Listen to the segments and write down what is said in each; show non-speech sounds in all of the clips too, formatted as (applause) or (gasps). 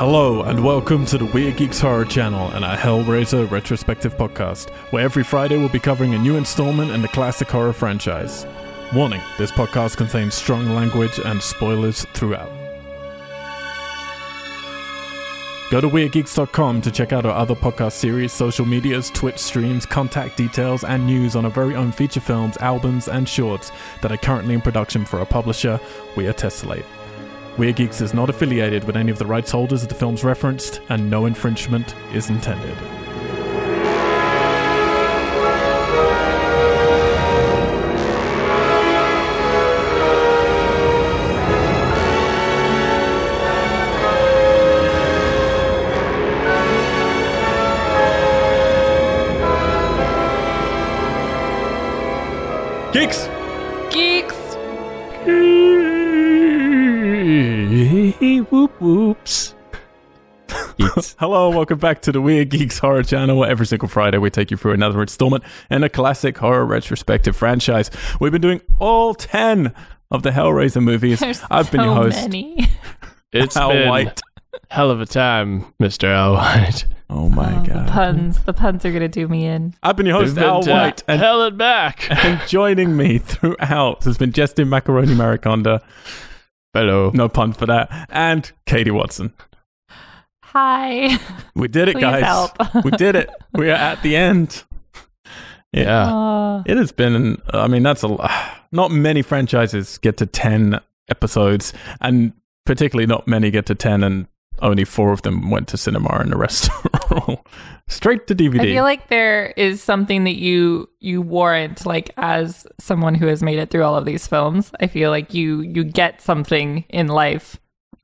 Hello, and welcome to the Weird Geeks Horror Channel and our Hellraiser retrospective podcast, where every Friday we'll be covering a new installment in the classic horror franchise. Warning this podcast contains strong language and spoilers throughout. Go to WeirdGeeks.com to check out our other podcast series, social medias, Twitch streams, contact details, and news on our very own feature films, albums, and shorts that are currently in production for our publisher, We Are Tessellate. Weird Geeks is not affiliated with any of the rights holders of the films referenced, and no infringement is intended. Geeks! Hello, welcome back to the Weird Geeks Horror Channel, where every single Friday we take you through another installment in a classic horror retrospective franchise. We've been doing all 10 of the Hellraiser movies. There's I've been so your host, many. It's Al been White. hell of a time, Mr. Al White. Oh my Oh, the god. puns. The puns are gonna do me in. I've been your host, We've been Al White, and, hell and back. (laughs) and joining me throughout has been Justin Macaroni Mariconda. Hello. No pun for that. And Katie Watson. Hi. We did it, Please guys. help. we did it. (laughs) We are at the end. Yeah. Uh, It has been, I mean, that's a lot. (sighs) Not many franchises get to 10 episodes, and particularly not many get to 10, and only four of them went to cinema, and the rest (laughs) are all straight to DVD. I feel like there is something that you you warrant, like as someone who has made it through all of these films. I feel like you you get something in life,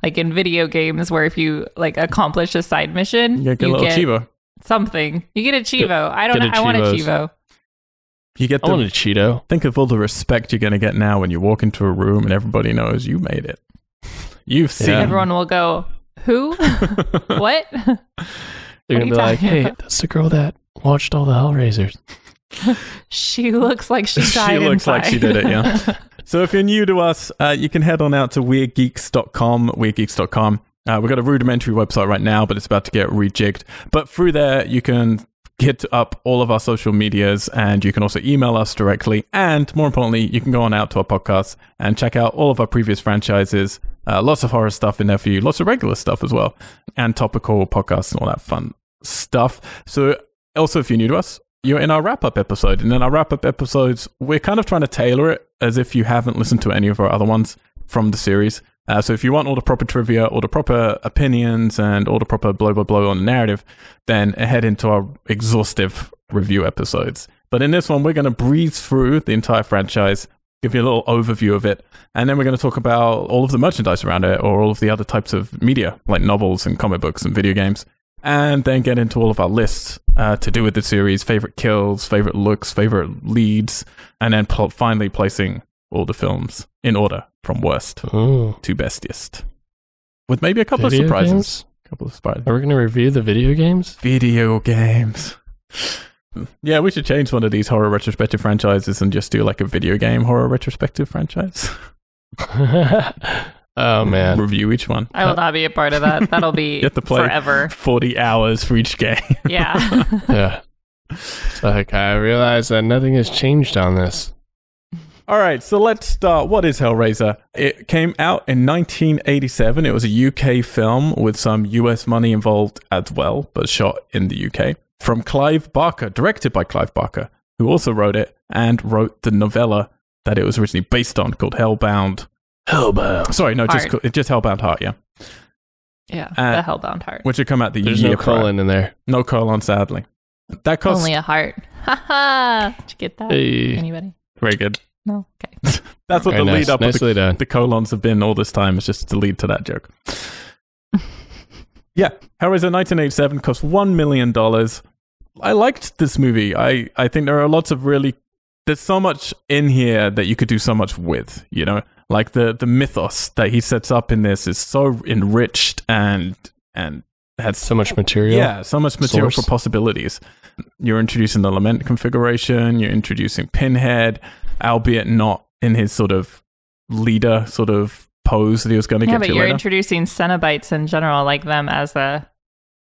like in video games, where if you like accomplish a side mission, you get a little Chivo. something. You get a Chivo. I don't get know. a I want a Chivo. You get I want a Cheeto. think of all the respect you're going to get now when you walk into a room and everybody knows you made it. You've seen Yeah. Everyone will go, "Who? (laughs) what?" (laughs) (laughs) They're What gonna be like, "Hey, about? that's the girl that watched all the Hellraisers." She looks like she She died looks like she did it, yeah. So if you're new to us, uh, you can head on out to weirdgeeks.com, weirdgeeks.com. Uh, we've got a rudimentary website right now, but it's about to get rejigged. But through there, you can hit up all of our social medias and you can also email us directly. And more importantly, you can go on out to our podcast and check out all of our previous franchises. Uh, lots of horror stuff in there for you, lots of regular stuff as well, and topical podcasts and all that fun stuff. So also, if you're new to us, you're in our wrap up episode. And in our wrap up episodes, we're kind of trying to tailor it as if you haven't listened to any of our other ones from the series. Uh, so if you want all the proper trivia, all the proper opinions, and all the proper blow by blow on the narrative, then head into our exhaustive review episodes. But in this one, we're going to breeze through the entire franchise, give you a little overview of it, and then we're going to talk about all of the merchandise around it or all of the other types of media, like novels and comic books and video games and then get into all of our lists uh, to do with the series favorite kills, favorite looks, favorite leads, and then pl- finally placing all the films in order from worst Ooh. to bestiest, With maybe a couple Video of surprises. games? couple of surprises. Are we gonna review the video games? Video games. (sighs) Yeah, we should change one of these horror retrospective franchises and just do like a video game horror retrospective franchise. (laughs) (laughs) oh man. Review each one. I will not be a part of that. That'll be (laughs) You have to play. forever. 40 hours for each game. (laughs) Yeah. (laughs) Yeah. It's like I realize that nothing has changed on this. All right, so let's start. What is Hellraiser? It came out in 1987. It was a UK film with some US money involved as well, but shot in the UK. From Clive Barker, directed by Clive Barker, who also wrote it and wrote the novella that it was originally based on called Hellbound. Hellbound. Sorry, no, just Heart. just Hellbound Heart, yeah. yeah. Uh, the Hellbound heart. Which would come out the There's year no prior. colon in there. No colon, sadly. That cost Only a heart. (laughs) Ha ha. Did you get that? Hey. Anybody? very good. No. Okay. (laughs) That's what Very the nice. lead up of the Nicely done. the colons have been all this time. It's just to lead to that joke. (laughs) yeah, Hellraiser 1987 cost $1 million. I liked this movie. I, I think there are lots of really. There's so much in here that you could do so much with, you know? Like the, the mythos that he sets up in this is so enriched and and has So much material. yeah, so much material Source. for possibilities. You're introducing the lament configuration, you're introducing Pinhead, albeit not in his sort of leader sort of pose that he was going to Yeah, get but to you're later. introducing Cenobites in general, like them as a,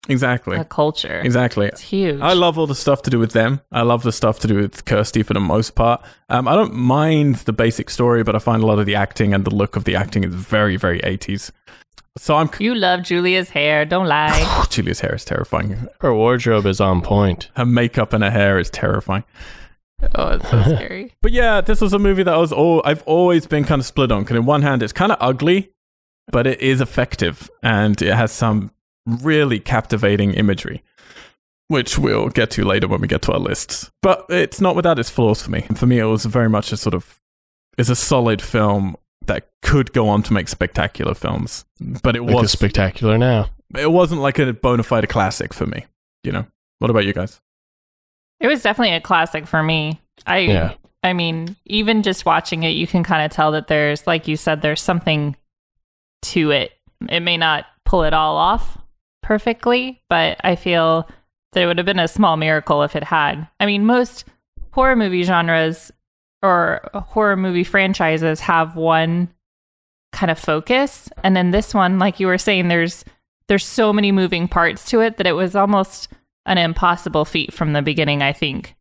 exactly. a culture. Exactly. It's huge. I love all the stuff to do with them. I love the stuff to do with Kirsty for the most part. Um, I don't mind the basic story, but I find a lot of the acting and the look of the acting is very, very 80s. So I'm. You love Julia's hair. Don't lie. (sighs) (sighs) Julia's hair is terrifying. Her wardrobe is on point. Her makeup and her hair is terrifying. oh, it's so (laughs) scary. But yeah, this was a movie that I was all I've always been kind of split on. Because in one hand, it's kind of ugly, but it is effective and it has some really captivating imagery, which we'll get to later when we get to our lists. But it's not without its flaws for me. For me, it was very much a sort of it's a solid film that could go on to make spectacular films, but it Like a was spectacular now. it wasn't like a bona fide classic for me. You know, what about you guys? It was definitely a classic for me. I Yeah. I mean, even just watching it, you can kind of tell that there's, like you said, there's something to it. It may not pull it all off perfectly, but I feel that it would have been a small miracle if it had. I mean, most horror movie genres or horror movie franchises have one kind of focus, and then this one, like you were saying, there's there's so many moving parts to it that it was almost an impossible feat from the beginning. I think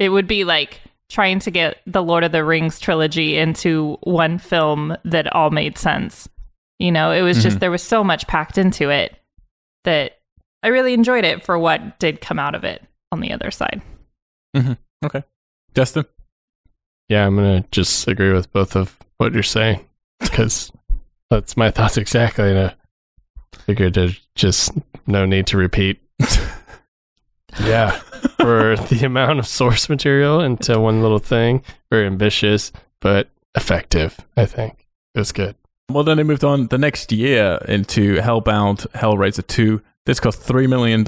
it would be like trying to get the Lord of the Rings trilogy into one film that all made sense. You know, it was just Mhm. there was so much packed into it that I really enjoyed it for what did come out of it on the other side. Mhm. Okay. Justin? Yeah, I'm gonna just agree with both of what you're saying because that's my thoughts exactly. And I figured there's just no need to repeat. (laughs) yeah, for the amount of source material into one little thing, very ambitious but effective. I think it was good. Well, then they moved on the next year into Hellbound Hellraiser 2. This cost $3 million.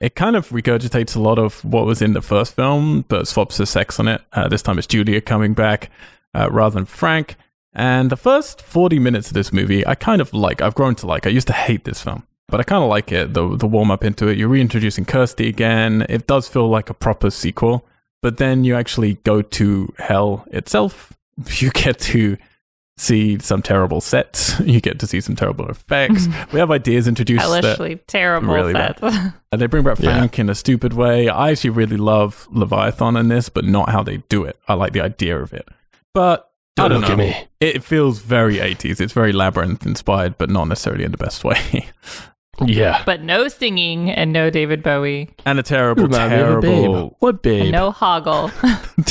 It kind of regurgitates a lot of what was in the first film, but swaps the sex on it. Uh, this time it's Julia coming back uh, rather than Frank. And the first 40 minutes of this movie, I kind of like. I've grown to like. I used to hate this film, but I kind of like it. The, the warm up into it. You're reintroducing Kirsty again. It does feel like a proper sequel, but then you actually go to hell itself. (laughs) You get to see some terrible sets. (laughs) You get to see some terrible effects. (laughs) we have ideas introduced that Hellishly terrible really sets. (laughs) and they bring back Yeah. Frank in a stupid way. I actually really love Leviathan in this, but not how they do it. I like the idea of it. But I don't look know. at me. It feels very 80s. It's very labyrinth inspired, but not necessarily in the best way. Yeah. but no singing and no David Bowie and a terrible, Remind me of a babe. terrible, What and babe? no Hoggle.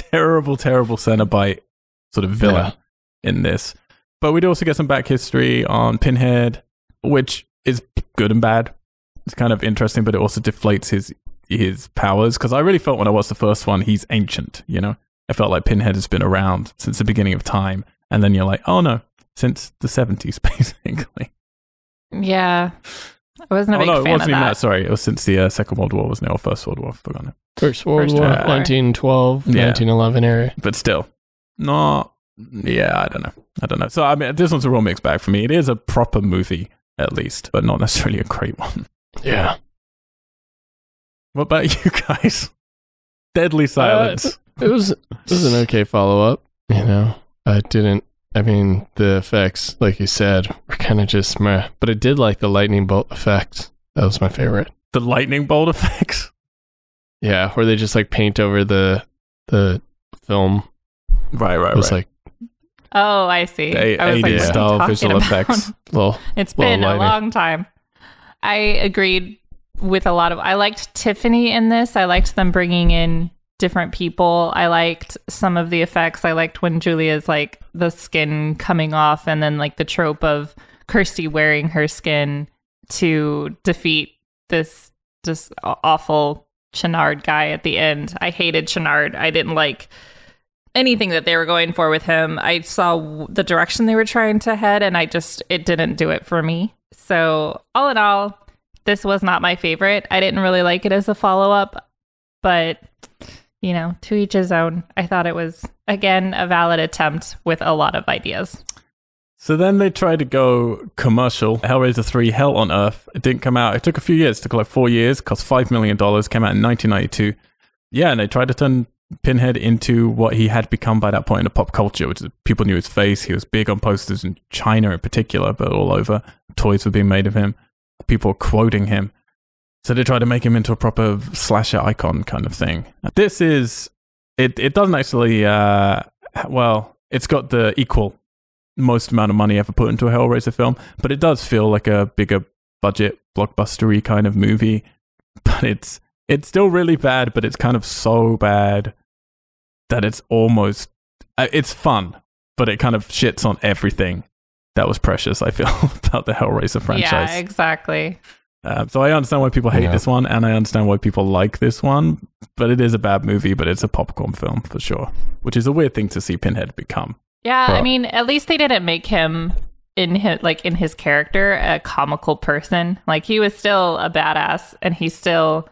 terrible, terrible Cenobite sort of villain Yeah. In this. But we'd also get some back history on Pinhead, which is good and bad. It's kind of interesting, but it also deflates his his powers. Because I really felt when I watched the first one, he's ancient. You know, I felt like Pinhead has been around since the beginning of time, and then you're like, oh no, since the seventies, (laughs) basically. yeah. I wasn't a oh big no, it fan wasn't of even that. that. Sorry, it was since the uh, Second World War, wasn't it? Or First World War? I've forgotten it. First World First War, World War. 1912, Yeah. 1911 area. But still, not. Yeah, I don't know. I don't know. So I mean, this one's a real mixed bag for me. It is a proper movie, at least, but not (laughs) necessarily a great one. Yeah. What about (laughs) you guys? Deadly uh, silence. It was it was an okay follow up. You know, I didn't. I mean, the effects, like you said, were kind of just meh. But I did like the lightning bolt effect. That was my favorite. the lightning bolt (laughs) effects. Yeah, where they just like paint over the the film. Right, right, It was right. like Oh, I see. A- I was like, 80s what style visual (laughs) about? effects. little. (laughs) It's been a long time. I agreed with a lot of. I liked Tiffany in this. I liked them bringing in different people. I liked some of the effects. I liked when Julia's like the skin coming off, and then like the trope of Kirsty wearing her skin to defeat this this awful Channard guy at the end. I hated Channard. I didn't like anything that they were going for with him. I saw the direction they were trying to head, and I just it didn't do it for me. So all in all, this was not my favorite. I didn't really like it as a follow up, but you know, to each his own. I thought it was again a valid attempt with a lot of ideas. So then they tried to go commercial. Hellraiser 3 Hell on Earth. It didn't come out. It took a few years. It took like four years. Cost $5 million. Came out in 1992. Yeah, and they tried to turn Pinhead into what he had become by that point in the pop culture, which is people knew his face. He was big on posters in China in particular, but all over. Toys were being made of him. People were quoting him. So they tried to make him into a proper slasher icon kind of thing. This is it. It doesn't actually. Uh, well, it's got the equal most amount of money ever put into a Hellraiser film, but it does feel like a bigger budget blockbustery kind of movie. (laughs) But it's it's still really bad, but it's kind of so bad that it's almost uh, it's fun, but it kind of shits on everything that was precious. I feel (laughs) about the Hellraiser franchise. Yeah, exactly. Uh, so I understand why people hate Yeah. this one, and I understand why people like this one. But it is a bad movie, but it's a popcorn film for sure, which is a weird thing to see Pinhead become. Yeah, I mean, at least they didn't make him in his like in his character a comical person. Like he was still a badass, and he still.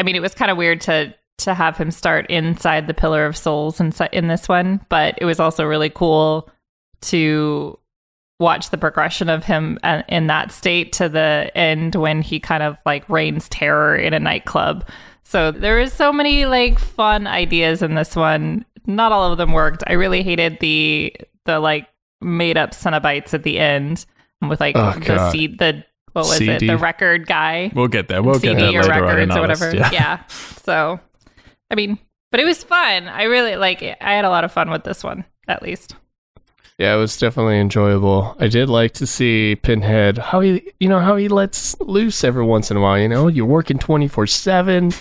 I mean, it was kind of weird to to have him start inside the Pillar of Souls in in this one, but it was also really cool to watch the progression of him uh, in that state to the end when he kind of like reigns terror in a nightclub. So there is so many like fun ideas in this one. Not all of them worked. I really hated the the like made up Cenobites at the end with like Oh, the God. seed the what was it the record guy We'll get there. We'll get CD there or later on records or whatever. list. Yeah. So, I mean, but it was fun. I really like it. I had a lot of fun with this one, at least. Yeah, it was definitely enjoyable. I did like to see Pinhead how he, you know, how he lets loose every once in a while. You know, you're working 24 7, (laughs)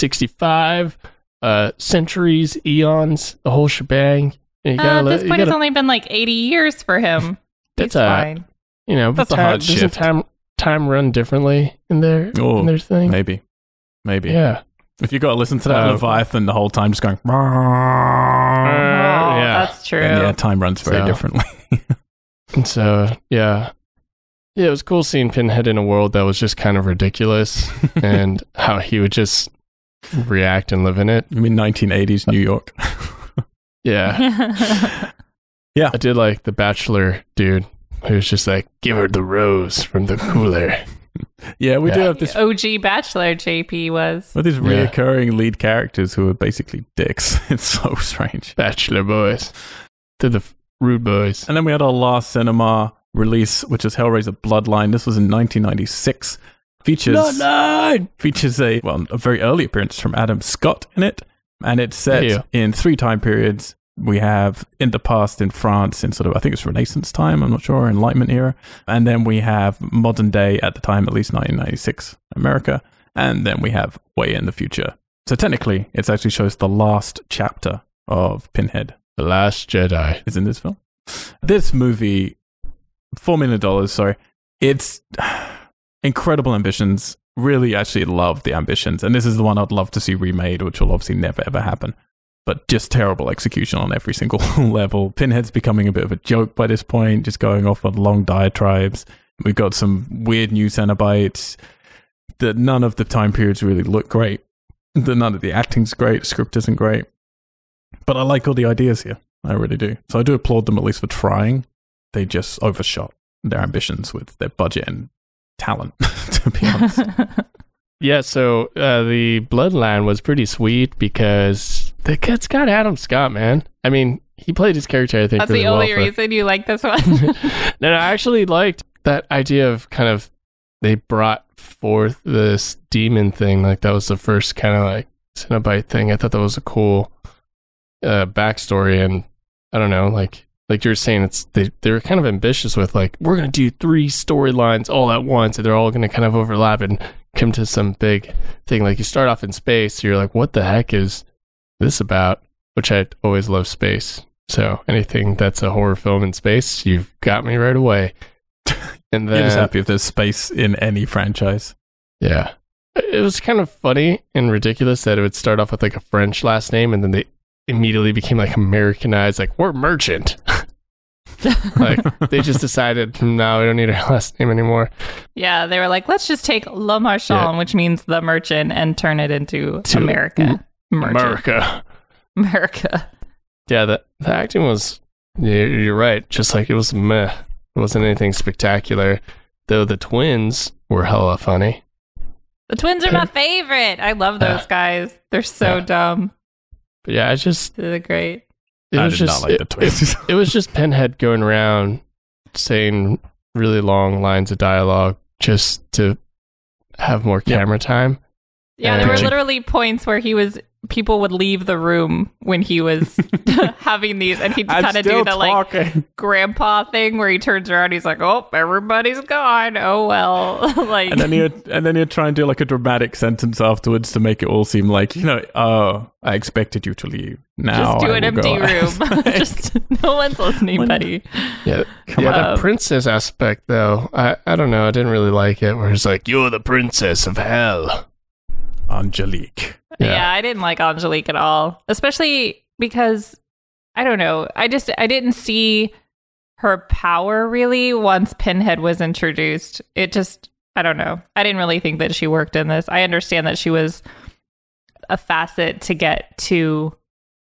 365, uh, centuries, eons, the whole shebang. And you Uh, gotta at this you, point, gotta, it's only been like 80 years for him. That's He's a- fine. you know, That's a time, hard doesn't shift. time time run differently in their Oh, in their thing. Maybe, maybe. Yeah, If you got to listen to that Uh, Leviathan the whole time, just going. Uh, yeah. that's true. And yeah, time runs very So- differently. (laughs) and so yeah, yeah, it was cool seeing Pinhead in a world that was just kind of ridiculous, (laughs) and how he would just react and live in it. I mean, 1980s New York. Yeah. (laughs) yeah. I did like the bachelor dude who was just like, give her the rose from the cooler. (laughs) yeah, we do have this OG Bachelor JP was. with these Yeah. reoccurring lead characters who are basically dicks. (laughs) It's so strange. Bachelor boys. They're the rude boys. And then we had our last cinema release, which is Hellraiser Bloodline. This was in 1996. Features Bloodline! features a well a very early appearance from Adam Scott in it, and it's set Yeah. in three time periods. We have in the past in France in sort of I think it's Renaissance time, I'm not sure, Enlightenment era, and then we have modern day at the time, at least 1996 America, and then we have way in the future. So technically, it actually shows the last chapter of Pinhead The Last Jedi. is in this film. This movie, four million dollars. Sorry, it's (sighs) incredible ambitions. Really, actually love the ambitions, and this is the one I'd love to see remade, which will obviously never ever happen. But just terrible execution on every single (laughs) level. Pinhead's becoming a bit of a joke by this point, just going off on long diatribes. We've got some weird new Cenobites. That none of the time periods really look great. The none of the acting's great. Script isn't great. But I like all the ideas here. I really do. So I do applaud them at least for trying. They just overshot their ambitions with their budget and talent, (laughs) to be honest. (laughs) Yeah, so uh, the Bloodline was pretty sweet because the it's got Adam Scott, man. I mean, he played his character, I think, That's really the only well for- reason you like this one. (laughs) no, no, I actually liked that idea of kind of they brought forth this demon thing. Like that was the first kind of like Cenobite thing. I thought that was a cool uh, backstory, and I don't know, like like you were saying, it's they they were kind of ambitious with like we're gonna do three storylines all at once, and they're all gonna kind of overlap and come to some big thing. Like you start off in space, you're like, what the heck is this about? Which I always love space. So anything that's a horror film in space, you've got me right away. (laughs) And then You're just happy if there's space in any franchise. yeah. It was kind of funny and ridiculous that it would start off with like a French last name and then they immediately became like Americanized, like, we're merchant. (laughs) (laughs) like they just decided, no, we don't need our (laughs) last name anymore. yeah, they were like, let's just take Le Marchand, which means the merchant, and turn it into To- America. Merchant. America. America. (laughs) Yeah, the, the acting was, you're right. Just like it was meh. It wasn't anything spectacular. Though the twins were hella funny. The twins are my favorite. I love those Yeah. guys. They're so Yeah. dumb. But yeah, I just is great. It I was did just not like it, the twist. it was just Pinhead going around saying really long lines of dialogue just to have more Yep. camera time. Yeah, Uh, there were literally points where he was people would leave the room when he was (laughs) having these and he'd kind of do still the like grandpa thing where he turns around he's like, "Oh, everybody's gone. Oh well." (laughs) like and then he'd and then he'd try and do like a dramatic sentence afterwards to make it all seem like you know, oh, I expected you to leave. Now just do I an empty go out." room. (laughs) just no one's listening, When- buddy. Yeah, Come yeah, on. the princess aspect though, I I don't know, I didn't really like it. Where it's like you're the princess of hell. Angelique. Yeah. Yeah. I didn't like Angelique at all, especially because I don't know. I just I didn't see her power really once Pinhead was introduced. It just I don't know. I didn't really think that she worked in this. I understand that she was a facet to get to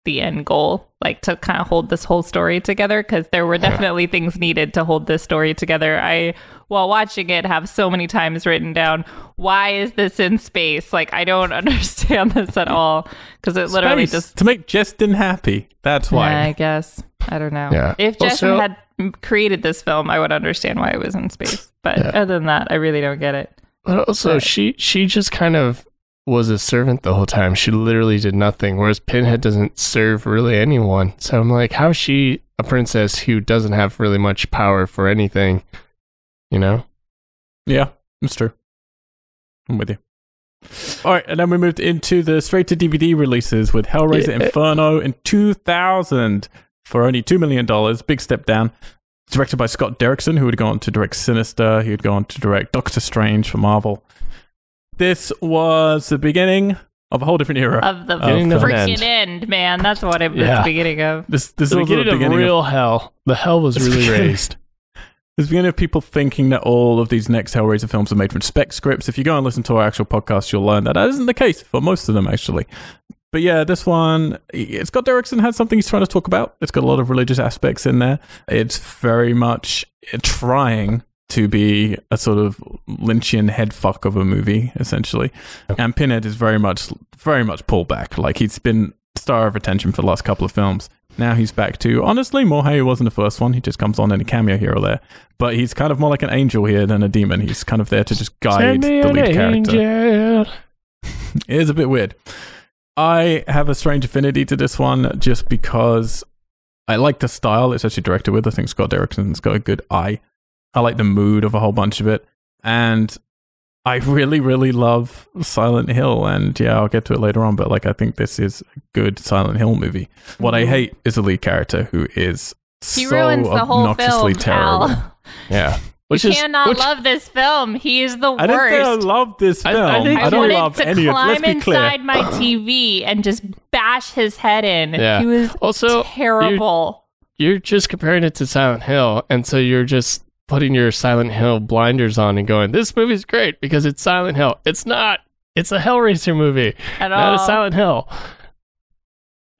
the end goal, like to kind of hold this whole story together because there were definitely things needed to hold this story together. I while watching it have so many times written down why is this in space? Like I don't (laughs) understand this at all because it literally just to make Justin happy. That's why. Yeah, I guess I don't know. Yeah. If Justin Also- had created this film, I would understand why it was in space. But Yeah. other than that, I really don't get it. But also, Right. she she just kind of was a servant the whole time. She literally did nothing, whereas Pinhead doesn't serve really anyone. So I'm like, how is she a princess who doesn't have really much power for anything? You know? Yeah, it's true. I'm with you. All right, and then we moved into the straight to DVD releases with Hellraiser Yeah. Inferno in 2000 for only $2 million. Big step down. Directed by Scott Derrickson, who had gone on to direct Sinister. He had gone on to direct Doctor Strange for Marvel. This was the beginning of a whole different era. Of the Beginning of freaking end. end. man. That's what it was Yeah. the beginning of. this this The was the beginning of beginning of real hell. The hell was really raised. (laughs) There's beginning of people thinking that all of these next Hellraiser films are made from spec scripts. If you go and listen to our actual podcast, you'll learn that that isn't the case for most of them, actually. But yeah, this one, it's got Derrickson has something he's trying to talk about. It's got a lot of religious aspects in there. It's very much trying to be a sort of Lynchian headfuck of a movie, essentially. And Pinhead is very much, very much pulled back. Like he's been star of attention for the last couple of films. Now he's back to honestly more how he was in the first one. He just comes on in a cameo here or there, but he's kind of more like an angel here than a demon. He's kind of there to just guide the an lead character. angel. (laughs) It is a bit weird. I have a strange affinity to this one just because I like the style it's actually directed with. I think Scott Derrickson's got a good eye. I like the mood of a whole bunch of it. And I really, really love Silent Hill. And yeah, I'll get to it later on, but like I think this is a good Silent Hill movie. What I mm-hmm. hate is the lead character who is He so ruins the whole obnoxiously film. terrible. Al. (laughs) Yeah. Which you is cannot which, love this film. He is the worst. I don't say I love this film. I I, think- I don't wanted love to any of it. Let's climb be clear. inside my (laughs) TV and just bash his head in. Yeah. He was Also, terrible. you're just comparing it to Silent Hill, and so you're just putting your Silent Hill blinders on and going, "This movie's great because it's Silent Hill." It's not. It's a Hellraiser movie, At not a all. Silent Hill.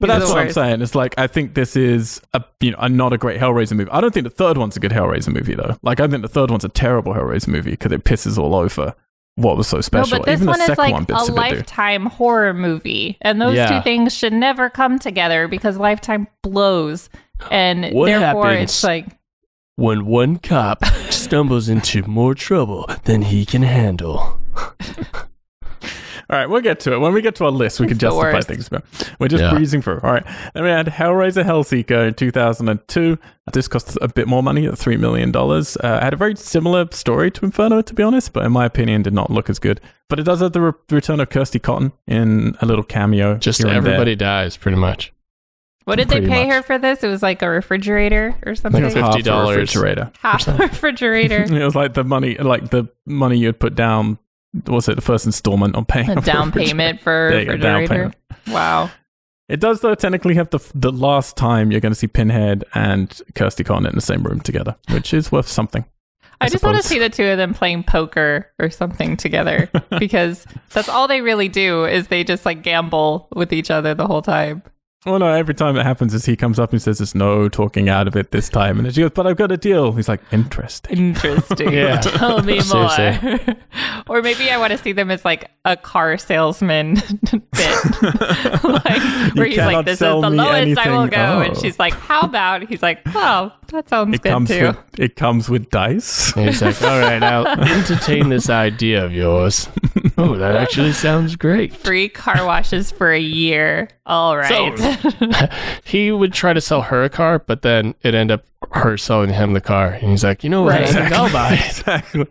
But He's that's what I'm saying. It's like I think this is a you know a not a great Hellraiser movie. I don't think the third one's a good Hellraiser movie though. Like I think the third one's a terrible Hellraiser movie because it pisses all over what was so special. No, but this Even one the is second like one bits a of it do. lifetime horror movie, and those Yeah. two things should never come together because Lifetime blows, and What therefore happens? it's like When one cop stumbles into more trouble than he can handle. (laughs) All right, we'll get to it. When we get to our list, we It's can justify worst. things. But we're just Yeah. breezing through. All right. Then we had Hellraiser Hellseeker in 2002. This cost a bit more money at $3 million. Uh, it had a very similar story to Inferno, to be honest, but in my opinion, did not look as good. But it does have the re- return of Kirsty Cotton in a little cameo. Just here everybody dies, pretty much. What did they pay much. her for this? It was like a refrigerator or something. Like $50. refrigerator. (laughs) Half a refrigerator. (laughs) It was like the money, like the money you'd put down. Was it the first installment on paying a (laughs) off down payment for There you go, down refrigerator. Wow. It does though technically have the the last time you're going to see Pinhead and Kirsty Cotton in the same room together, which is worth something. I, I just want to see the two of them playing poker or something together because that's all they really do is they just like gamble with each other the whole time. Well, no, every time it happens is he comes up and says there's no talking out of it this time. And then she goes, but I've got a deal. He's like, interesting. Interesting. (laughs) Yeah. (laughs) Tell me (laughs) more. Or maybe I want to see them as like a car salesman bit. like, where he's like, this is the me lowest I will anything. go. And Oh. she's like, how about? He's like, oh, that sounds It good comes too. with it comes with dice. And he's like, all right, I'll entertain this idea of yours. Oh, that actually sounds great. Free car washes for a year. All right. (laughs) He would try to sell her a car, but then it ended up her selling him the car. And he's like, you know what? Right. Think I'll buy it. (laughs) exactly.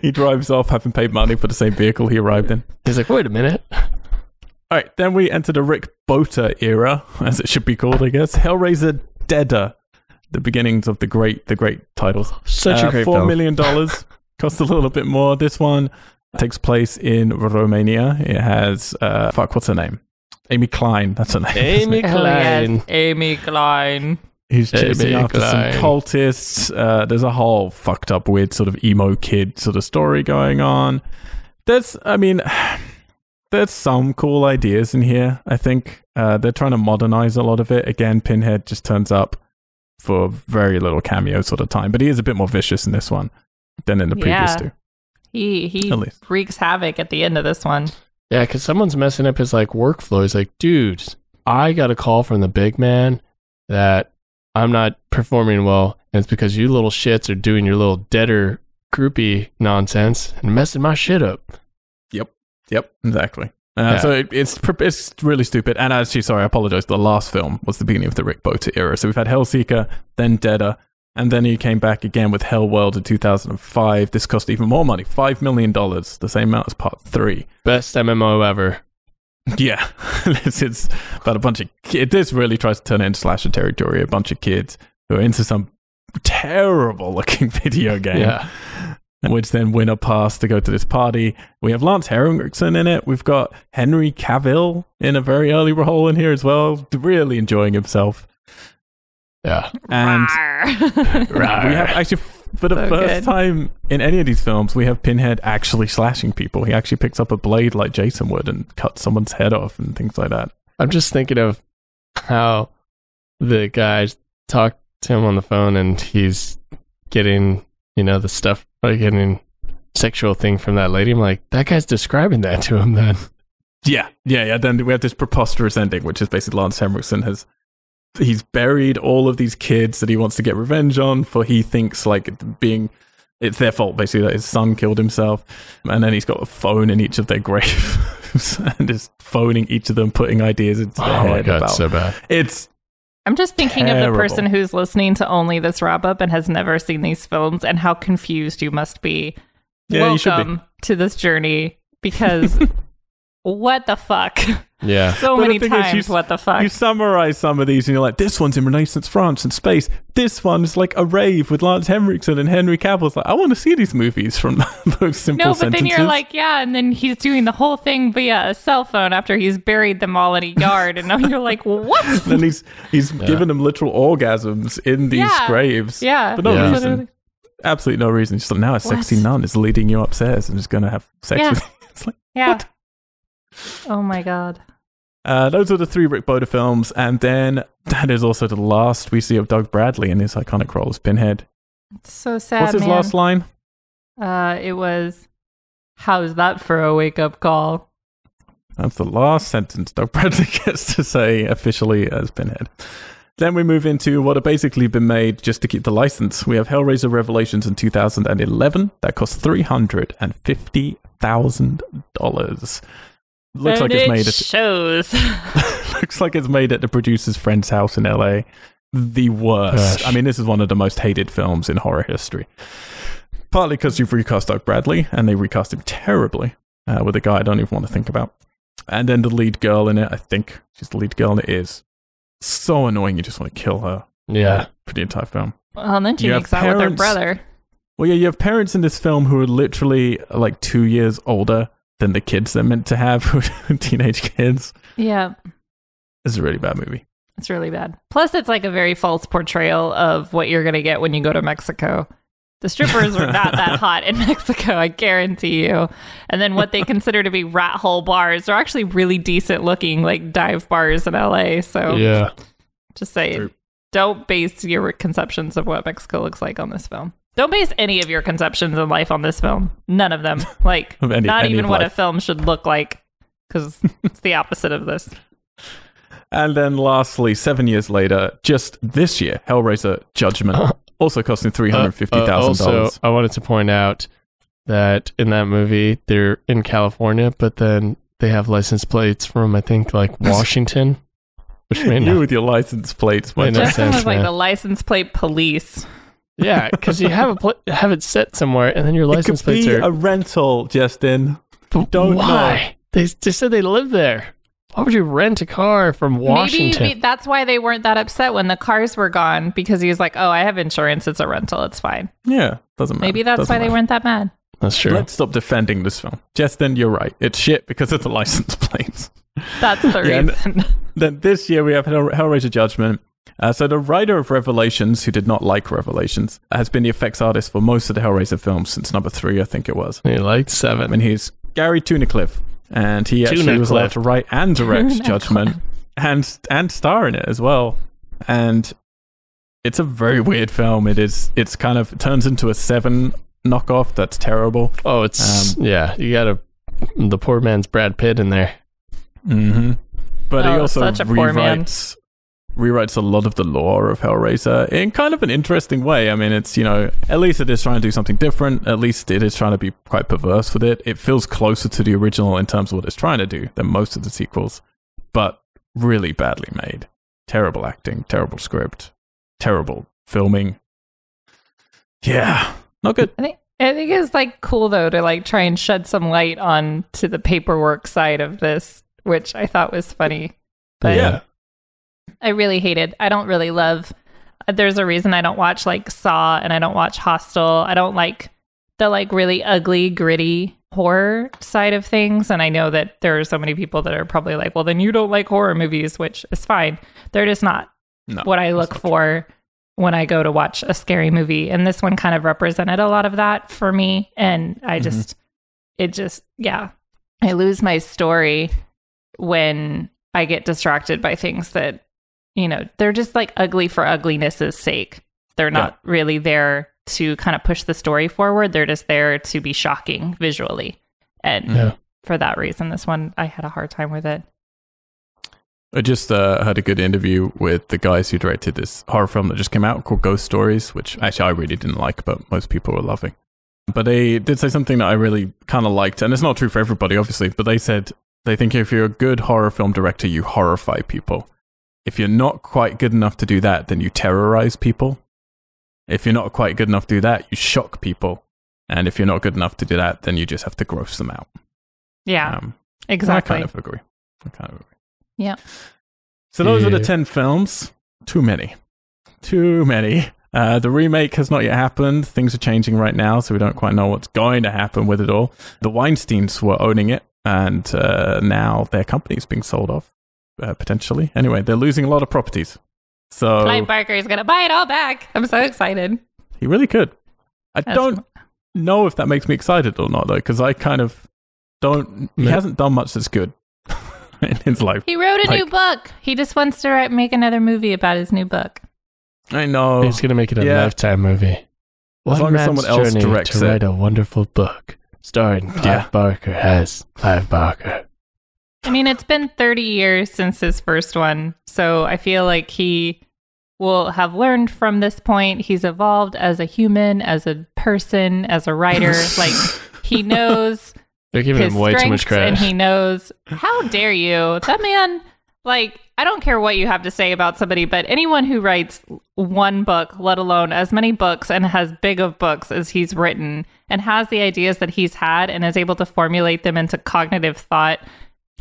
(laughs) he drives off having paid money for the same vehicle he arrived in. He's like, wait a minute. All right, then we enter the Rick Bota era, as it should be called, I guess. Hellraiser Deader, the beginnings of the great, the great titles. Such Uh, a great Four film. million dollars. Cost a little bit more. This one takes place in Romania. It has uh, fuck, what's her name? Amy Klein. That's her name. Amy it? Oh, yes. Klein. Amy Klein. He's chasing Amy after Klein. some cultists. Uh, there's a whole fucked up, weird sort of emo kid sort of story going on. There's, I mean, (sighs) there's some cool ideas in here. I think uh, they're trying to modernize a lot of it. Again, Pinhead just turns up for very little cameo sort of time, but he is a bit more vicious in this one than in the previous two. He he At least. wreaks havoc at the end of this one. Yeah, because someone's messing up his like workflow. He's like, dude, I got a call from the big man that I'm not performing well, and it's because you little shits are doing your little deader groupie nonsense and messing my shit up. Yep, Yep. exactly. Uh, Yeah. So it, it's it's really stupid. And actually, sorry, I apologize. The last film was the beginning of the Rick Bota era. So we've had Hellseeker, then Deader, and then he came back again with Hellworld in 2005. This cost even more money, five million dollars, the same amount as Part Three. Best MMO ever. (laughs) Yeah, (laughs) this is about a bunch of kids. This really tries to turn it into slasher territory. A bunch of kids who are into some terrible looking (laughs) video game Yeah. which then win a pass to go to this party. We have Lance Henriksen in it. We've got Henry Cavill in a very early role in here as well, really enjoying himself. Yeah. And Rawr. (laughs) we have actually, for the So first good. time in any of these films, we have Pinhead actually slashing people. He actually picks up a blade like Jason would and cuts someone's head off and things like that. I'm just thinking of how the guys talk to him on the phone and he's getting, you know, the stuff, like getting sexual thing from that lady. I'm like, that guy's describing that to him then. Yeah, yeah, yeah. Then we have this preposterous ending, which is basically Lance Henriksen has he's buried all of these kids that he wants to get revenge on for he thinks like being it's their fault basically that his son killed himself, and then he's got a phone in each of their (laughs) graves and is phoning each of them, putting ideas into their head. Oh my head god, about so bad. it's I'm just thinking of the person who's listening to only this wrap up and has never seen these films and how confused you must be. Yeah, you should be. Welcome to this journey because (laughs) what the fuck? Yeah. So But many thing is, times, you- what the fuck? You summarize some of these and you're like, this one's in Renaissance France and space. This one's like a rave with Lance Henriksen and Henry Cavill. Like, I want to see these movies from (laughs) those simple no, but sentences. then you're like, yeah, and then he's doing the whole thing via a cell phone after he's buried them all in a yard, and now (laughs) you're like, what? (laughs) then he's he's giving them literal orgasms in these Yeah. graves. Yeah, For no Yeah. reason. Absolutely no reason. Just like, now a sexy What? nun is leading you upstairs and just going to have sex Yeah. with you. It's like, Yeah. What? Oh my god. Uh, those are the three Rick Bota films. And then that is also the last we see of Doug Bradley in his iconic role as Pinhead. It's so sad. What's his man. last line? Uh, it was, how's that for a wake up call? That's the last sentence Doug Bradley (laughs) gets to say officially as Pinhead. Then we move into what have basically been made just to keep the license. We have Hellraiser Revelations in 2011. That cost $350,000. Looks like it's made at shows. (laughs) looks like it's made at the producer's friend's house in LA. The worst. Gosh. I mean, this is one of the most hated films in horror history. Partly because you've recast Doug Bradley, and they recast him terribly uh, with a guy I don't even want to think about. And then the lead girl in it, I think she's the lead girl, and it is so annoying. You just want to kill her Yeah. for the entire film. well, and then she You makes out with her brother. Well, yeah, you have parents in this film who are literally like two years older than the kids they're meant to have, (laughs) teenage kids. Yeah. It's a really bad movie. It's really bad. Plus, it's like a very false portrayal of what you're going to get when you go to Mexico. The strippers are not that (laughs) hot in Mexico, I guarantee you. And then what they consider to be rat hole bars are actually really decent looking, like dive bars in LA. So Yeah. just say True. don't base your conceptions of what Mexico looks like on this film. Don't base any of your conceptions in life on this film. None of them. (laughs) Like Of any- not any even of what a film should look like because it's the opposite of this. (laughs) And then lastly, seven years later, just this year, Hellraiser Judgment, (laughs) also costing three hundred fifty Uh, uh, thousand also, dollars. I wanted to point out that in that movie, they're in California, but then they have license plates from, I think, like Washington, which may You not. with your license plates, May my not God. Justin sense, was like man. the license plate police. Yeah, because you have a pla- have it set somewhere, and then your It license could plates be are. a rental, Justin. But don't why? They they said they live there. Why would you rent a car from Washington? Maybe that's why they weren't that upset when the cars were gone because he was like, "Oh, I have insurance. It's a rental. It's fine." Yeah, doesn't matter. Maybe that's Doesn't why they weren't that mad. That's true. Let's stop defending this film. Justin, you're right. It's shit because of the (laughs) license plates. That's the Yeah, reason. then this year we have Hell- Hellraiser Judgment. Uh, so the writer of Revelations, who did not like Revelations, has been the effects artist for most of the Hellraiser films since number three, I think it was. He liked seven. And he's Gary Tunnicliffe, and he actually was allowed to write and direct Tunnicliffe. (laughs) Judgment, and and star in it as well. And it's a very weird film. It is. It's kind of it turns into a seven knockoff. That's terrible. oh, it's Um, yeah. You got a the poor man's Brad Pitt in there. Mm-hmm. But he Oh, also such a poor man. rewrites rewrites a lot of the lore of Hellraiser in kind of an interesting way. I mean, it's you know at least it is trying to do something different. At least it is trying to be quite perverse with it. It feels closer to the original in terms of what it's trying to do than most of the sequels, but really badly made. Terrible acting, terrible script, terrible filming. Yeah, not good. I think I think it's like cool though to like try and shed some light on to the paperwork side of this, which I thought was funny. But Yeah. I really hated. I don't really love. There's a reason I don't watch like Saw and I don't watch Hostel. I don't like the like really ugly, gritty horror side of things. And I know that there are so many people that are probably like, well, then you don't like horror movies, which is fine. They're just not No, what I look for when I go to watch a scary movie. And this one kind of represented a lot of that for me. And I Mhm. just, it just, yeah, I lose my story when I get distracted by things that, you know, they're just like ugly for ugliness' sake. They're not really there to kind of push the story forward. They're just there to be shocking visually. And Yeah. for that reason, this one, I had a hard time with it. I just uh, had a good interview with the guys who directed this horror film that just came out called Ghost Stories, which actually I really didn't like, but most people were loving. But they did say something that I really kind of liked, and it's not true for everybody, obviously, but they said they think if you're a good horror film director, you horrify people. If you're not quite good enough to do that, then you terrorize people. If you're not quite good enough to do that, you shock people. And if you're not good enough to do that, then you just have to gross them out. Yeah, Um, exactly. I kind of agree. I kind of agree. Yeah. So those are the 10 films. Too many. Too many. Uh, the remake has not yet happened. Things are changing right now, so we don't quite know what's going to happen with it all. The Weinsteins were owning it, and uh, now their company's being sold off, uh, potentially. Anyway, they're losing a lot of properties. So Clive Barker is gonna buy it all back. I'm so excited. he really could. I That's- don't know if that makes me excited or not, though, because I kind of don't. He Yeah. hasn't done much that's good (laughs) in his life. He wrote a new book. He just wants to write, make another movie about his new book. I know. He's gonna make it a yeah. lifetime movie. As long as man's someone else journey directs to it. write a wonderful book starring Yeah. Clive Barker as Clive Barker. I mean, it's been 30 years since his first one, so I feel like he will have learned from this point. He's evolved as a human, as a person, as a writer. (laughs) like he knows They're giving him way too much credit. and he knows how dare you that man like i don't care what you have to say about somebody but anyone who writes one book let alone as many books and has big of books as he's written and has the ideas that he's had and is able to formulate them into cognitive thought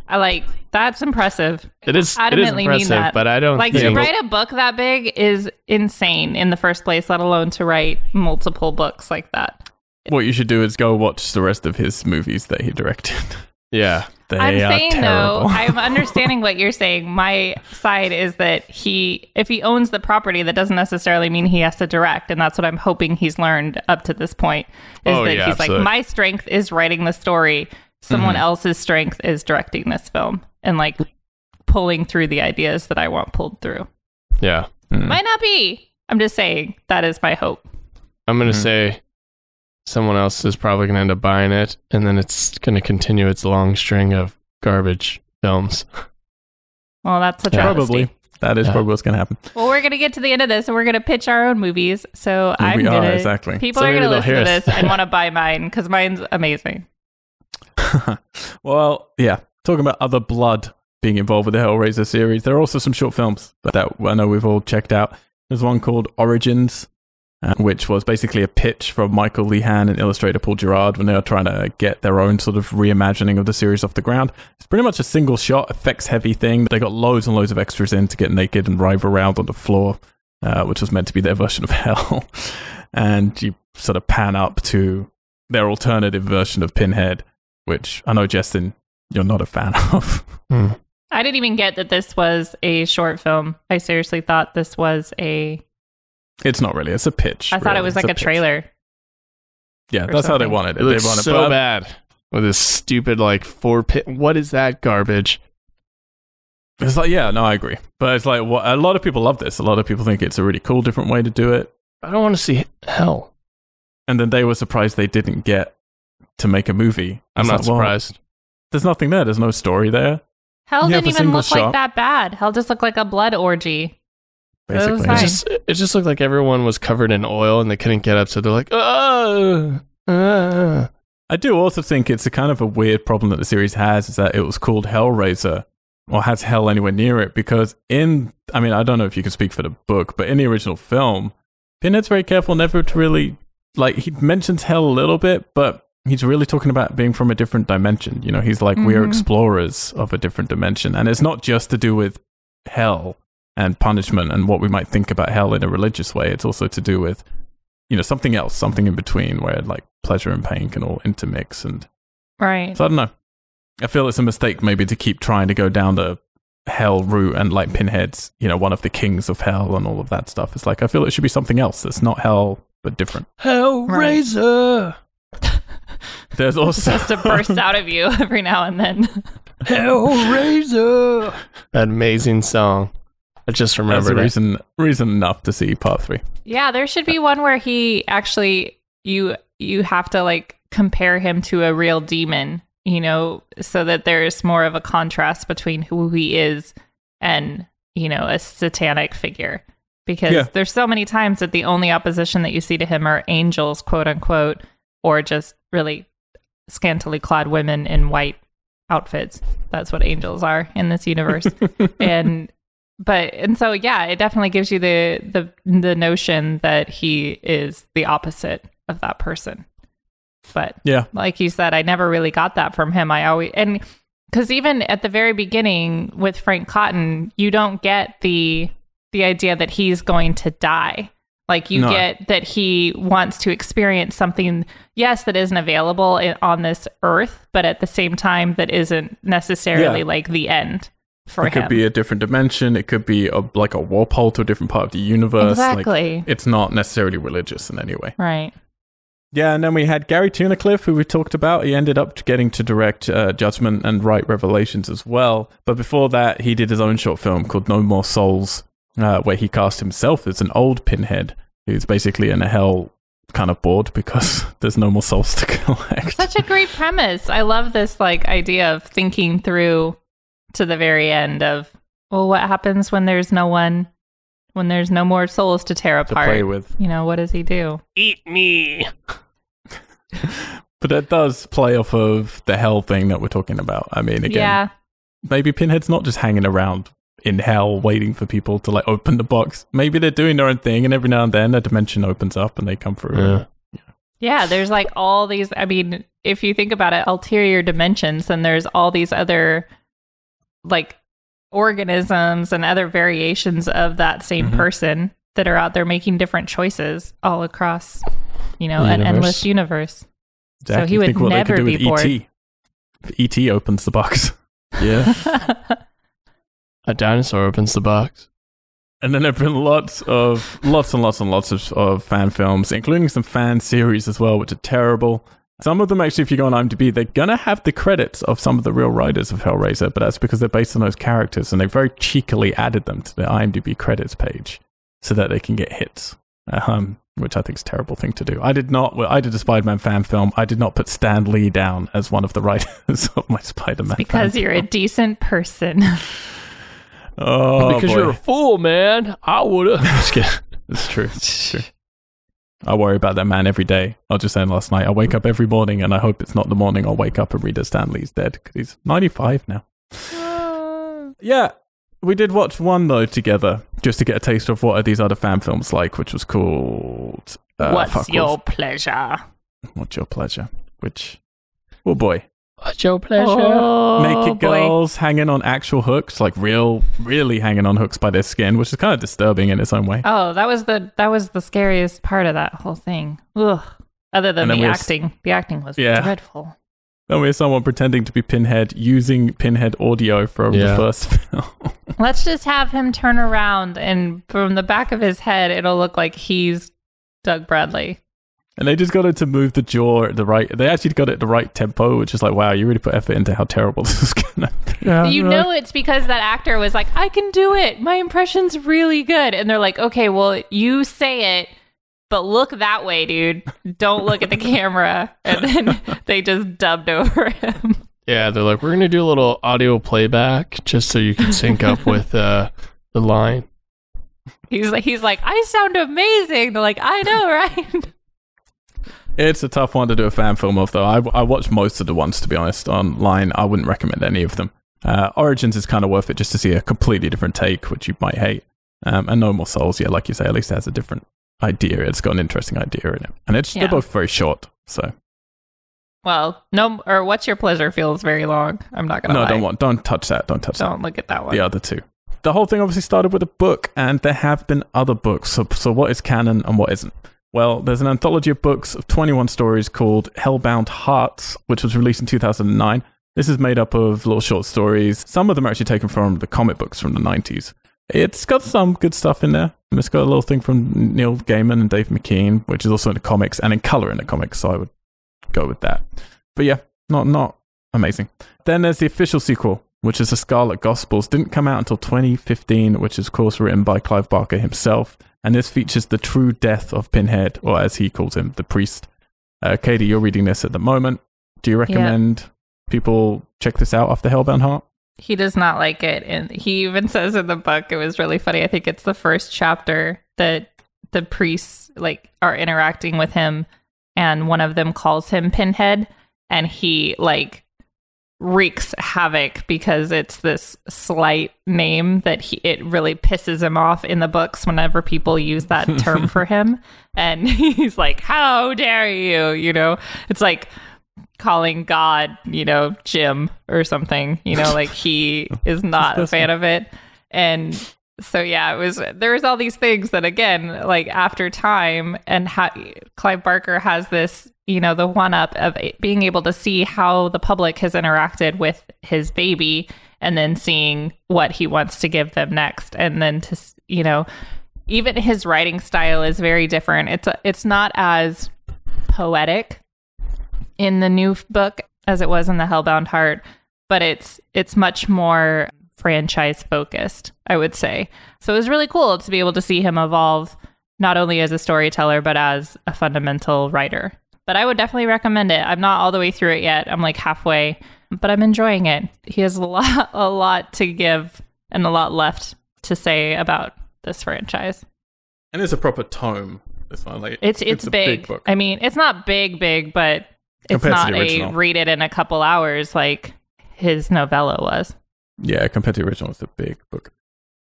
i like that's impressive it is, it is adamantly mean impressive, that. but I don't like to write a book that big is insane in the first place let alone to write multiple books like that What you should do is go watch the rest of his movies that he directed. (laughs) Yeah. They I'm are saying terrible. though, I'm (laughs) understanding what you're saying. My side is that he, if he owns the property, that doesn't necessarily mean he has to direct, and that's what I'm hoping he's learned up to this point. Is Oh, that yeah, he's absolutely. like, my strength is writing the story. Someone Mm-hmm. else's strength is directing this film and like pulling through the ideas that I want pulled through. Yeah. Mm. Might not be. I'm just saying that is my hope. I'm going to Mhm. say someone else is probably going to end up buying it, and then it's going to continue its long string of garbage films. (laughs) Well, that's a Yeah. travesty. Probably. That is Yeah. probably what's going to happen. Well, we're gonna get to the end of this, and we're gonna pitch our own movies. So I'm we gonna are, exactly. people So are gonna listen to this and want to buy mine because mine's amazing. (laughs) well, yeah. Talking about other blood being involved with the Hellraiser series, there are also some short films that I know we've all checked out. There's one called Origins, uh, which was basically a pitch from Michael Lehan and illustrator Paul Gerard when they were trying to get their own sort of reimagining of the series off the ground. It's pretty much a single shot, effects heavy thing. They got loads and loads of extras in to get naked and writhe around on the floor, uh, which was meant to be their (laughs) version of hell. (laughs) and you sort of pan up to their alternative version of Pinhead, which I know, Justin, you're not a fan (laughs) of. Hmm. I didn't even get that this was a short film. I seriously thought this was a. It's not really. It's a pitch. I thought it was It's like a, pitch. trailer. Yeah, or that's how they something. wanted It it. looks they wanted, so but bad with this stupid like four pit. What is that garbage? It's like, yeah, no, I agree. But it's like, what, a lot of people love this. A lot of people think it's a really cool, different way to do it. I don't want to see hell. And then they were surprised they didn't get to make a movie. I'm It's not like, well, surprised. there's nothing there. There's no story there, Hell You didn't even look shot. like that bad. Hell just looked like a blood orgy. Basically. fine. It just it just looked like everyone was covered in oil and they couldn't get up, so they're like, oh, uh. I do also think it's a kind of a weird problem that the series has is that it was called Hellraiser or has hell anywhere near it because in I mean I don't know if you can speak for the book but in the original film Pinhead's very careful never to really like he mentions hell a little bit but he's really talking about being from a different dimension you know he's like we are Mhm. explorers of a different dimension and it's not just to do with hell and punishment and what we might think about hell in a religious way it's also to do with you know something else something in between where like pleasure and pain can all intermix and Right. so I don't know. I feel it's a mistake maybe to keep trying to go down the hell route and like Pinhead's, you know, one of the kings of hell and all of that stuff. It's like I feel it should be something else that's not hell but different. Hellraiser, (laughs) There's (laughs) also Just to burst out of you (laughs) every now and then. Hellraiser. that amazing song. I just That's remembered it. reason reason enough to see part three. Yeah, there should be one where he actually you you have to like compare him to a real demon, you know, so that there's more of a contrast between who he is and, you know, a satanic figure. Because Yeah. there's so many times that the only opposition that you see to him are angels, quote unquote, or just really scantily clad women in white outfits. That's what angels are in this universe. (laughs) and but and so yeah, it definitely gives you the the the notion that he is the opposite of that person. But Yeah. like you said, I never really got that from him. I always and because even at the very beginning with Frank Cotton, you don't get the the idea that he's going to die. Like you No. get that he wants to experience something, yes, that isn't available i- on this earth, but at the same time that isn't necessarily Yeah. like the end for it him. could be a different dimension. It could be a, like a warp hole to a different part of the universe. Like, exactly it's not necessarily religious in any way. right. Yeah, and then we had Gary Tunnicliffe, who we talked about. He ended up getting to direct uh, Judgment and write Revelations as well. But before that, he did his own short film called No More Souls, uh, where he cast himself as an old pinhead who's basically in a hell kind of bored because (laughs) there's no more souls to (laughs) collect. Such a great premise. I love this like idea of thinking through to the very end of well, what happens when there's no one, when there's no more souls to tear to apart? play with. You know, what does he do? Eat me. (laughs) But that does play off of the hell thing that we're talking about. I mean, again, Yeah, maybe Pinhead's not just hanging around in hell waiting for people to like open the box. Maybe they're doing their own thing, and every now and then a dimension opens up and they come through. Yeah. yeah. There's like all these. I mean, if you think about it, ulterior dimensions, and there's all these other like organisms and other variations of that same Mhm. person that are out there making different choices all across, you know, The an endless universe. So he would Think what they never could do be with bored. ET. ET opens the box. Yeah. (laughs) A dinosaur opens the box. And then there have been lots of lots and lots and lots of, of fan films, including some fan series as well, which are terrible. Some of them actually, if you go on IMDb, they're gonna have the credits of some of the real writers of Hellraiser, but that's because they're based on those characters, and they very cheekily added them to the IMDb credits page so that they can get hits. Um, which I think is a terrible thing to do. I did not. Well, I did a Spider-Man fan film. I did not put Stan Lee down as one of the (laughs) writers of my Spider-Man. because fan you're a decent person. (laughs) oh, because boy. you're a fool, man. I would have. (laughs) It's true. It's true. I worry about that man every day. I was just saying last night. I wake up every morning, and I hope it's not the morning I'll wake up and read that Stan Lee's dead because he's 95 now. (sighs) Yeah, we did watch one though together just to get a taste of what are these other fan films like, which was called uh, What's your off. pleasure? What's your pleasure? Which, oh boy, What's your pleasure? Oh, naked boy. girls hanging on actual hooks, like real, really hanging on hooks by their skin, which is kind of disturbing in its own way. Oh, that was the that was the scariest part of that whole thing. Ugh. Other than the we have- acting, the acting was Yeah. dreadful. Then we have someone pretending to be Pinhead using Pinhead audio from the first (laughs) film. Let's just have him turn around, and from the back of his head, it'll look like he's Doug Bradley. And they just got it to move the jaw at the right. They actually got it at the right tempo, which is like, wow, you really put effort into how terrible (laughs) this is gonna be. Yeah, you right. know it's because that actor was like, I can do it. My impression's really good. And they're like, okay, well, you say it, but look that way, dude. Don't look at the camera. (laughs) And then they just dubbed over him. Yeah, they're like, we're gonna do a little audio playback just so you can sync up with uh, the line. He's like, he's like, I sound amazing. They're like, I know, right? (laughs) It's a tough one to do a fan film of, though. I, I watched most of the ones, to be honest, online. I wouldn't recommend any of them. Uh, Origins is kind of worth it just to see a completely different take, which you might hate. Um, and No More Souls, yeah, like you say, at least it has a different idea. It's got an interesting idea in it. And it's Yeah. they're both very short, so Well, no, or what's your pleasure feels very long. I'm not gonna no, lie. don't want, don't touch that, don't touch that. Don't look at that one. the other two. The whole thing obviously started with a book, and there have been other books. So, so what is canon and what isn't? Well, there's an anthology of books of 21 stories called Hellbound Hearts, which was released in 2009. This is made up of little short stories. Some of them are actually taken from the comic books from the 90s. It's got some good stuff in there. It's got a little thing from Neil Gaiman and Dave McKean, which is also in the comics and in color in the comics. So I would go with that. But yeah, not not amazing. Then there's the official sequel, which is the Scarlet Gospels. Didn't come out until 2015, which is of course written by Clive Barker himself. And this features the true death of Pinhead, or as he calls him, the priest. Uh, Katie, you're reading this at the moment. Do you recommend people check this out after Hellbound Heart? He does not like it. And he even (laughs) says in the book, it was really funny. I think it's the first chapter that the priests like are interacting with him and one of them calls him Pinhead and he like wreaks havoc because it's this slight name that he it really pisses him off in the books whenever people use that (laughs) term for him. And (laughs) he's like how dare you you know? It's like calling god you know jim or something you know? Like he (laughs) is not a fan of it. And so yeah it was there was all these things that again like after time and ha- clive barker has this you know the one up of being able to see how the public has interacted with his baby and then seeing what he wants to give them next. And then to you know even his writing style is very different. It's a, it's not as poetic in the new book as it was in the Hellbound Heart, but it's it's much more franchise focused, I would say. So it was really cool to be able to see him evolve not only as a storyteller but as a fundamental writer. But I would definitely recommend it. I'm not all the way through it yet. I'm like halfway, but I'm enjoying it. He has a (laughs) lot a lot to give and a lot left to say about this franchise. And it's a proper tome. This one, like It's it's, a big. book. I mean, it's not big, big, but it's Compared not a read it in a couple hours like his novella was. Yeah, compared to the original, it's a big book.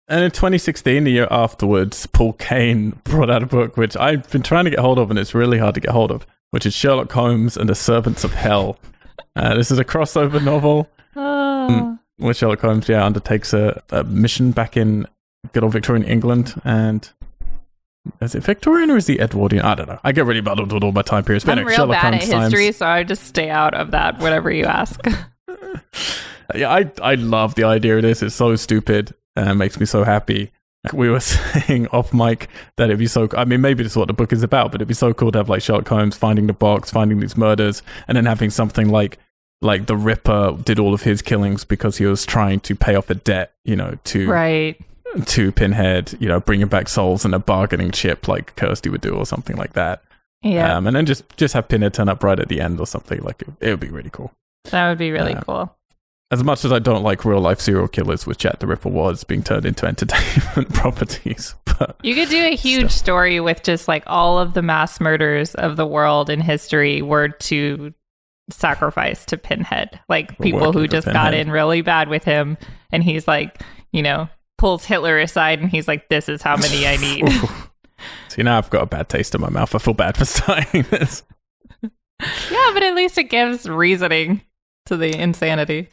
And in 2016, the year afterwards, Paul Kane (laughs) brought out a book which I've been trying to get hold of, and it's really hard to get hold of, which is Sherlock Holmes and the Servants of Hell. Uh, this is a crossover novel Oh. where Sherlock Holmes, yeah, undertakes a, a mission back in good old Victorian England, and is it Victorian or is he Edwardian? I don't know. I get really muddled with all my time periods. But I'm anyway, real Sherlock bad at Holmes times. history, so I just stay out of that whatever you ask. (laughs) yeah, I I love the idea of this. It's so stupid and it makes me so happy. We were (laughs) saying off mic that it'd be so. I mean, maybe this is what the book is about, but it'd be so cool to have like Sherlock Holmes finding the box, finding these murders, and then having something like like the Ripper did all of his killings because he was trying to pay off a debt, you know, to Right. to Pinhead, you know, bringing back souls and a bargaining chip like Kirsty would do, or something like that. Yeah. Um, and then just just have Pinhead turn up right at the end or something. Like it, it would be really cool. that would be really cool. As much as I don't like real life serial killers, which Jack the Ripper was being turned into (laughs) entertainment properties, but You could do a huge story with just like all of the mass murders of the world in history were to sacrifice to Pinhead. Like people who just got in really bad with him and he's like, you know, pulls Hitler aside and he's like, This is how many I need. (laughs) See, now I've got a bad taste in my mouth. I feel bad for (laughs) starting this. yeah, but at least it gives reasoning to the insanity.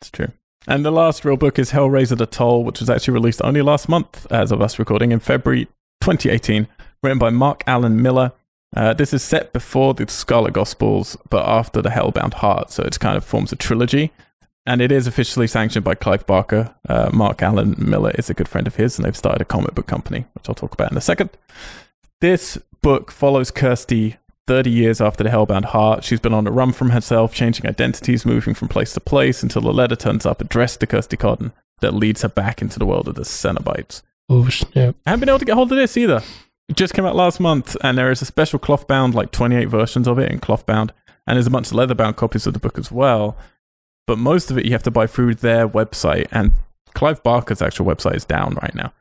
It's true. And the last real book is Hellraiser the Toll, which was actually released only last month, as of us recording, in February 2018, written by Mark Alan Miller. Uh, this is set before the Scarlet Gospels, but after the Hellbound Heart, so it kind of forms a trilogy. And it is officially sanctioned by Clive Barker. Uh, Mark Alan Miller is a good friend of his, and they've started a comic book company, which I'll talk about in a second. This book follows Kirsty 30 years after the Hellbound Heart. She's been on a run from herself, changing identities, moving from place to place until a letter turns up addressed to Kirsty Cotton that leads her back into the world of the Cenobites. Oh, snap. I haven't been able to get hold of this either. It just came out last month, and there is a special cloth bound, like 28 versions of it in cloth bound, and there's a bunch of leather bound copies of the book as well. But most of it you have to buy through their website, and Clive Barker's actual website is down right now.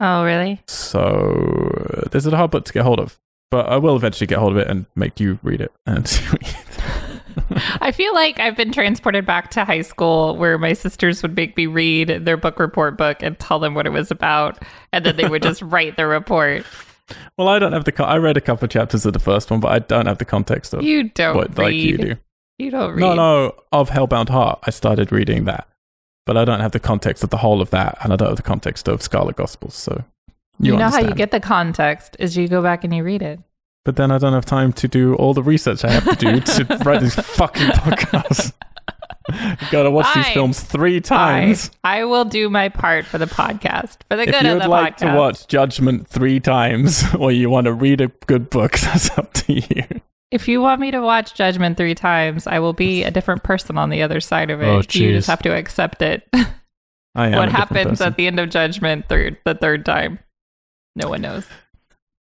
Oh, really? So uh, this is a hard book to get hold of. But I will eventually get hold of it and make you read it and see what you. I feel like I've been transported back to high school where my sisters would make me read their book report book and tell them what it was about, and then they would just (laughs) write the report. Well, I don't have the. Con- I read a couple of chapters of the first one, but I don't have the context of You don't what read. like you do. You don't read. No, no, of Hellbound Heart. I started reading that, but I don't have the context of the whole of that, and I don't have the context of Scarlet Gospels. So You, you, know how you get the context is you go back and you read it. But then I don't have time to do all the research I have to do to (laughs) write these fucking podcasts. (laughs) you gotta watch these films three Fine. times. I will do my part for the podcast, for the If good you of would the like podcast. to watch Judgment three times, (laughs) or you want to read a good book, that's up to you. If you want me to watch Judgment three times, I will be a different person on the other side of it. Oh, you just have to accept it. I am what a happens person. at the end of Judgment third the third time? No one knows.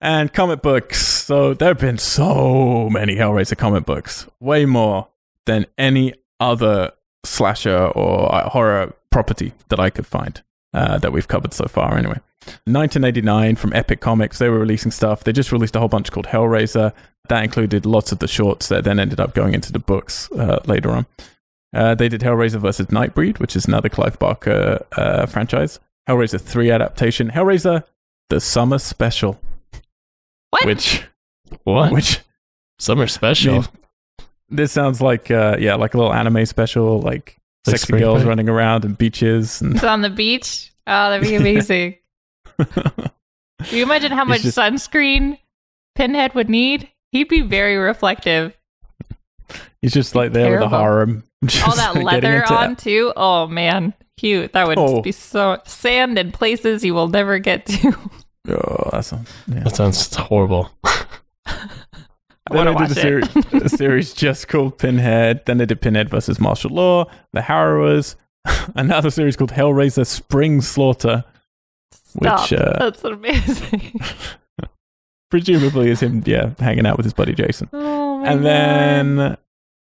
And comic books. So there have been so many Hellraiser comic books, way more than any other slasher or uh, horror property that I could find uh, that we've covered so far. Anyway, 1989 from Epic Comics, they were releasing stuff. They just released a whole bunch called Hellraiser. That included lots of the shorts that then ended up going into the books uh, later on. Uh, they did Hellraiser versus Nightbreed, which is another Clive Barker uh, franchise. Hellraiser 3 adaptation. Hellraiser The Summer Special What? which What? which Summer special. means- this sounds like uh yeah like a little anime special like Like sexy girls break? running around and beaches and It's on the beach. Oh, that'd be (laughs) amazing. (laughs) Can you imagine how much just- sunscreen Pinhead would need? He'd be very reflective. he's just like there with a Terrible. harem (laughs) All that getting leather into on too. Oh man, cute. That would Oh. be so sand in places you will never get to. (laughs) oh that sounds yeah. That sounds horrible. (laughs) I then want to they did a, it. series, a series (laughs) just called Pinhead. Then they did Pinhead versus Martial Law, The Harrowers, another series called Hellraiser Spring Slaughter, Stop. which uh, That's amazing. presumably is him, yeah, hanging out with his buddy Jason. oh my and God. then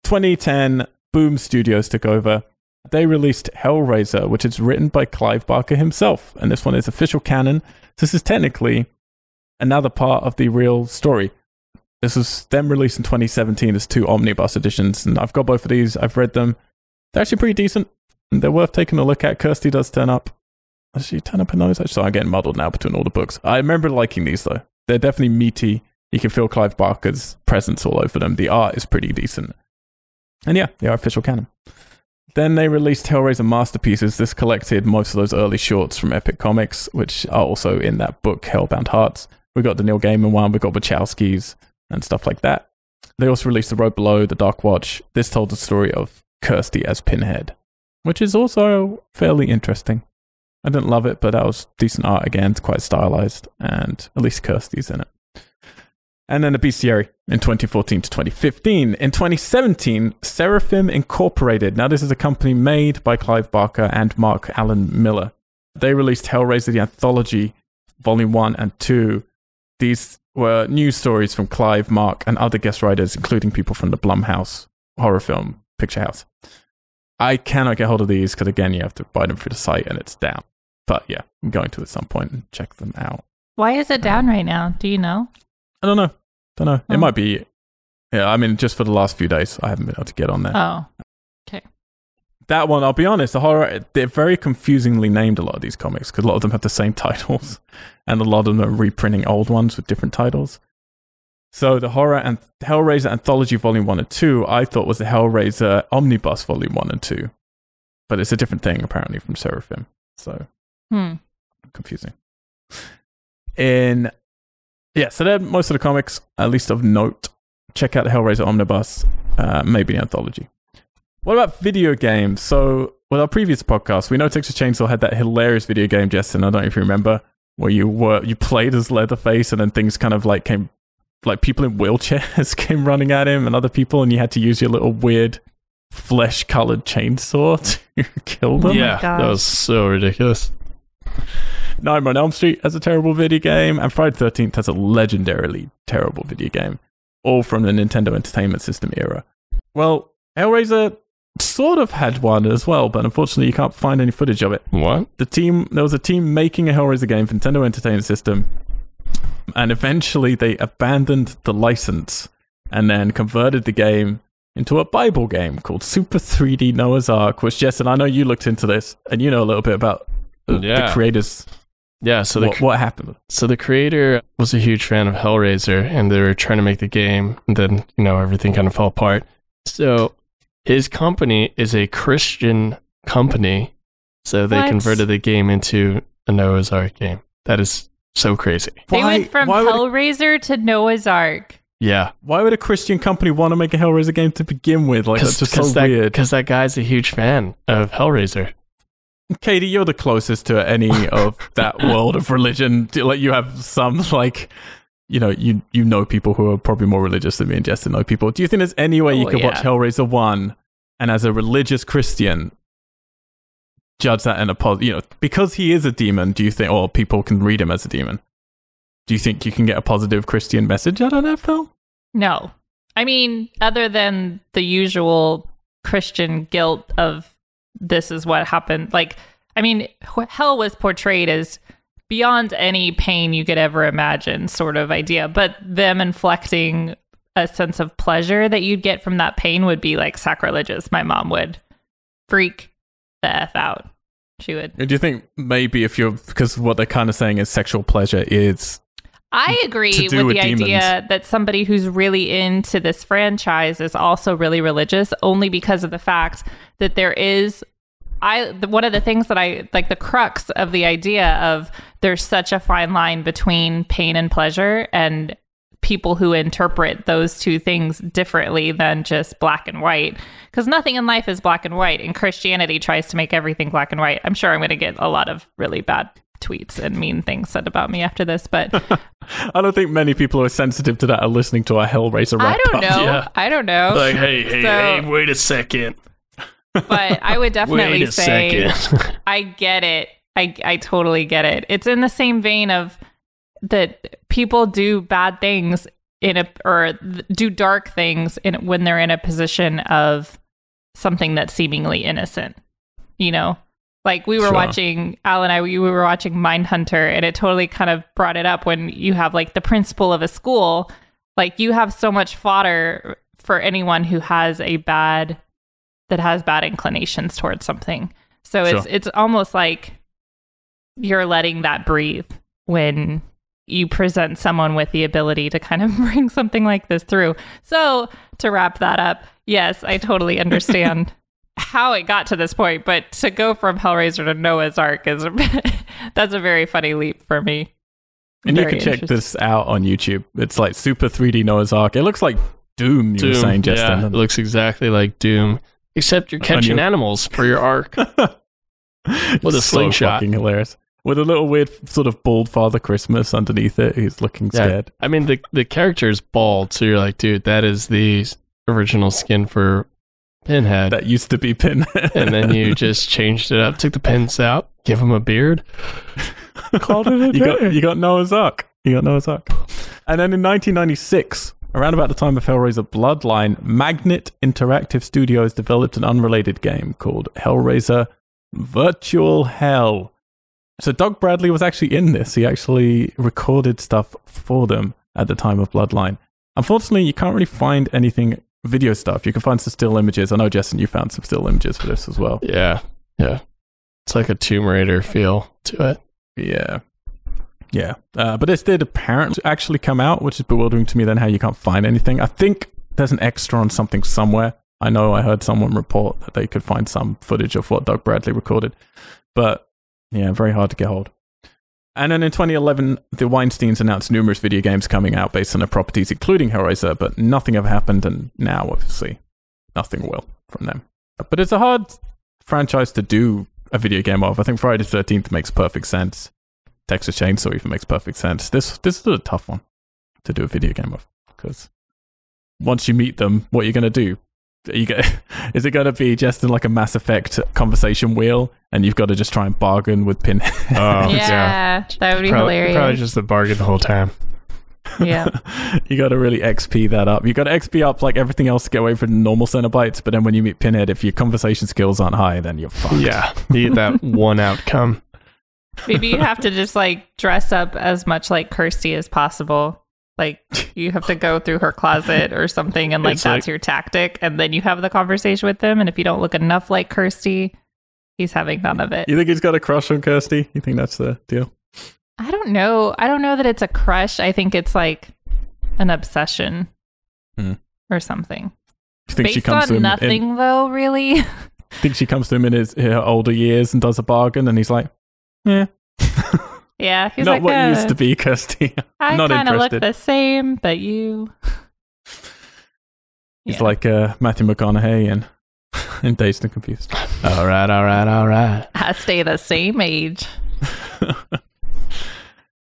2010, Boom Studios took over. They released Hellraiser, which is written by Clive Barker himself, and this one is official canon. This is technically another part of the real story. This was them released in 2017 as two omnibus editions, and I've got both of these. I've read them. They're actually pretty decent. and They're worth taking a look at. Kirsty does turn up. Does she turn up her nose? So I'm getting muddled now between all the books. I remember liking these though. They're definitely meaty. You can feel Clive Barker's presence all over them. The art is pretty decent. And yeah, they are official canon. Then they released Hellraiser Masterpieces. This collected most of those early shorts from Epic Comics, which are also in that book, Hellbound Hearts. We got the Neil Gaiman one, we got Wachowski's and stuff like that. They also released The Road Below, The Dark Watch. This told the story of Kirsty as Pinhead, which is also fairly interesting. I didn't love it, but that was decent art again. It's quite stylized, and at least Kirsty's in it. And then the bestiary in 2014 to 2015. In 2017, Seraphim Incorporated. Now, this is a company made by Clive Barker and Mark Alan Miller. They released Hellraiser the Anthology, Volume 1 and 2. These were news stories from Clive, Mark, and other guest writers, including people from the Blumhouse horror film Picture House. I cannot get hold of these because, again, you have to buy them through the site and it's down. But yeah, I'm going to at some point and check them out. Why is it down right now? Do you know? I don't know. Don't know. Oh. It might be. Yeah, I mean, just for the last few days, I haven't been able to get on there. Oh, okay. that one, I'll be honest, the horror, they're very confusingly named, a lot of these comics, because a lot of them have the same (laughs) titles, and a lot of them are reprinting old ones with different titles. So the horror and Hellraiser Anthology Volume 1 and 2, I thought was the Hellraiser Omnibus Volume 1 and 2. But it's a different thing, apparently, from Seraphim. So hmm. confusing. In yeah, so they're most of the comics, at least of note. Check out the Hellraiser Omnibus, uh, maybe the anthology. What about video games? So, with our previous podcast, we know Texas Chainsaw had that hilarious video game, Justin. I don't know if you remember, where you were you played as Leatherface, and then things kind of like came, like people in wheelchairs (laughs) came running at him, and other people, and you had to use your little weird flesh-colored chainsaw (laughs) to kill them. yeah, gosh. that was so ridiculous. Nightmare on Elm Street has a terrible video game, and Friday 13th has a legendarily terrible video game, all from the Nintendo Entertainment System era. Well, Hellraiser sort of had one as well, but unfortunately you can't find any footage of it. What? The team, there was a team making a Hellraiser game for Nintendo Entertainment System, and eventually they abandoned the license and then converted the game into a Bible game called Super 3D Noah's Ark, which, Jess, and I know you looked into this, and you know a little bit about the, the creators Yeah, so the what, what happened? So the creator was a huge fan of Hellraiser, and they were trying to make the game, and then you know everything kind of fell apart. So his company is a Christian company, so they What? converted the game into a Noah's Ark game. That is so crazy. They Why- went from why would, Hellraiser to Noah's Ark. Yeah, why would a Christian company want to make a Hellraiser game to begin with? Like that's just so that, weird. Because that guy's a huge fan of Hellraiser. Katie, you're the closest to any of that (laughs) world of religion. Do- Like you have some like. You know, you you know people who are probably more religious than me and Jess know people. Do you think there's any way you Oh, could watch yeah. Hellraiser one, and as a religious Christian, judge that in a positive? You know, because he is a demon. Do you think, or people can read him as a demon? Do you think you can get a positive Christian message out of that film? No. I mean, other than the usual Christian guilt of this is what happened. Like, I mean, hell was portrayed as beyond any pain you could ever imagine, sort of idea. But them inflecting a sense of pleasure that you'd get from that pain would be like sacrilegious. My mom would freak the F out. She would. Do you think maybe if you're because what they're kind of saying is sexual pleasure is I agree to with the with idea that somebody who's really into this franchise is also really religious, only because of the fact that there is. I one of the things that I like the crux of the idea of there's such a fine line between pain and pleasure and people who interpret those two things differently than just black and white because nothing in life is black and white and Christianity tries to make everything black and white. I'm sure I'm going to get a lot of really bad tweets and mean things said about me after this, but (laughs) I don't think many people who are sensitive to that are listening to our Hellraiser I don't know. Yeah. I don't know. Like, hey, hey, So- hey, wait a second. but I would (laughs) definitely say. (laughs) I get it. I I totally get it. It's in the same vein of that people do bad things in a or th- do dark things in when they're in a position of something that's seemingly innocent. You know, like we were Sure. watching Al and I. We were watching Mindhunter, and it totally kind of brought it up when you have like the principal of a school. Like you have so much fodder for anyone who has a bad that has bad inclinations towards something. So it's it's almost like you're letting that breathe when you present someone with the ability to kind of (laughs) bring something like this through. So to wrap that up, yes, I totally (laughs) understand how it got to this point, but to go from Hellraiser to Noah's Ark is (laughs) that's a very funny leap for me. And you can check this out on YouTube. It's like Super 3D Noah's Ark. It looks like Doom, you were saying, yeah, it looks exactly like Doom. Except you're catching you- animals for your ark (laughs) With a So slingshot. fucking hilarious. With a little weird sort of bald Father Christmas underneath it. He's looking Yeah. scared. I mean, the the character is bald, so you're like, dude, that is the original skin for Pinhead. That used to be Pinhead. and then you (laughs) just changed it up, took the pins out, give him a beard, (laughs) called it a you got you got Noah's Ark. You got Noah's Ark. And then in 1996, around about the time of Hellraiser Bloodline, Magnet Interactive Studios developed an unrelated game called Hellraiser Virtual Hell. So Doug Bradley was actually in this. He actually recorded stuff for them at the time of Bloodline. Unfortunately, you can't really find anything video stuff. You can find some still images. I know, Justin, you found some still images for this as well. Yeah, yeah. It's like a Tomb Raider feel to it. Yeah. Yeah. Uh, but this did apparently actually come out, which is bewildering to me then how you can't find anything. I think there's an extra on something somewhere. I know I heard someone report that they could find some footage of what Doug Bradley recorded. But yeah, very hard to get hold. And then in 2011, the Weinsteins announced numerous video games coming out based on their properties, including Hellraiser, but nothing ever happened, and now, obviously, nothing will from them. But it's a hard franchise to do a video game of. I think Friday the 13th makes perfect sense. Texas Chainsaw even makes perfect sense. This this is a tough one to do a video game of because once you meet them, what are you going to do? Are you go- (laughs) is it going to be just in like a Mass Effect conversation wheel, and you've got to just try and bargain with Pinhead? Oh, (laughs) yeah, that would be Probably, hilarious. probably just the bargain the whole time. yeah. (laughs) you got to really XP that up. You got to XP up like everything else to get away from the normal Cenobites, but then when you meet Pinhead, if your conversation skills aren't high, then you're fucked. Yeah, you get that one outcome. Maybe you have to just like dress up as much like Kirsty as possible. Like you have to go through her closet or something, and like It's that's like- your tactic. And then you have the conversation with him. And if you don't look enough like Kirsty, he's having none of it. You think he's got a crush on Kirsty? You think that's the deal? I don't know. I don't know that it's a crush. I think it's like an obsession Hmm. or something. You think Based she comes to on him nothing, in, though. Really. (laughs) think she comes to him in his her older years and does a bargain, and he's like, "Yeah, (laughs) yeah. He's not like, what uh, used to be, (laughs) Kirsty." I not kind of look the same, but you. (laughs) He's Yeah. like uh, Matthew McConaughey and (laughs) in Dazed and Confused. All right, all right, all right. I stay the same age.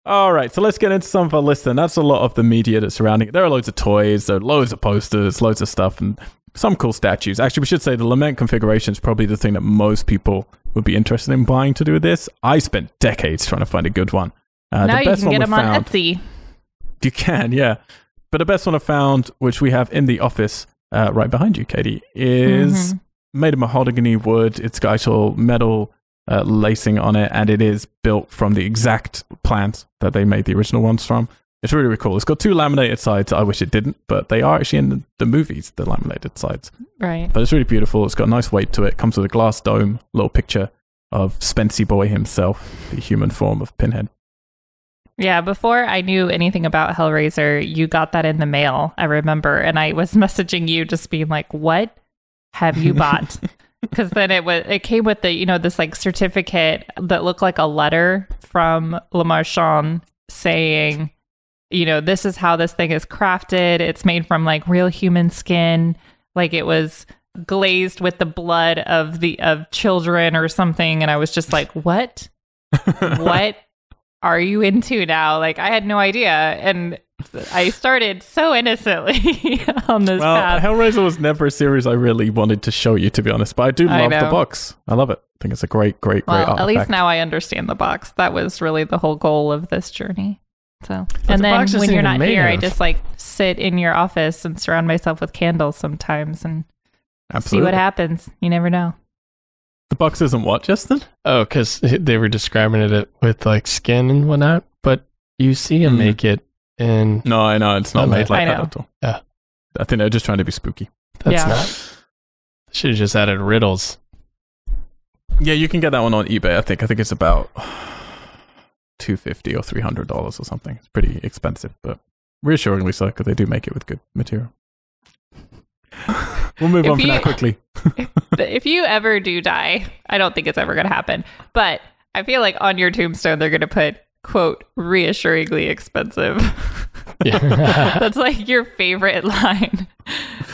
All right, so let's get into some of our list. And that's a lot of the media that's surrounding it. There are loads of toys, there are loads of posters, loads of stuff, and some cool statues. Actually, we should say the Lament configuration is probably the thing that most people would be interested in buying to do with this. I spent decades trying to find a good one. Uh, now the you can get them on found, Etsy. You can, yeah. But the best one I found, which we have in the office uh, right behind you, Katie, is Mhm. made of mahogany wood. It's got actual metal uh, lacing on it, and it is built from the exact plant that they made the original ones from. It's really, really cool. It's got two laminated sides. I wish it didn't, but they are actually in the, the movies, the laminated sides. Right. But it's really beautiful. It's got a nice weight to it. Comes with a glass dome, little picture of Spency Boy himself, the human form of Pinhead. Yeah, before I knew anything about Hellraiser, you got that in the mail, I remember. And I was (laughs) messaging you just being like, what have you bought? (laughs) Because then it was it came with the, you know, this like certificate that looked like a letter from Le Marchand saying, you know, this is how this thing is crafted. It's made from like real human skin. Like it was glazed with the blood of the of children or something. And I was just like, what? (laughs) what are you into now? Like I had no idea, and I started so innocently (laughs) on this Well, path. Hellraiser was never a series I really wanted to show you, to be honest. But I do I love the box. I love it. I think it's a great, great, great well, at least now I understand the box. That was really the whole goal of this journey. So, and the then when you're not made here, I just like sit in your office and surround myself with candles sometimes and see what happens. You never know. The box isn't what, Justin? Oh, because they were describing it with like skin and whatnot, but you see him Mhm. make it, and No, I know. It's not made like that at all. Yeah. I think they're just trying to be spooky. that's Yeah. not. Should have just added riddles. Yeah, you can get that one on eBay. I think. I think it's about two fifty or three hundred dollars or something. It's pretty expensive, but reassuringly so because they do make it with good material. (laughs) we'll move If on from you- that quickly. if you ever do die, I don't think it's ever going to happen, but I feel like on your tombstone they're going to put quote reassuringly expensive. (laughs) Yeah. (laughs) That's like your favorite line.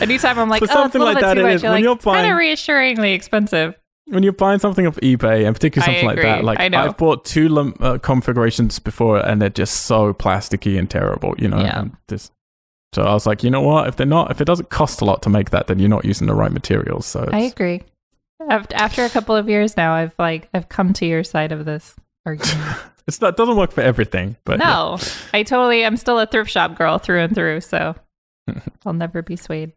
Anytime I'm like, For oh, it's a something little like bit that, too much. is. You're like, it's kind of reassuringly expensive. When you're buying something off eBay, and particularly something like that, like I know. I've bought two lum- uh, configurations before, and they're just so plasticky and terrible, you know. Yeah. Just, so I was like, you know what? If they're not, if it doesn't cost a lot to make that, then you're not using the right materials. So I agree. After, a couple of years now, I've like I've come to your side of this argument. (laughs) it's not it doesn't work for everything, but yeah. no, I totally. I'm still a thrift shop girl through and through, so (laughs) I'll never be swayed.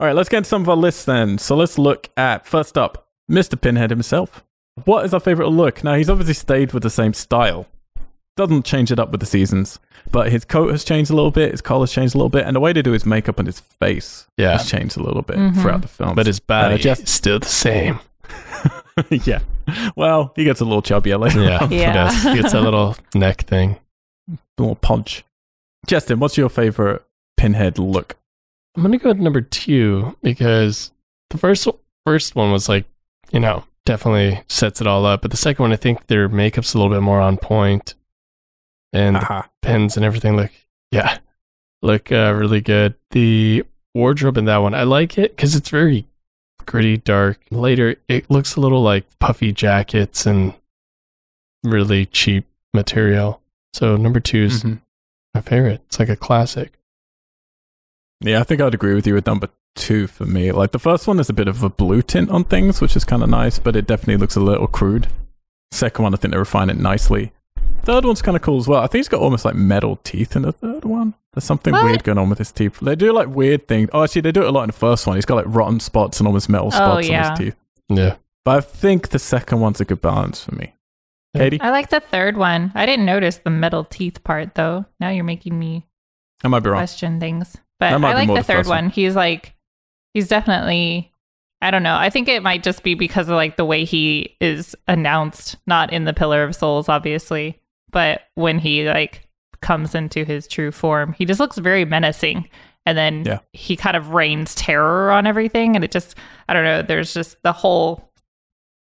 All right, let's get into some of our lists then. So let's look at first up, Mr. Pinhead himself. What is our favorite look? Now he's obviously stayed with the same style. Doesn't change it up with the seasons, but his coat has changed a little bit, his collar's changed a little bit, and the way to do his makeup and his face Yeah. has changed a little bit Mhm. throughout the film. But his body Uh, Jeff- is still the same. (laughs) yeah. Well, he gets a little chubbier later. Yeah. on. he Yeah. does. He gets a little (laughs) neck thing. a little punch. Justin, what's your favorite Pinhead look? I'm gonna go with number two because the first first one was like, you know, definitely sets it all up. But the second one, I think their makeup's a little bit more on point, and Aha. pins and everything look, yeah, look uh, really good. The wardrobe in that one, I like it because it's very gritty, dark. Later, it looks a little like puffy jackets and really cheap material. So number two is Mhm. my favorite. It's like a classic. Yeah, I think I'd agree with you with number two for me. Like the first one is a bit of a blue tint on things, which is kind of nice, but it definitely looks a little crude. Second one, I think they refine it nicely. Third one's kind of cool as well. I think he's got almost like metal teeth in the third one. There's something What? weird going on with his teeth. They do like weird things. Oh, actually, they do it a lot in the first one. He's got like rotten spots and almost metal oh, spots on yeah. his teeth. Yeah. But I think the second one's a good balance for me. Katie, I like the third one. I didn't notice the metal teeth part though. Now you're making me I might be wrong. question things. But I like the the third one. one. He's like he's definitely I don't know. I think it might just be because of like the way he is announced, not in the Pillar of Souls, obviously, but when he like comes into his true form, he just looks very menacing. And then Yeah. he kind of rains terror on everything. And it just, I don't know, there's just the whole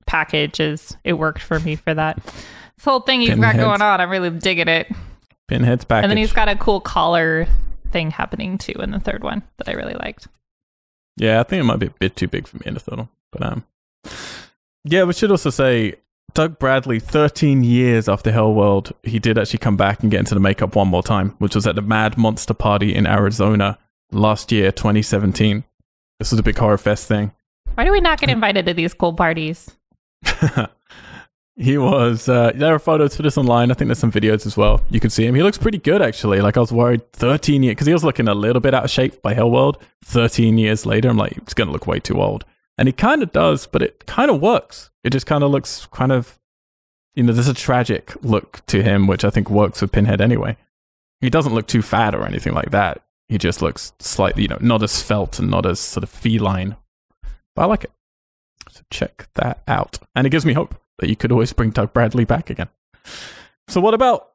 package is, it worked for me for that. This whole thing he's got going on, I'm really digging it. Pinhead's back. And then he's got a cool collar thing happening too in the third one that I really liked. Yeah, I think it might be a bit too big for me in the third. But um, yeah, we should also say Doug Bradley, 13 years after Hell World, he did actually come back and get into the makeup one more time, which was at the Mad Monster Party in Arizona last year, 2017. This was a big horror fest thing. Why do we not get invited to these cool parties? (laughs) he was uh, there are photos for this online. I think there's some videos as well. You can see him. He looks pretty good actually. Like i was worried 13 years because he was looking a little bit out of shape by hellworld 13 years later. I'm like it's gonna look way too old. And he kind of does but it kind of works. It just kind of looks kind of you know there's a tragic look to him which i think works with pinhead anyway. He doesn't look too fat or anything like that. He just looks slightly you know not as felt and not as sort of feline. But i like it. So check that out. And it gives me hope that you could always bring Doug Bradley back again. So what about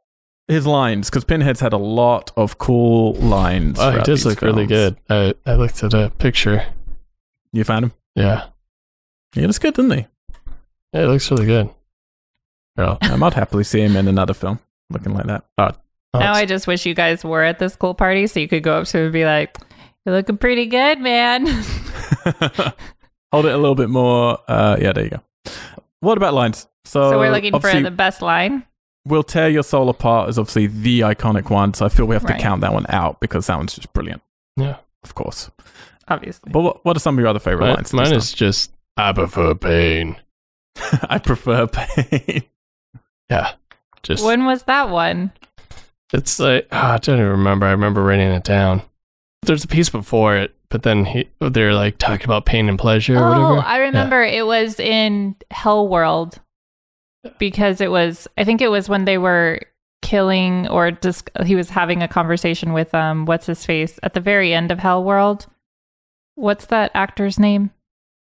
his lines? Because Pinhead's had a lot of cool lines. Oh, he does these look really good. I, I looked at a picture. You found him? Yeah. He looks good, didn't he? Yeah, it looks really good. Girl. (laughs) I might happily see him in another film looking like that. Oh, now I just wish you guys were at this cool party so you could go up to him and be like, You're looking pretty good, man. (laughs) (laughs) Hold it a little bit more. Uh, yeah, there you go. What about lines? So, so we're looking for the best line. We'll Tear Your Soul Apart is obviously the iconic one, so I feel we have Right. to count that one out because that one's just brilliant, yeah. of course. Obviously. But what, what are some of your other favorite Mine, lines? mine this is just, I prefer pain. (laughs) I prefer pain. (laughs) Yeah. Just, when was that one? it's like, ah, I don't even remember. I remember writing it down. There's a piece before it, but then he, they're like talking about pain and pleasure or Oh, whatever. I remember it was in Hell World because it was I think it was when they were killing or just he was having a conversation with um what's his face at the very end of Hell World. What's that actor's name?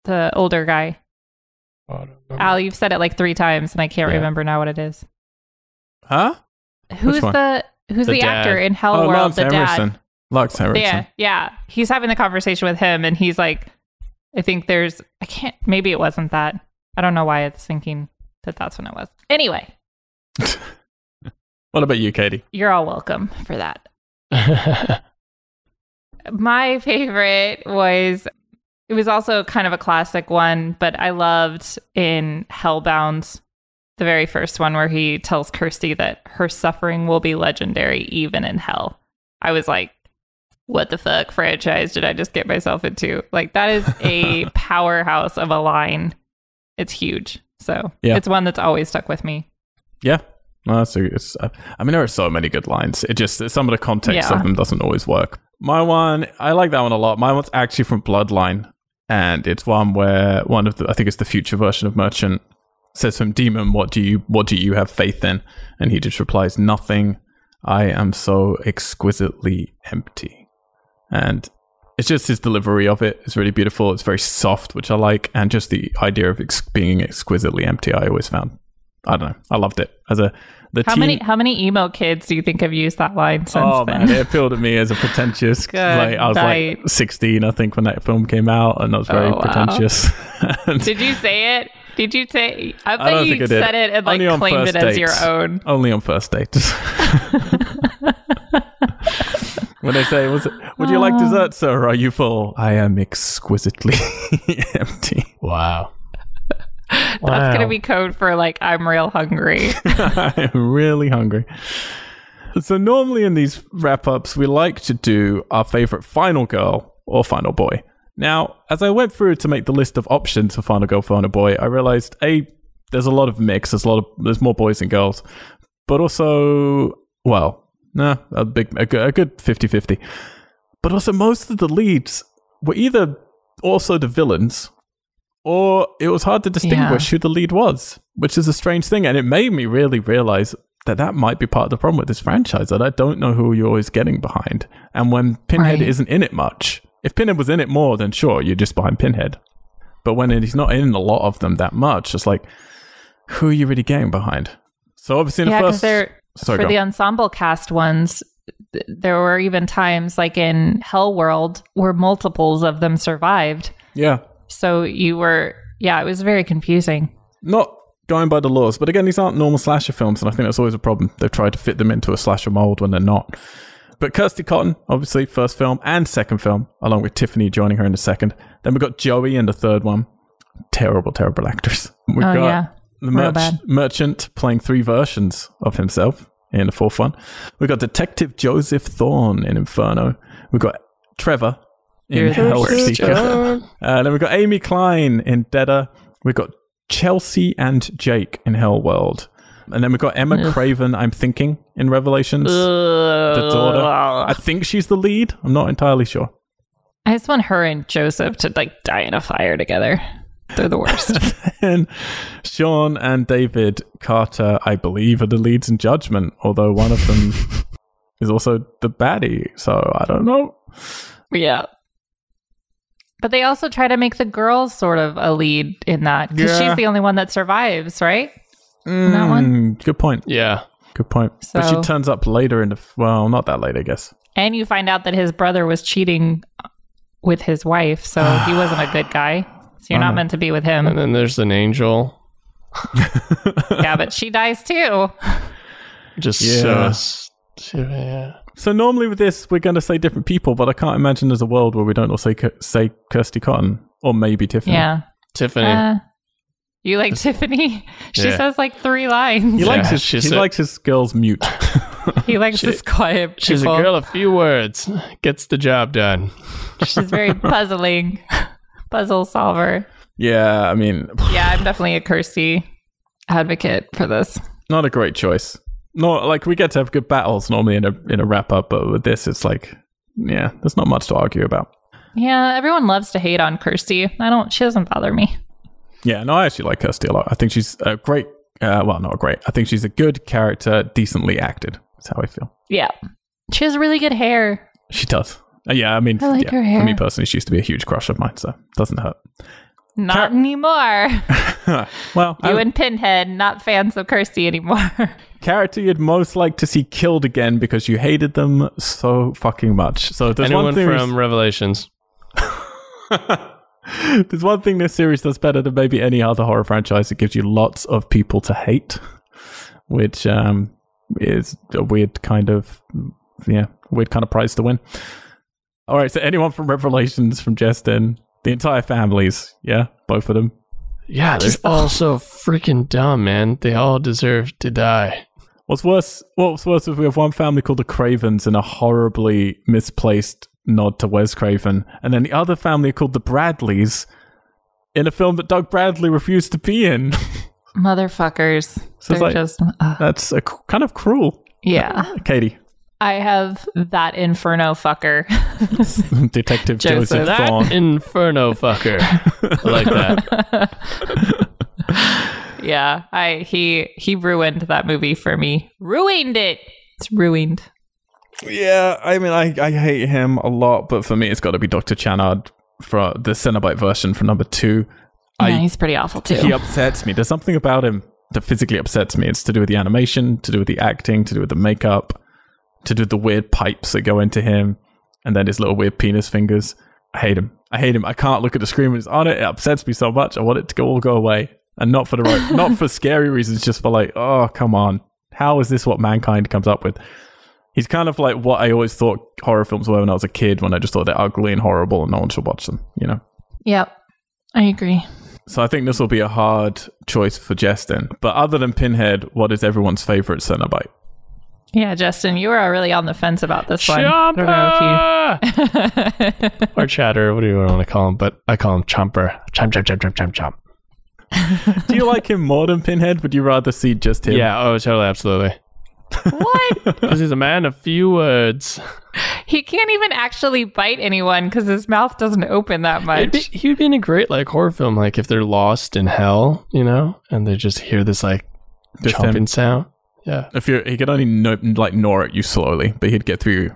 The older guy. Oh, I don't remember. Al, you've said it like 3 times and I can't Yeah. remember now what it is. Huh? Who's the who's The the, actor in Hell oh, World Lance the dad? Emerson. Lance Henriksen. Yeah, yeah. He's having the conversation with him, and he's like, I think there's, I can't, maybe it wasn't that. I don't know why it's thinking that that's when it was. Anyway, (laughs) What about you, Katie? you're all welcome for that. (laughs) my favorite was it was also kind of a classic one, but I loved in Hellbound, the very first one where he tells Kirsty that her suffering will be legendary even in hell. I was like, what the fuck franchise did I just get myself into? Like that is a (laughs) powerhouse of a line. It's huge. So Yeah. it's one that's always stuck with me. Yeah. No, that's a, it's, uh, I mean, there are so many good lines. It just some of the context Yeah. of them doesn't always work. My one, I like that one a lot. My one's actually from Bloodline, and it's one where one of the, I think it's the future version of Merchant, says to him, "Demon, what do you what do you have faith in?" And he just replies, "Nothing. I am so exquisitely empty." And it's just his delivery of it is really beautiful. It's very soft, which I like, and just the idea of ex- being exquisitely empty. I always found I don't know. I loved it as a the How teen- many how many emo kids do you think have used that line since Oh then? man, it appealed to me as a pretentious. (laughs) Good like I was like 16, I think, when that film came out, and I was very Oh, wow. pretentious. (laughs) And Did you say it? Did you say? I don't bet you said it and like claimed it as your own. only on first dates. (laughs) when they say, "Was it? Would you like oh. dessert, sir? Are you full?" I am exquisitely (laughs) empty. Wow. (laughs) That's gonna be code for like I'm real hungry. (laughs) I am really hungry. So normally in these wrap ups, we like to do our favorite final girl or final boy. Now, as I went through to make the list of options for final girl, final boy, I realized a there's a lot of mix. There's a lot of there's more boys than girls, but also well, nah, a big a good, a good 50-50. But also most of the leads were either also the villains or it was hard to distinguish who the lead was, which is a strange thing. And it made me really realize that that might be part of the problem with this franchise that I don't know who you're always getting behind. And when Pinhead Right. isn't in it much, if Pinhead was in it more, then sure, you're just behind Pinhead. But when he's not in a lot of them that much, it's like, who are you really getting behind? So obviously in yeah, the first, sorry, for go. the ensemble cast ones. th- There were even times like in Hell World where multiples of them survived. yeah, So you were, yeah, it was very confusing. not going by the laws. But again, these aren't normal slasher films, and I think that's always a problem. They've tried to fit them into a slasher mold when they're not. But Kirsty Cotton, obviously, first film and second film, along with Tiffany joining her in the second. Then we got Joey in the third one. Terrible, terrible actors. (laughs) We oh got yeah, the merch- merchant playing three versions of himself in the fourth one. We got Detective Joseph Thorne in Inferno. We've got Trevor in You're Hellseeker. (laughs) Uh, then we've got Amy Klein in Deader. We've got Chelsea and Jake in Hellworld. And then we've got Emma Ugh. Craven, I'm thinking, in Revelations. the daughter. I think she's the lead. I'm not entirely sure. I just want her and Joseph to like die in a fire together. They're the worst. (laughs) and Sean and David Carter, I believe, are the leads in Judgment, although one of them (laughs) is also the baddie. So I don't know. yeah. But they also try to make the girl sort of a lead in that because Yeah. she's the only one that survives, right? that one? Mm, Good point. Yeah. Good point. but she turns up later in the. f- Well, not that late, I guess. And you find out that his brother was cheating with his wife, so he wasn't a good guy. So you're Uh-huh. not meant to be with him. And then there's an angel. (laughs) yeah, but she dies too. Just Yeah. so. s- Yeah. So normally with this, we're going to say different people, but I can't imagine there's a world where we don't also say, say Kirsty Cotton or maybe Tiffany. Yeah. Tiffany. Uh, you like Tiffany? (laughs) She Yeah. says like three lines. He likes Yeah, his she's he a- likes his girls mute. (laughs) He likes She- this quiet. She's a people. girl of few words. Gets the job done. She's very puzzling, puzzle solver. yeah, I mean, (sighs) Yeah, I'm definitely a Kirsty advocate for this. not a great choice. Not like we get to have good battles normally in a in a wrap up, but with this, it's like, yeah, there's not much to argue about. Yeah, everyone loves to hate on Kirsty. I don't. She doesn't bother me. Yeah, no, I actually like Kirsty a lot. I think she's a great. Uh, well, not great. I think she's a good character, decently acted. That's how I feel. Yeah, she has really good hair. She does. Uh, yeah, I mean, I like yeah, her for me personally, she used to be a huge crush of mine, so it doesn't hurt. Not Car- anymore. (laughs) well, You I- and Pinhead, not fans of Kirsty anymore. (laughs) character you'd most like to see killed again because you hated them so fucking much. So there's Anyone one thing. from Revelations. (laughs) there's one thing this series does better than maybe any other horror franchise. It gives you lots of people to hate, which um, is a weird kind of yeah, weird kind of prize to win. All right, so anyone from Revelations from Justin, the entire families, yeah, both of them. Yeah, they're all so freaking dumb, man. They all deserve to die. What's worse? What's worse is we have one family called the Cravens in a horribly misplaced nod to Wes Craven, and then the other family called the Bradleys in a film that Doug Bradley refused to be in. Motherfuckers. So it's They're like- just. uh, That's a, c- kind of cruel. yeah. Katie, I have that inferno fucker. (laughs) Detective Joseph. Joseph, That Thorne. inferno fucker. I like that. (laughs) yeah. I he he ruined that movie for me. Ruined it. It's ruined. Yeah, I mean, I, I hate him a lot, but for me, it's got to be Dr. Channard for the Cenobite version for number two. Yeah, I- he's pretty awful too. He upsets me. There's something about him that physically upsets me. It's to do with the animation, to do with the acting, to do with the makeup, to do the weird pipes that go into him, and then his little weird penis fingers. I hate him. I hate him. I can't look at the screen when it's on it. It upsets me so much. I want it to go all go away, and not for the right, not for scary reasons. Just for like, oh come on, how is this what mankind comes up with? He's kind of like what I always thought horror films were when I was a kid, when I just thought they're ugly and horrible and no one should watch them. You know. Yep. I agree. So I think this will be a hard choice for Justin. But other than Pinhead, what is everyone's favorite Cenobite? Yeah, Justin, you were really on the fence about this one. I don't Chomper! (laughs) or Chatter, what do you want to call him? But I call him Chomper. Chomp, chomp, chomp, chomp, chomp, chomp. (laughs) (laughs) Do you like him more than Pinhead? Would you rather see just him? Yeah, oh, totally, absolutely. what? Because he's a man of few words. He can't even actually bite anyone because his mouth doesn't open that much. be, he would be in a great like horror film, like if they're lost in hell, you know, and they just hear this like Just chomping him. sound. Yeah, If you he could only know, like gnaw at you slowly, but he'd get through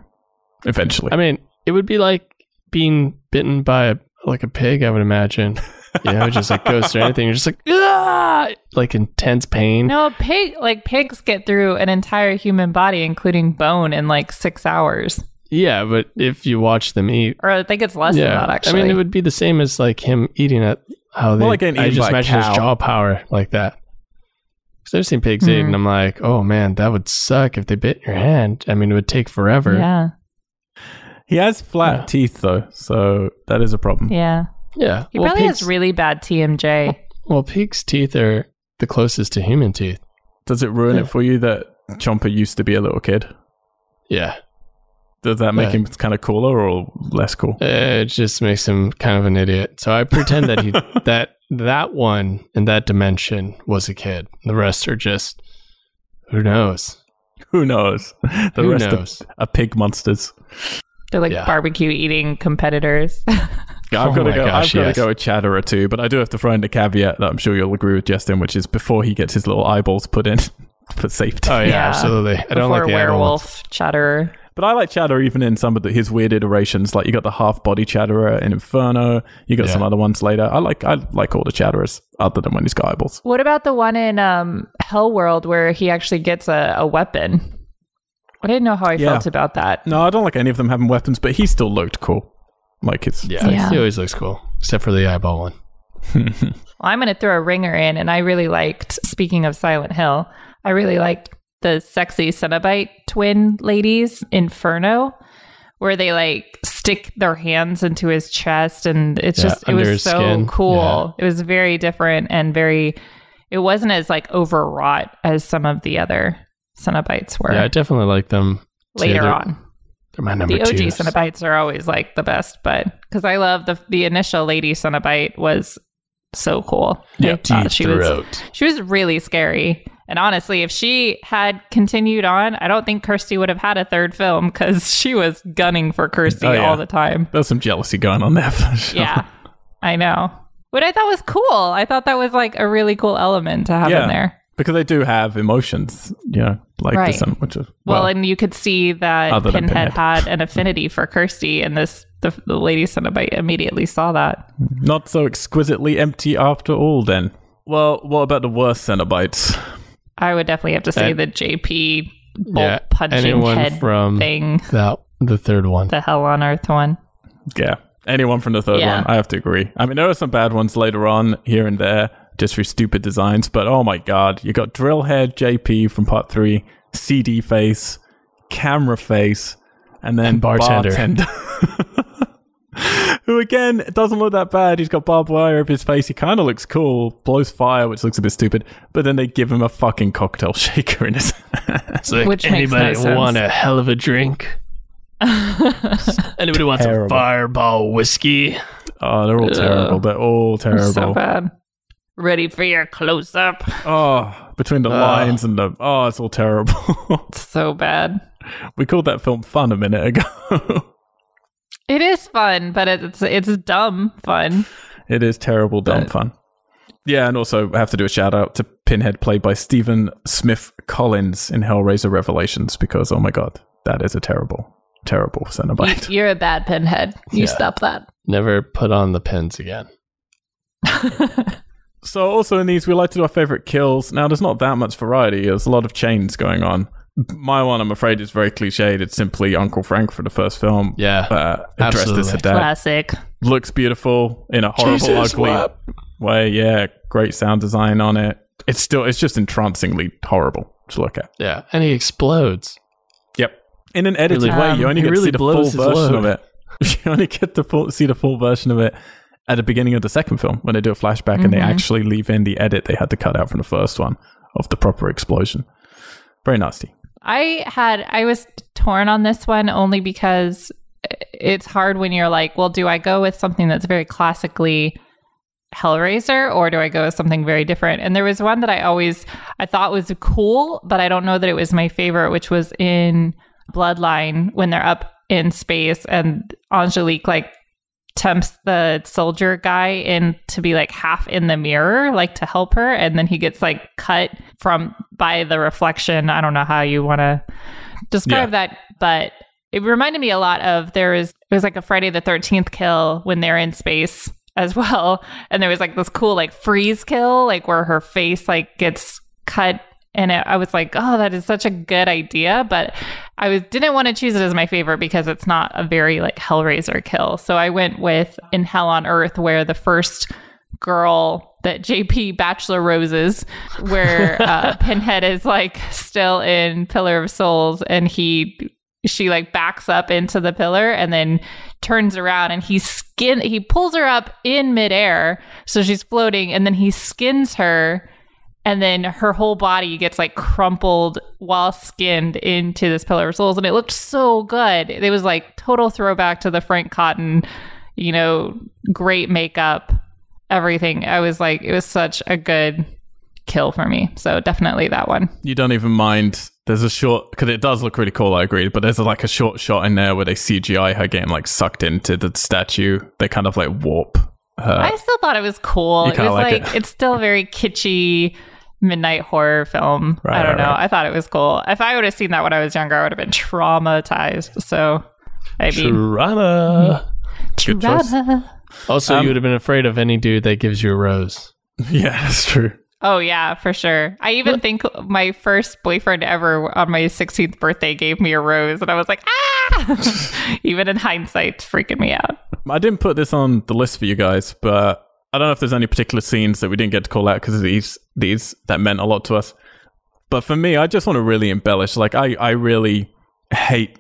eventually. I mean, it would be like being bitten by a, like a pig. I would imagine. You know, it just like goes or anything. You're just like ah, like intense pain. no, a pig like pigs get through an entire human body, including bone, in like six hours. Yeah, but if you watch them eat, Or I think it's less yeah, than that actually. I mean, it would be the same as like him eating it. How they, More like getting I just by a imagine his jaw power like that. Because I've seen pigs eat, Hmm. and I'm like, oh man, that would suck if they bit your hand. I mean, it would take forever. yeah, he has flat Yeah. teeth though, so that is a problem. yeah. Yeah. He well, probably pigs, has really bad TMJ. well, pigs' teeth are the closest to human teeth. Does it ruin Yeah. it for you that Chomper used to be a little kid? Yeah. Does that make Yeah. him kind of cooler or less cool? It just makes him kind of an idiot. So I pretend that he (laughs) that that one in that dimension was a kid. The rest are just who knows. Who knows? (laughs) The who rest knows? Are, are pig monsters. They're like Yeah. barbecue eating competitors. (laughs) I've Oh got to go. gosh, I've got to go with Chatterer too, but I do have to throw in the caveat that I'm sure you'll agree with Justin, which is before he gets his little eyeballs put in for safety. Oh yeah, Yeah. absolutely. I don't Before like the eyeball ones. werewolf chatterer. But I like Chatterer even in some of the, his weird iterations. Like you got the half body Chatterer in Inferno. You got Yeah. some other ones later. I like I like all the Chatterers other than when he's got eyeballs. What about the one in um, Hell World where he actually gets a, a weapon? I didn't know how I Yeah. felt about that. No, I don't like any of them having weapons, but he still looked cool. Like it's Yeah, Yeah. he always looks cool, except for the eyeball one. (laughs) Well, I'm going to throw a ringer in, and I really liked, speaking of Silent Hill, I really liked the sexy Cenobite twin ladies, Inferno, where they like stick their hands into his chest. And it's Yeah, just, it was so skin. cool. It was very different and very, it wasn't as like overwrought as some of the other Cenobites were Yeah, I definitely like them. later They're- on. They're my number the OG two. Cenobites are always like the best, but because I love the the initial lady Cenobite was so cool. Yeah, she was she was really scary. And honestly, if she had continued on, I don't think Kirsty would have had a third film because she was gunning for Kirsty Oh, yeah. all the time. there's some jealousy going on there. For sure. Yeah, I know. What I thought was cool. I thought that was like a really cool element to have Yeah. in there. because they do have emotions. You know, like Right. this which is Well, well, and you could see that Pinhead, Pinhead. had an affinity for Kirsty, and this the, the lady Cenobite immediately saw that. not so exquisitely empty after all. Then, well, what about the worst Cenobites? I would definitely have to say And- the JP bolt Yeah, punching head from thing, that the third one. the Hell on Earth one. Yeah, anyone from the third Yeah. one, I have to agree. I mean, there are some bad ones later on here and there, just for stupid designs. But oh my god, you got Drillhead JP from Part Three, CD face, camera face, and then And bartender. bartender. (laughs) (laughs) who again doesn't look that bad. He's got barbed wire over his face. He kind of looks cool. Blows fire, which looks a bit stupid. But then they give him a fucking cocktail (laughs) shaker in his. It's like, Which makes no anybody sense. want a hell of a drink? (laughs) Anybody wants Terrible. a fireball whiskey? oh, they're all Ugh. terrible. They're all terrible. So bad. Ready for your close up. Oh, between the Ugh. lines and the oh, it's all terrible. So bad. we called that film fun a minute ago. It is fun, but it's it's dumb fun. it is terrible, dumb But- fun. Yeah, and also I have to do a shout out to Pinhead, played by Stephan Smith Collier in Hellraiser Revelations, because oh my god, that is a terrible, terrible Cenobite. You're a bad pinhead. You Yeah. stop that. Never put on the pins again. (laughs) So also in these, we like to do our favorite kills. Now there's not that much variety. There's a lot of chains going on. My one, I'm afraid, is very cliched. It's simply Uncle Frank for the first film. Yeah. Uh, dressed as Absolutely. a dad. Classic. Looks beautiful in a horrible, Jesus, ugly what? way. Yeah, great sound design on it. It's still, it's just entrancingly horrible to look at. Yeah. And he explodes. Yep. In an edited Really- way, Um, you only get really to see the full version load. of it. (laughs) You only get to full, see the full version of it at the beginning of the second film when they do a flashback and they Mhm. actually leave in the edit they had to cut out from the first one of the proper explosion. Very nasty. I had I was torn on this one only because it's hard when you're like, well, do I go with something that's very classically Hellraiser or do I go with something very different? And there was one that I always I thought was cool, but I don't know that it was my favorite, which was in Bloodline when they're up in space and Angelique like tempts the soldier guy in to be like half in the mirror like to help her and then he gets like cut from by the reflection. I don't know how you want to describe that but it reminded me a lot of there was it was like a friday the 13th kill when they're in space as (laughs) well and there was like this cool like freeze kill like where her face like gets cut and it, I was like, "Oh, that is such a good idea," but I was didn't want to choose it as my favorite because it's not a very like Hellraiser kill. So I went with In Hell on Earth, where the first girl that JP Bachelor Roses, where (laughs) uh, Pinhead is like still in Pillar of Souls, and he she like backs up into the pillar and then turns around and he skin he pulls her up in midair so she's floating and then he skins her and then her whole body gets like crumpled while skinned into this pillar of souls and it looked so good it was like total throwback to the frank cotton you know great makeup everything i was like it was such a good kill for me so definitely that one You don't even mind. There's a short because it does look really cool. I agree, but there's like a short shot in there where they CGI her getting like sucked into the statue. They kind of like warp her. I still thought it was cool. It was like like, it. it's still very kitschy midnight horror film. Right, I don't right, know. right. I thought it was cool. If I would have seen that when I was younger, I would have been traumatized. So I mean, Drama. Trauma. Also, Um, you would have been afraid of any dude that gives you a rose. (laughs) yeah, that's true. Oh yeah, for sure. I even think my first boyfriend ever on my 16th birthday gave me a rose, and I was like, ah. (laughs) even in hindsight, freaking me out. I didn't put this on the list for you guys, but I don't know if there's any particular scenes that we didn't get to call out because these these that meant a lot to us. But for me, I just want to really embellish. Like I, I really hate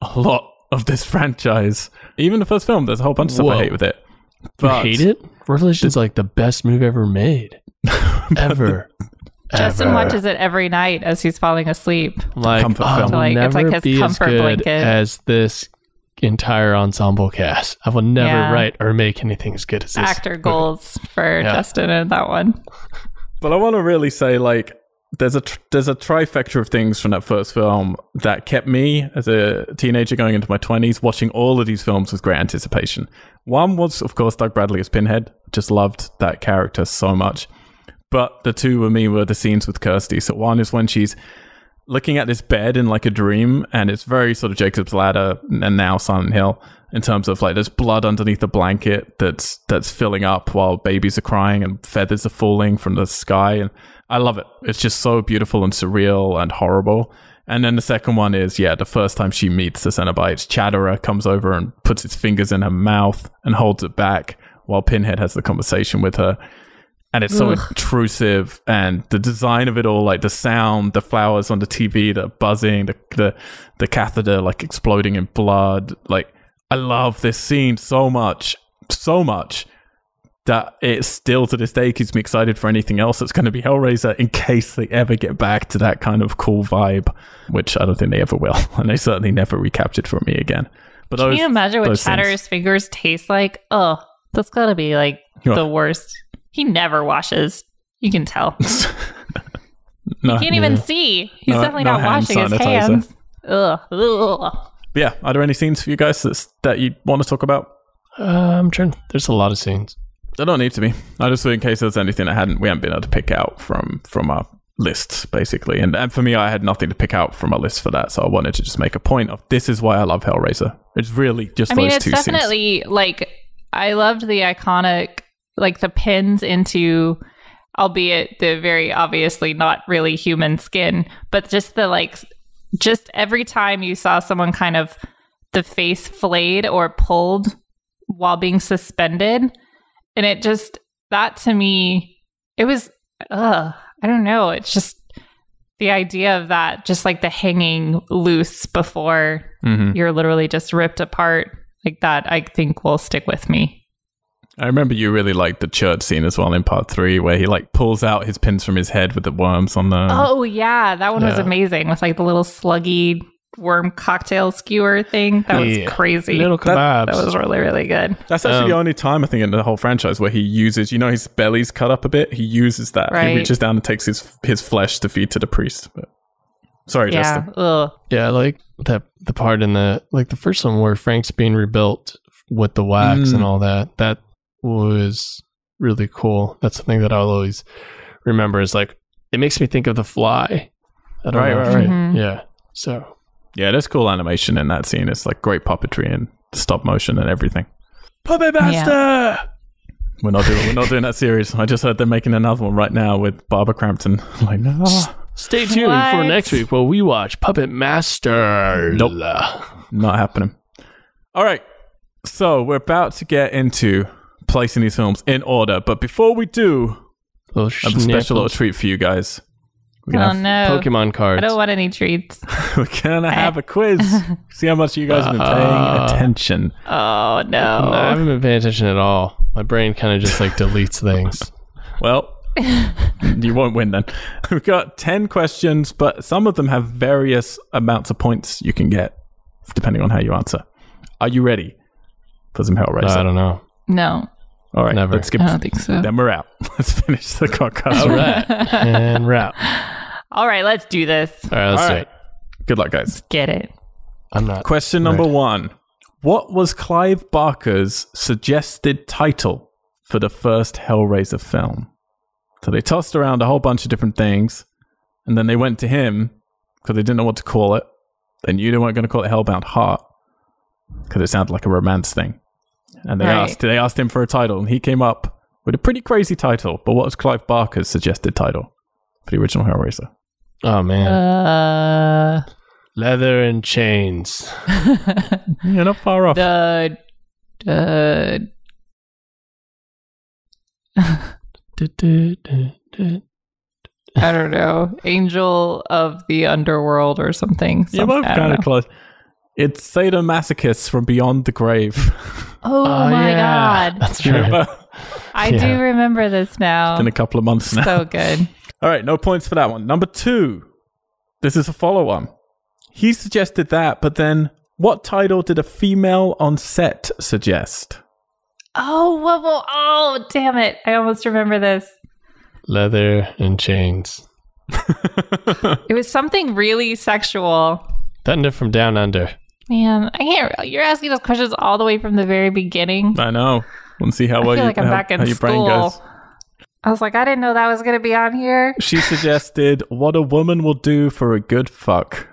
a lot of this (laughs) franchise. Even the first film, there's a whole bunch of stuff Whoa. I hate with it. You But hate it? Revelation's like the best movie ever made. (laughs) Ever. Justin Ever. watches it every night as he's falling asleep. like, Comfort I film. will Like, it's like his be as comfort good blanket. as this entire ensemble cast. I will never Yeah. write or make anything as good as this. Actor goals for Yeah. Justin in that one. But I want to really say, like, there's a tr- there's a trifecta of things from that first film that kept me as a teenager going into my twenties watching all of these films with great anticipation. One was, of course, Doug Bradley as Pinhead. Just loved that character so much. But the two for me were the scenes with Kirsty. So one is when she's looking at this bed in like a dream, and it's very sort of Jacob's Ladder and now Silent Hill in terms of like there's blood underneath the blanket that's that's filling up while babies are crying and feathers are falling from the sky, and I love it. It's just so beautiful and surreal and horrible. And then the second one is yeah, the first time she meets the Cenobites, Chatterer comes over and puts his fingers in her mouth and holds it back while Pinhead has the conversation with her and it's so Ugh. intrusive and the design of it all like the sound the flowers on the tv the buzzing the the, the catheter like exploding in blood like i love this scene so much so much that it still to this day keeps me excited for anything else that's going to be Hellraiser in case they ever get back to that kind of cool vibe, which I don't think they ever will, (laughs) and they certainly never recaptured for me again. But Can those, you imagine what those things- Chatter's fingers taste like? Oh, that's gotta be like the worst. He never washes. You can tell. (laughs) no, Can't even see. He's No- definitely no not hand washing his hands. Ugh. Ugh. yeah. Are there any scenes for you guys that's, that you want to talk about? Uh, I'm trying. There's a lot of scenes. They don't need to be. I just thought in case there's anything that hadn't we haven't been able to pick out from from our lists basically, and and for me I had nothing to pick out from our list for that, so I wanted to just make a point of this is why I love Hellraiser. It's really just I those mean, it's two scenes. definitely like I loved the iconic, like the pins into, albeit the very obviously not really human skin, but just the like, just every time you saw someone kind of the face flayed or pulled while being suspended, and it just that to me, it was, uh, I don't know, it's just the idea of that, just like the hanging loose before Mhm. you're literally just ripped apart like that i think will stick with me I remember you really liked the church scene as well in part three, where he like pulls out his pins from his head with the worms on the. oh yeah that one was amazing with like the little sluggy worm cocktail skewer thing that was Yeah. crazy Little That- kebabs. that was really really good That's actually the Um, only time I think in the whole franchise where he uses, you know, his belly's cut up a bit. He uses that. He reaches down and takes his his flesh to feed to the priest. But sorry, yeah Justin. Ugh. Yeah, like that the part in the like the first one where Frank's being rebuilt with the wax Mm. and all that. That was really cool. That's something that I'll always remember. Is like it makes me think of the Fly. I don't Right, know right, if right. it- Mhm. Yeah. So Yeah, there's cool animation in that scene. It's like great puppetry and stop motion and everything. Puppet Master. We're not doing we're not doing that series. I just heard they're making another one right now with Barbara Crampton. I'm like, no. Stay tuned for next week where we watch Puppet Master. Nope. Not happening. All right. So we're about to get into placing these films in order, but before we do, Little I have a special little treat for you guys. We're oh gonna, have, no Pokemon cards. i don't want any treats (laughs) we're gonna have a quiz. (laughs) See how much you guys have been paying Uh. attention. oh no No, I haven't been paying attention at all. My brain kind of just like deletes things. (laughs) Well, you won't win then. We've got 10 questions, but some of them have various amounts of points you can get depending on how you answer. Are you ready for some hell Hellraiser? I don't know. no All right, Never. let's skip. i don't think so Then we're out. (laughs) Let's finish the podcast. All right. and route. (laughs) all right let's do this All right, let's All do right. it. Good luck, guys. get it I'm not. Question number one What was Clive Barker's suggested title for the first Hellraiser film? So they tossed around a whole bunch of different things, and then they went to him because they didn't know what to call it. They knew they weren't going to call it Hellbound Heart because it sounded like a romance thing. And they Right. asked, they asked him for a title, and he came up with a pretty crazy title. But what was Clive Barker's suggested title for the original Hellraiser? Oh man. uh Leather and chains. (laughs) You're not far off. the the I don't know, angel of the underworld or something. You're both kind of close. It's sadomasochists from beyond the grave. (laughs) Oh, Oh, my yeah. god, That's true. remember? I Yeah. do remember this now. in a couple of months now. so good. (laughs) All right, no points for that one. Number two. This is a follow on. He suggested that, but then what title did a female on set suggest? Oh, whoa, whoa, oh, damn it! I almost remember this. Leather and chains. (laughs) It was something really sexual. Thunder from down under. Man, I can't. You're asking those questions all the way from the very beginning. I know. Let's see how I well feel you, like I'm how, back in how your brain school. goes. I was like, I didn't know that was going to be on here. She suggested what a woman will do for a good fuck,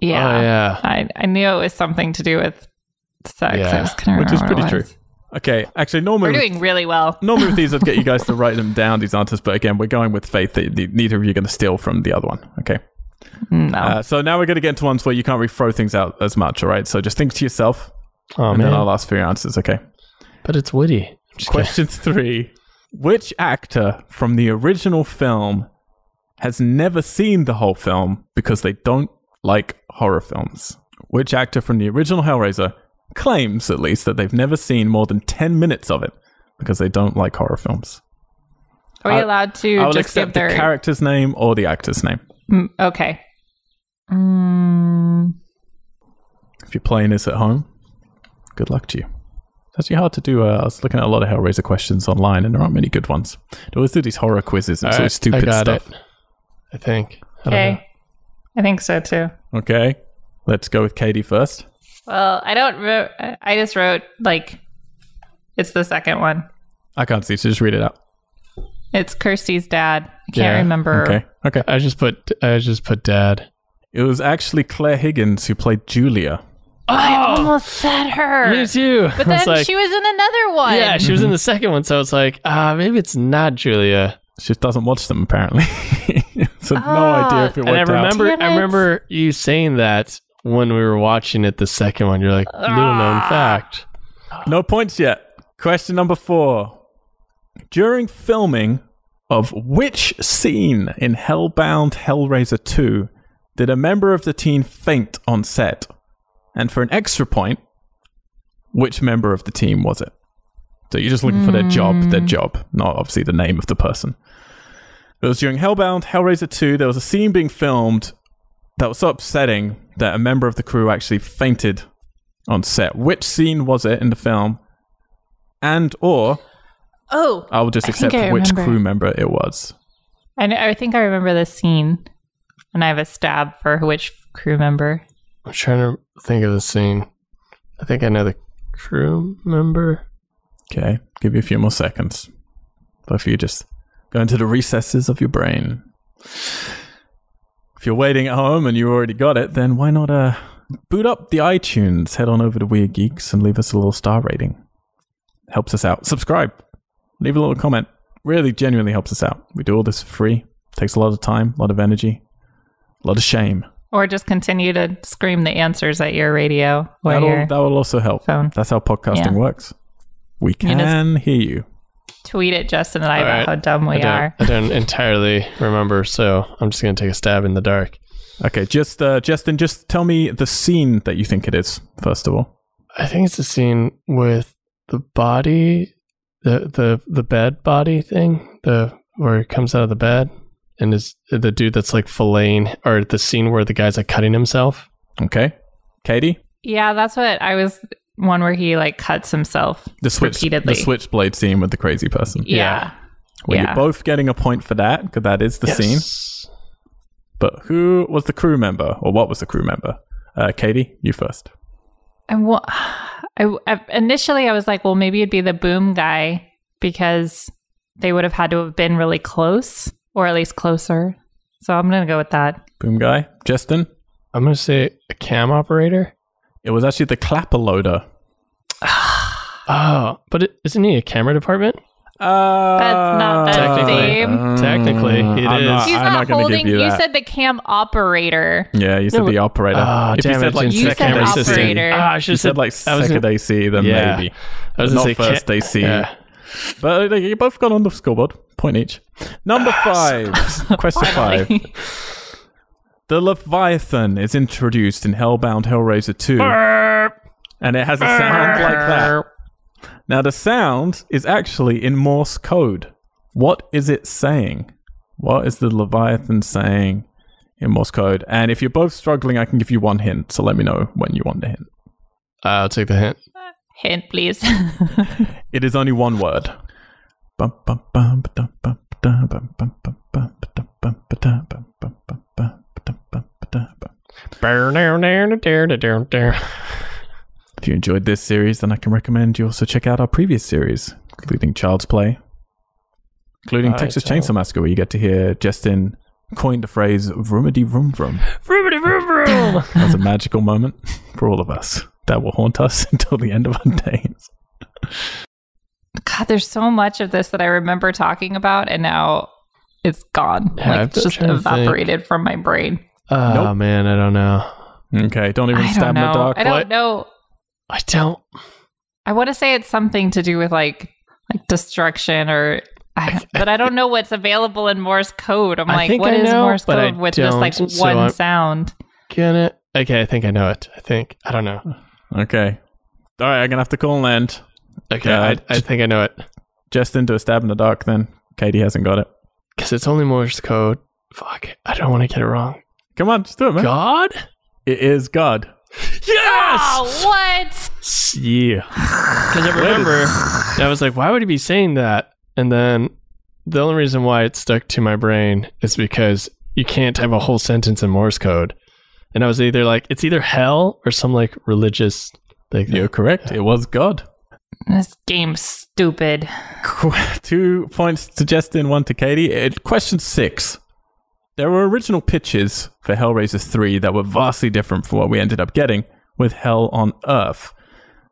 Yeah. Oh yeah. I, I knew it was something to do with sex. Yeah, I just couldn't which is pretty true. Okay, actually, normally We're doing really well. normally with these, I'd get you guys to (laughs) write them down these answers, but again, we're going with faith that neither of you are going to steal from the other one. Okay. No. Uh, so now we're going to get into ones where you can't really throw things out as much. All right. So just think to yourself, Oh and man. then I'll ask for your answers. Okay. but it's witty. I'm kidding. Question three: Which actor from the original film has never seen the whole film because they don't like horror films? Which actor from the original Hellraiser claims at least that they've never seen more than 10 minutes of it because they don't like horror films. Are we I- allowed to I will just accept give their the character's name or the actor's name. Mm, okay. Mm, If you're playing this at home, good luck to you. It's actually hard to do. Uh, I was looking at a lot of Hellraiser questions online, and there aren't many good ones. They always do these horror quizzes and All sort right, of stupid I got stuff. it. I think. I okay. I think so too. Okay, let's go with Katie first. Well, I don't. Ro- I- I just wrote like it's the second one. I can't see, so just read it out. It's Kirsty's dad. I can't Yeah, remember. Okay, okay. I just put I just put dad. It was actually Claire Higgins who played Julia. I almost said her. Me too. But (laughs) then like, she was in another one. yeah, she was in the second one, so it's like, ah, maybe it's not Julia. She just doesn't watch them apparently, (laughs) so no Ah, idea if it worked And I worked out. remember, I remember you saying that when we were watching it the second one. You're like, little known Ah. fact. No points yet. Question number four. During filming of which scene in Hellbound Hellraiser 2 did a member of the team faint on set? And for an extra point, which member of the team was it? So you're just looking for their job, their hmm. job, not obviously the name of the person. It was during Hellbound Hellraiser 2. There was a scene being filmed that was so upsetting that a member of the crew actually fainted on set. Which scene was it in the film? And or Oh, I will just accept I which crew member it was. I, I think I remember this scene, and I have a stab for which crew member. I'm trying to think of the scene. I think I know the crew member. Okay, give you a few more seconds. Both of you just go into the recesses of your brain. If you're waiting at home and you already got it, then why not uh boot up the iTunes, head on over to Weird Geeks and leave us a little star rating. Helps us out. Subscribe. Leave a little comment. Really genuinely helps us out. We do all this for free. Takes a lot of time, a lot of energy, a lot of shame. Or just continue to scream the answers at your radio That'll, your that will also help. phone. That's how podcasting Yeah. works. We You can hear you. Tweet at Justin and I All about right. how dumb we I don't, are. I don't entirely remember, so I'm just gonna take a stab in the dark. Okay, just uh, Justin, just tell me the scene that you think it is first of all. I think it's the scene with the body, the the the bed body thing, the where it comes out of the bed, and is the dude that's like filleting, or the scene where the guy's like cutting himself. Okay, Katie, Yeah, that's what I was. One where he like cuts himself. the switch, Repeatedly. the switchblade scene with the crazy person. Yeah. Well, yeah. you're both getting a point for that because that is the scene. But who was the crew member, or what was the crew member? Uh, Katie, you first. And wa- I, I initially I was like, well, maybe it'd be the boom guy because they would have had to have been really close, or at least closer. So I'm gonna go with that. Boom guy, Justin. I'm gonna say a cam operator. It was actually the clapper loader. (sighs) Oh, but it, isn't he a camera department? Uh, That's not the Technically. same. Technically, it I'm is. Not, He's I'm not, not holding. give you You, said the cam operator. yeah, you said No, the operator. Oh, if you said it! like it's You said second AC, operator. Ah, I should have said like I was second gonna- AC, then Yeah. maybe. I was not gonna say ca- first AC. Yeah. But uh, you both got on the scoreboard. Point each. Number five. (laughs) Question five. The Leviathan is introduced in Hellbound Hellraiser 2, and it has a sound like that. Now, the sound is actually in Morse code. What is it saying? What is the Leviathan saying in Morse code? And if you're both struggling, I can give you one hint. So let me know when you want the hint. I'll take the hint. Hint, please. It is only one word. If you enjoyed this series, then I can recommend you also check out our previous series, including Child's Play, including I Texas don't. Chainsaw Massacre, where you get to hear Justin coin the phrase "vroomity vroom vroom." Vroomity vroom vroom. (laughs) That's a magical moment for all of us that will haunt us (laughs) until the end of our days. God, there's so much of this that I remember talking about, and now it's gone. Yeah, like I've it's been just trying to think. evaporated from my brain. Oh Nope. man, I don't know. Okay, don't even I stab don't in the dark. I don't What? know. I don't. I want to say it's something to do with like like destruction or. I, but I don't know what's available in Morse code. I'm I like, think what I is know, Morse but I code with just like don't, so one sound? Can it? Okay, I think I know it. I think I don't know. Okay, All right, I'm gonna have to call an end. Okay, Yeah, I, I j- think I know it. Just into a stab in the dark. Then Katie hasn't got it. Because it's only Morse code. Fuck, I don't want to get it wrong. Come on, just do it, man. God? It is God. Yes! Oh, what? Yeah. Because I remember, I was like, why would he be saying that? And then the only reason why it stuck to my brain is because you can't have a whole sentence in Morse code. And I was either like, it's either hell or some like religious thing. You're correct. It was God. This game's stupid. Two points to Justin, one to Katie. It, question six. There were original pitches for Hellraiser 3 that were vastly different from what we ended up getting with Hell on Earth.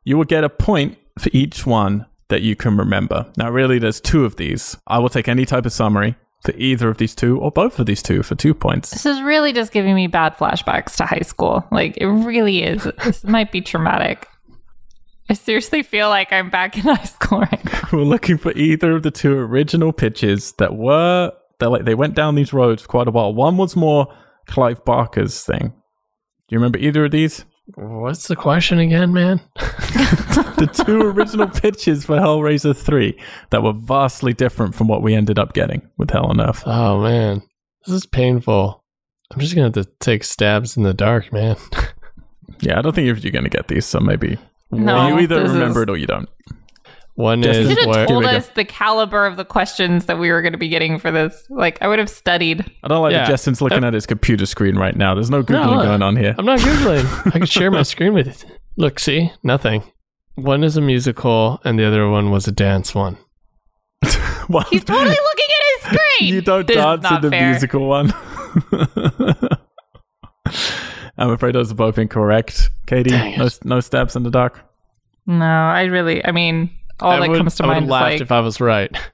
You will get a point for each one that you can remember. Now, really, there's two of these. I will take any type of summary for either of these two or both of these two for two points. This is really just giving me bad flashbacks to high school. Like, it really is. (laughs) This might be traumatic. I seriously feel like I'm back in high school right now. (laughs) We're looking for either of the two original pitches that were that like they went down these roads for quite a while. One was more Clive Barker's thing. Do you remember either of these? What's the question again, man? (laughs) the two original pitches for Hellraiser 3 that were vastly different from what we ended up getting with Hell on Earth. Oh, man. This is painful. I'm just going to have to take stabs in the dark, man. (laughs) Yeah, I don't think you're, you're going to get these, so maybe No, you either remember is- it or you don't. One Just- is You should where. have told us the caliber of the questions that we were going to be getting for this. Like, I would have studied. I don't like Yeah. that Justin's looking at his computer screen right now. There's no Googling No, going on here. I'm not Googling. (laughs) I can share my screen with it. Look, see? Nothing. One is a musical, and the other one was a dance one. Well, (laughs) He's totally looking at his screen. you don't This dance in the fair. musical one. (laughs) I'm afraid those are both incorrect. Katie, no, no stabs in the dark. No, I really, I mean, all I that would, comes to I mind have is laughed like, if I was right. (laughs)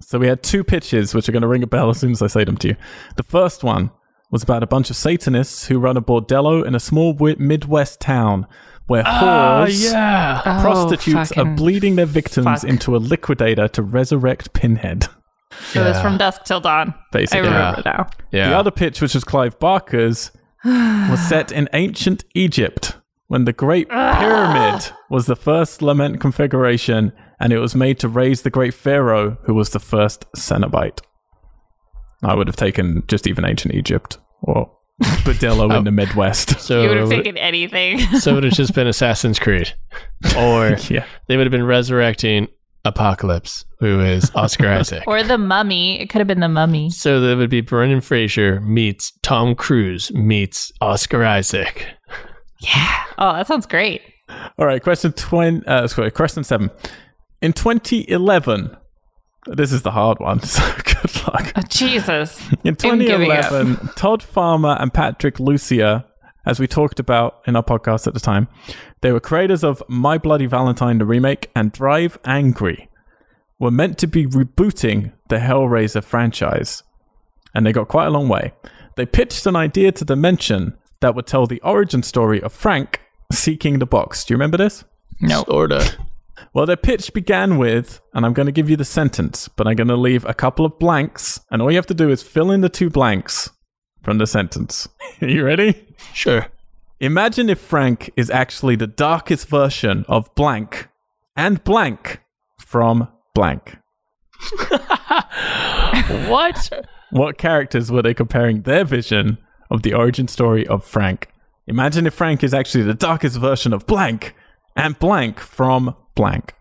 So we had two pitches, which are going to ring a bell as soon as I say them to you. The first one was about a bunch of Satanists who run a bordello in a small Midwest town where Oh, whores, yeah. oh, prostitutes are bleeding their victims fuck. into a liquidator to resurrect Pinhead. It was from dusk till dawn. I Basically, remember now. Yeah. The other pitch, which was Clive Barker's, was (sighs) set in ancient Egypt when the Great Pyramid was the first lament configuration and it was made to raise the great pharaoh who was the first Cenobite. I would have taken just even ancient Egypt or (laughs) Bordello in um, the Midwest. (laughs) so, You would have taken anything. so it would have just been Assassin's Creed. (laughs) Or yeah. they would have been resurrecting Apocalypse, who is Oscar Isaac. or the mummy. It could have been the mummy. So that would be Brendan Fraser meets Tom Cruise meets Oscar Isaac. Yeah. Oh, that sounds great. All right, question 20, uh, sorry, question 7. In 2011, this is the hard one, (laughs) so good luck. Oh, Jesus. (laughs) In I'm giving up. 2011, Todd Farmer and Patrick Lussier, as we talked about in our podcast at the time, they were creators of My Bloody Valentine, the remake, and Drive Angry, were meant to be rebooting the Hellraiser franchise. And they got quite a long way. They pitched an idea to Dimension that would tell the origin story of Frank seeking the box. Do you remember this? No. Sorta. (laughs) Well, their pitch began with, and I'm going to give you the sentence, but I'm going to leave a couple of blanks, and all you have to do is fill in the two blanks from the sentence. Are (laughs) you ready? Sure. Imagine if Frank is actually the darkest version of blank and blank from blank. (laughs) What? What characters were they comparing their vision of the origin story of Frank? Imagine if Frank is actually the darkest version of blank and blank from blank.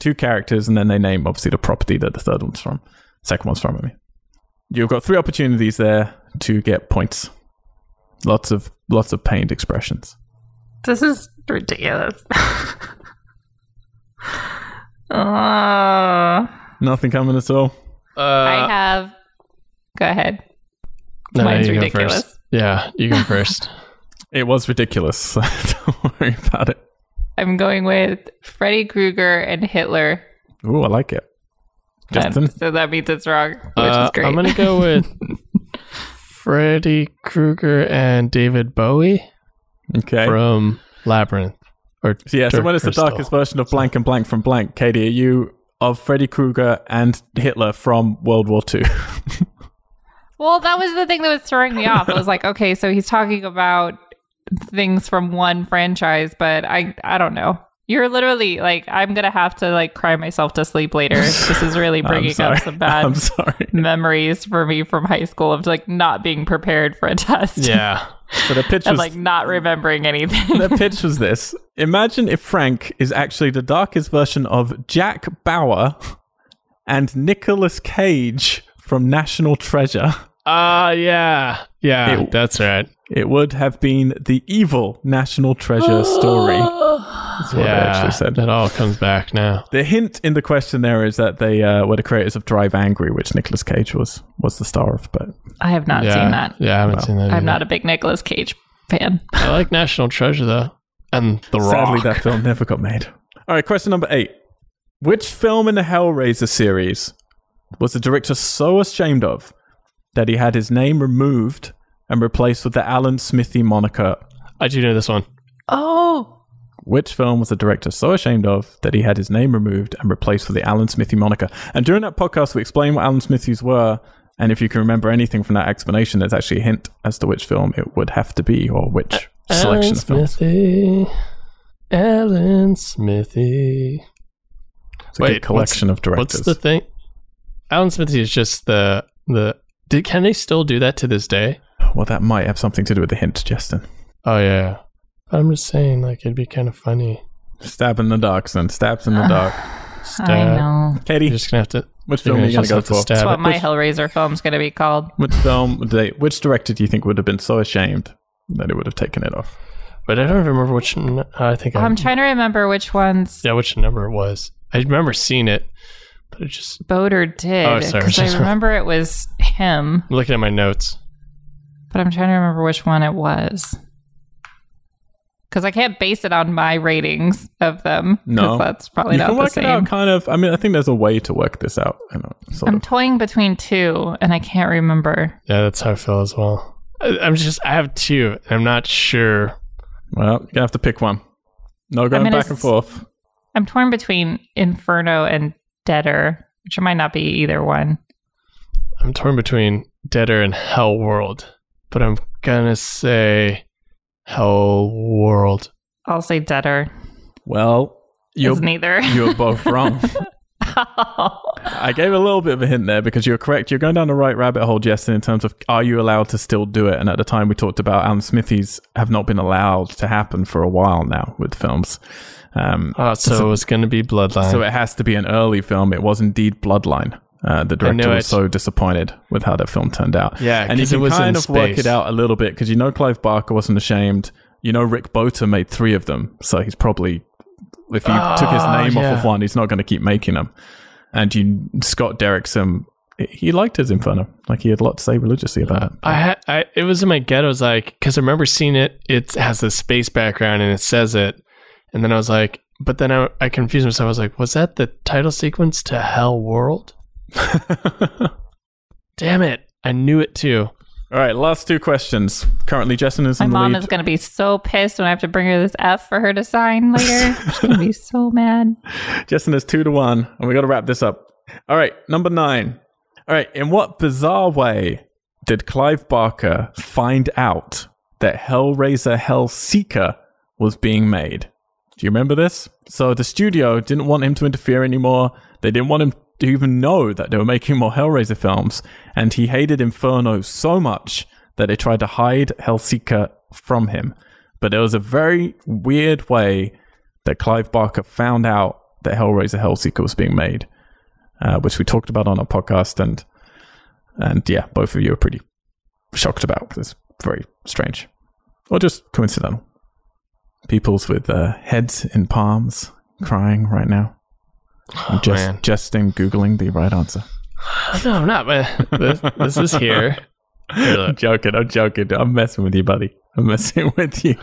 Two characters, and then they name obviously the property that the third one's from. Second one's from, I mean. You've got three opportunities there to get points. Lots of lots of pained expressions. This is ridiculous. (laughs) uh, Nothing coming at all. Uh, I have. Go ahead. no, Mine's you go ridiculous. first. Yeah, you go first. (laughs) It was ridiculous. so (laughs) Don't worry about it. I'm going with Freddy Krueger and Hitler. Ooh, I like it. Justin? And so that means it's wrong, which Uh, is great. I'm gonna go with (laughs) Freddy Krueger and David Bowie Okay. from Labyrinth. Or So yeah, so Dark when it's the darkest version of blank and blank from blank, Katie, are you of Freddy Krueger and Hitler from World War II? (laughs) well, that was the thing that was throwing me off. I was like, okay, so he's talking about things from one franchise, but I I don't know. You're literally like, I'm gonna have to like cry myself to sleep later. this is really (laughs) bringing up some bad (laughs) memories for me from high school of like not being prepared for a test. Yeah. (laughs) So the pitch and was like not remembering anything. the pitch was this. Imagine if Frank is actually the darkest version of Jack Bauer and Nicolas Cage from National Treasure. Ah, yeah. Yeah, It- that's right. It would have been the evil National Treasure story. (gasps) That's what they yeah, actually said. that all comes back now. The hint in the question there is that they uh, were the creators of Drive Angry, which Nicolas Cage was was the star of. But I have not yeah. seen that. Yeah, I haven't Well, seen that. I'm not a big Nicolas Cage fan. I like National Treasure though, and The Rock. sadly, that film never got made. All right, question number eight: Which film in the Hellraiser series was the director so ashamed of that he had his name removed and replaced with the Alan Smithee moniker? I do know this one. Oh, Which film was the director so ashamed of that he had his name removed and replaced with the Alan Smithee moniker? And during that podcast, we explained what Alan Smithee's were. And if you can remember anything from that explanation, there's actually a hint as to which film it would have to be or which selection Alan of films. Smithee. Alan Smithee. It's a Wait, good collection of directors. What's the thing? Alan Smithee is just the the. Did, can they still do that to this day? Well, that might have something to do with the hint, Justin. Oh yeah. I'm just saying, like it'd be kind of funny. Stab in the dark, son. Stabs in the dark. Stab. I know. Katie, You're just gonna have to. which film are you going to go have to for? stab That's what it. my Which- Hellraiser film's going to be called. Which film? They, which director do you think would have been so ashamed that it would have taken it off? But I don't remember which. n- I think I. I'm trying to remember which ones yeah, which number it was. I remember seeing it, but it just. Bota did. Oh, sorry. Because I (laughs) remember it was him, I'm looking at my notes. But I'm trying to remember which one it was. Because I can't base it on my ratings of them. 'cause No. that's probably you not can the work it out same. kind of. I mean, I think there's a way to work this out. You know, sort I'm of. toying between two, and I can't remember. Yeah, that's how I feel as well. I, I'm just. I have two. and I'm not sure. Well, you're going to have to pick one. No going mean, back it's- and forth. I'm torn between Inferno and Deader, which might not be either one. I'm torn between Deader and Hell World, but I'm gonna say Hell World. I'll say Deader. Well, you're, It's neither. (laughs) you're both wrong. (laughs) I gave a little bit of a hint there because you're correct. You're going down the right rabbit hole, Justin, in terms of are you allowed to still do it? And at the time we talked about Alan Smithees have not been allowed to happen for a while now with films. Um, Oh, so it was gonna be Bloodline. so it has to be an early film. It was indeed Bloodline. Uh, the director was so disappointed with how that film turned out. Yeah, and you can was kind in of work it out a little bit because you know Clive Barker wasn't ashamed. You know Rick Bota made three of them, so he's probably if he took his name off of one, he's not going to keep making them. And you Scott Derrickson, he liked his Inferno, like he had a lot to say religiously about it. I had. I it was in my gut. I was like, because I remember seeing it. It has the space background and it says it, and then I was like, but then I, I confused myself. I was like, was that the title sequence to Hell World? (laughs) Damn it! I knew it too. All right, last two questions. Currently, Justin is My in the mom lead. is going to be so pissed when I have to bring her this F for her to sign (laughs) later. She's going to be so mad. Justin is two to one, and we got to wrap this up. All right, number nine. All right, in what bizarre way did Clive Barker find out that Hellraiser Hellseeker was being made? Do you remember this? So the studio didn't want him to interfere anymore. They didn't want him to even know that they were making more Hellraiser films, and he hated Inferno so much that they tried to hide Hellseeker from him. But there was a very weird way that Clive Barker found out that Hellraiser Hellseeker was being made, uh, which we talked about on our podcast, and and yeah, both of you are pretty shocked about because it's very strange, or just coincidental. People's with uh, heads in palms, crying right now. I'm just man. just in googling the right answer. No, I'm not. Man. This, this is here. Here, I'm joking. I'm joking. I'm messing with you, buddy. I'm messing (laughs) with you.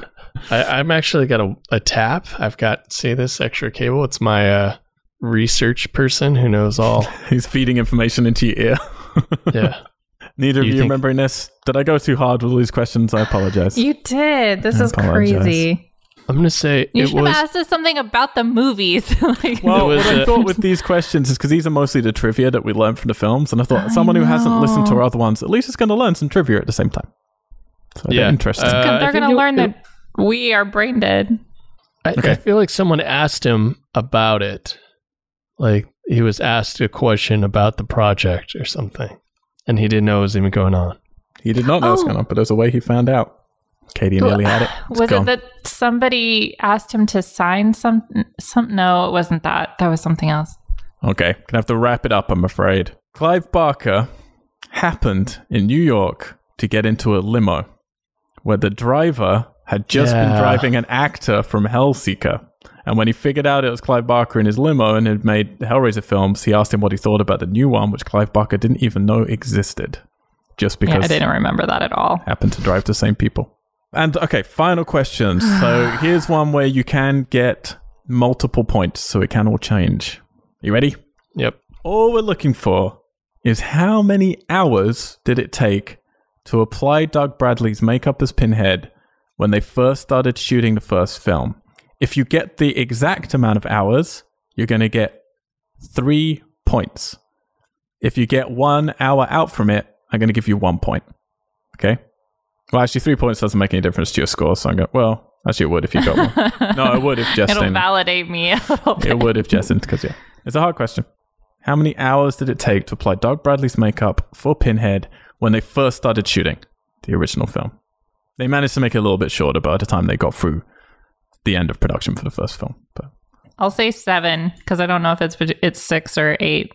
I, I'm actually got a, a tap. I've got see this extra cable. It's my uh, research person who knows all. (laughs) He's feeding information into your ear. (laughs) Yeah. Neither of You you think- remembering this? Did I go too hard with all these questions? I apologize. You did. This I is apologize. crazy. I'm gonna say You it should was. have asked us something about the movies. (laughs) like, Well, It what I a- thought with these questions is because these are mostly the trivia that we learned from the films, and I thought I someone who hasn't listened to our other ones at least is going to learn some trivia at the same time. So Yeah. yeah, interesting. Uh, they're going to you'll- learn that we are brain dead. I, Okay. I feel like someone asked him about it. Like he was asked a question about the project or something, and he didn't know it was even going on. He did not know what's Oh. going on, but there's a way he found out. Katie nearly had it. (sighs) It's Was gone. it that somebody asked him to sign some? Some? No, it wasn't that. That was something else. Okay, gonna have to wrap it up, I'm afraid. Clive Barker happened in New York to get into a limo where the driver had just been driving an actor from Hellseeker. And when he figured out it was Clive Barker in his limo and had made Hellraiser films, he asked him what he thought about the new one, which Clive Barker didn't even know existed. Just Yeah, because I didn't remember that at all. Happened to drive the same people. And okay, final question. (sighs) So here's one where you can get multiple points, so it can all change. You ready? Yep. All we're looking for is how many hours did it take to apply Doug Bradley's makeup as Pinhead when they first started shooting the first film? If you get the exact amount of hours, you're going to get three points. If you get one hour out from it, I'm going to give you one point. Okay? Well, actually, three points doesn't make any difference to your score, so I'm going, well, actually, it would if you got one. (laughs) no, it would if Justin. It'll validate me a bit. It would if Justin, because yeah, it's a hard question. How many hours did it take to apply Doug Bradley's makeup for Pinhead when they first started shooting the original film? They managed to make it a little bit shorter by the time they got through the end of production for the first film. But I'll say seven because I don't know if it's it's six or eight.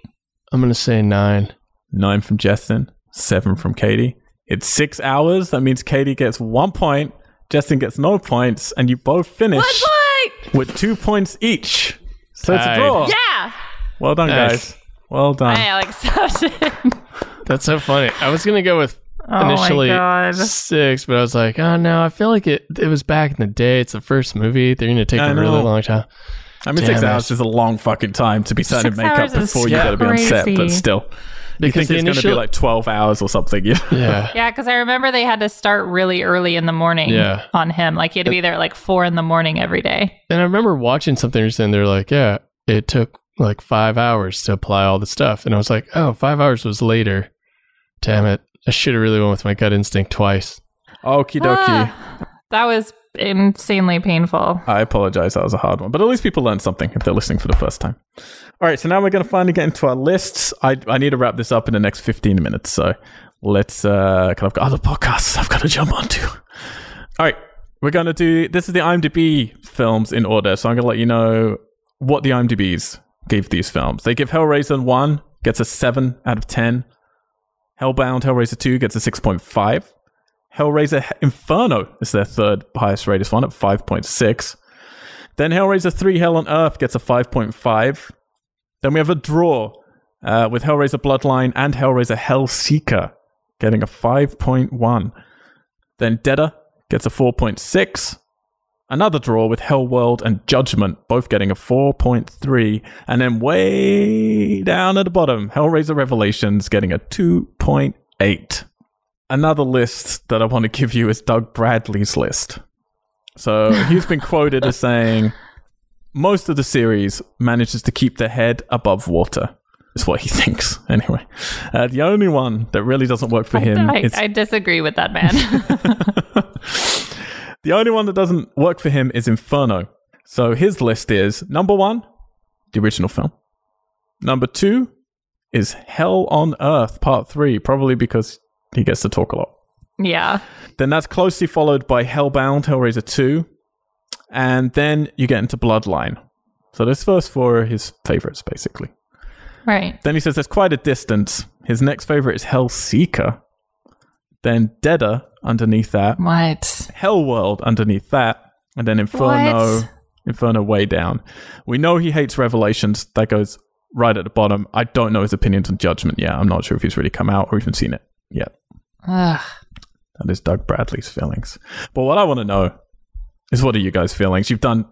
I'm gonna say nine. nine from Justin, seven from Katie. It's six hours. That means Katie gets one point, Justin gets no points, and you both finish What? with two points each. So it's a Tied. draw. Yeah. Well done, Nice. guys. Well done. I accept it. (laughs) That's so funny. I was gonna go with Oh my initially God. six, but I was like, oh no, I feel like it. It was back in the day. It's the first movie. They're gonna take I a really long time. I mean, six Damn it. hours is a long fucking time to be signing Six makeup hours is before you got to be on set, but crazy. still. You Because think the it's going to be like 12 hours or something. You? Yeah. Yeah, because I remember they had to start really early in the morning Yeah. on him. Like he had to be there at like four in the morning every day. And I remember watching something recently. They're like, yeah, it took like five hours to apply all the stuff, and I was like, oh, five hours was later. Damn it! I should have really went with my gut instinct twice. Okie dokie. Ah, that was insanely painful. I apologize. That was a hard one. But at least people learned something if they're listening for the first time. All right. So now we're going to finally get into our lists. I, I need to wrap this up in the next 15 minutes. So let's, uh, because I've got other podcasts I've got to jump onto. All right. We're going to do, this is the IMDb films in order. So I'm going to let you know what the IMDb's gave these films. They give Hellraiser 1, gets a 7 out of 10. Hellbound Hellraiser 2 gets a 6.5. Hellraiser Inferno is their third highest rated one at 5.6. Then Hellraiser 3 Hell on Earth gets a 5.5. Then we have a draw uh, with Hellraiser Bloodline and Hellraiser Hellseeker getting a 5.1. Then Deader gets a 4.6. Another draw with Hellworld and Judgment both getting a 4.3. And then way down at the bottom, Hellraiser Revelations getting a 2.8 another list that I want to give you is Doug Bradley's list. So he's been quoted as saying most of the series manages to keep their head above water. Is what he thinks, (laughs) anyway. Uh, the only one that really doesn't work for him I, is I disagree with that man. (laughs) (laughs) the only one that doesn't work for him is Inferno. So his list is number one, the original film. Number two is Hell on Earth Part Three, probably because he gets to talk a lot. yeah. Then that's closely followed by Hellbound, Hellraiser 2. And then you get into Bloodline. So those first four are his favorites, basically. Right. Then he says there's quite a distance. His next favorite is Hellseeker. Then Deader underneath that. What? Hellworld underneath that. And then Inferno. What? Inferno way down. We know he hates Revelations. That goes right at the bottom. I don't know his opinions on Judgment yet. I'm not sure if he's really come out or even seen it yet. Ugh. That is Doug Bradley's feelings. But what I want to know is what are you guys' feelings? You've done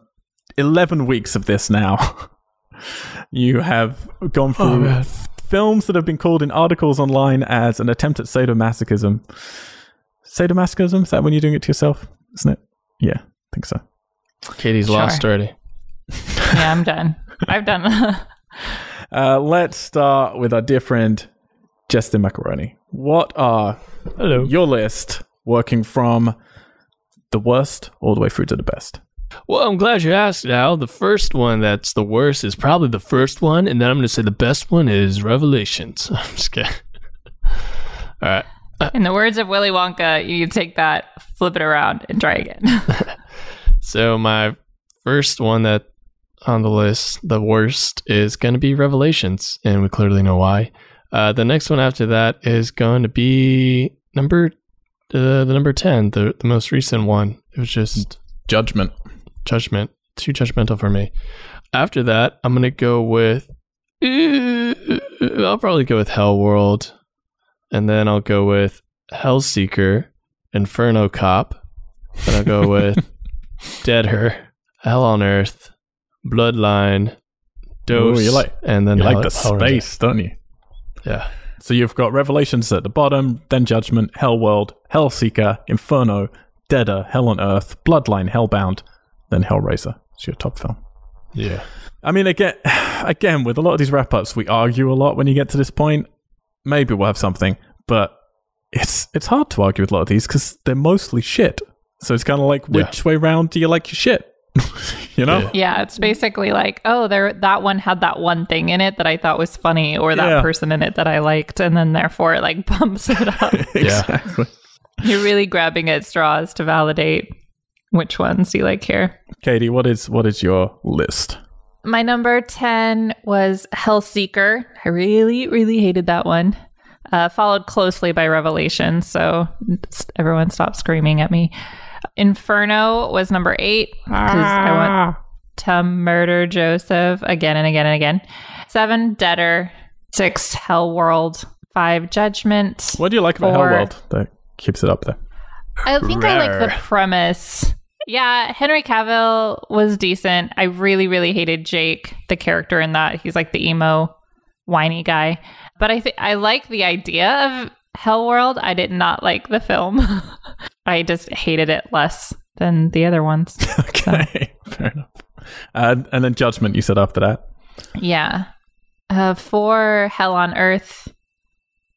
11 weeks of this now. (laughs) you have gone Oh, through man. f- films that have been called in articles online as an attempt at sadomasochism. Sadomasochism? Is that when you're doing it to yourself? Isn't it? Yeah, I think so. Katie's Sure. lost already. Yeah, I'm done. I've done. (laughs) (laughs) Uh, let's start with our dear friend, Justin Macaroni. What are Hello. your list working from the worst all the way through to the best? Well, I'm glad you asked, Al. The first one that's the worst is probably the first one, and then I'm going to say the best one is Revelations. (laughs) I'm just kidding. (laughs) All right. In the words of Willy Wonka, you take that, flip it around, and try again. (laughs) So my first one that on the list, the worst, is going to be Revelations, and we clearly know why. Uh, the next one after that is going to be number uh, the number ten, the the most recent one. It was just Judgment. Judgment, too judgmental for me. After that, I'm gonna go with. I'll probably go with Hell World, and then I'll go with Hellseeker, Inferno Cop. Then I'll go (laughs) with Deader, Hell on Earth, Bloodline, Dose, Ooh, you like- and then You like the space, don't you? Yeah, So you've got Revelations at the bottom, then Judgment, Hell Hellworld, Hellseeker, Inferno, Deader, Hell on Earth, Bloodline, Hellbound, then Hellraiser. It's your top film. yeah. I mean, again, (sighs) again, with a lot of these wrap ups, we argue a lot when you get to this point. Maybe we'll have something, but it's it's hard to argue with a lot of these because they're mostly shit. So it's kind of like, Yeah. which way round do you like your shit? (laughs) you know? Yeah. yeah, it's basically like, oh, there that one had that one thing in it that I thought was funny, or that Yeah. person in it that I liked, and then therefore it like (laughs) bumps it up. (laughs) exactly. You're really grabbing at straws to validate which ones you like here. Katie, what is what is your list? My number 10 was Hellseeker. I really, really hated that one. Uh, followed closely by Revelation. So everyone stop screaming at me. Inferno was number eight because I want ah. to murder Joseph again and again and again. Seven, Deader. Six, Hell World. Five, Judgment. What do you like about Four. Hellworld that keeps it up there? I think I like the premise. Yeah, Henry Cavill was decent. I really, really hated Jake, the character in that. He's like the emo, whiny guy. But I think I like the idea of Hell World. I did not like the film. (laughs) I just hated it less than the other ones. (laughs) Okay, (laughs) fair enough. Uh, and then Judgment, you said after that. Yeah. Uh, four, Hell on Earth.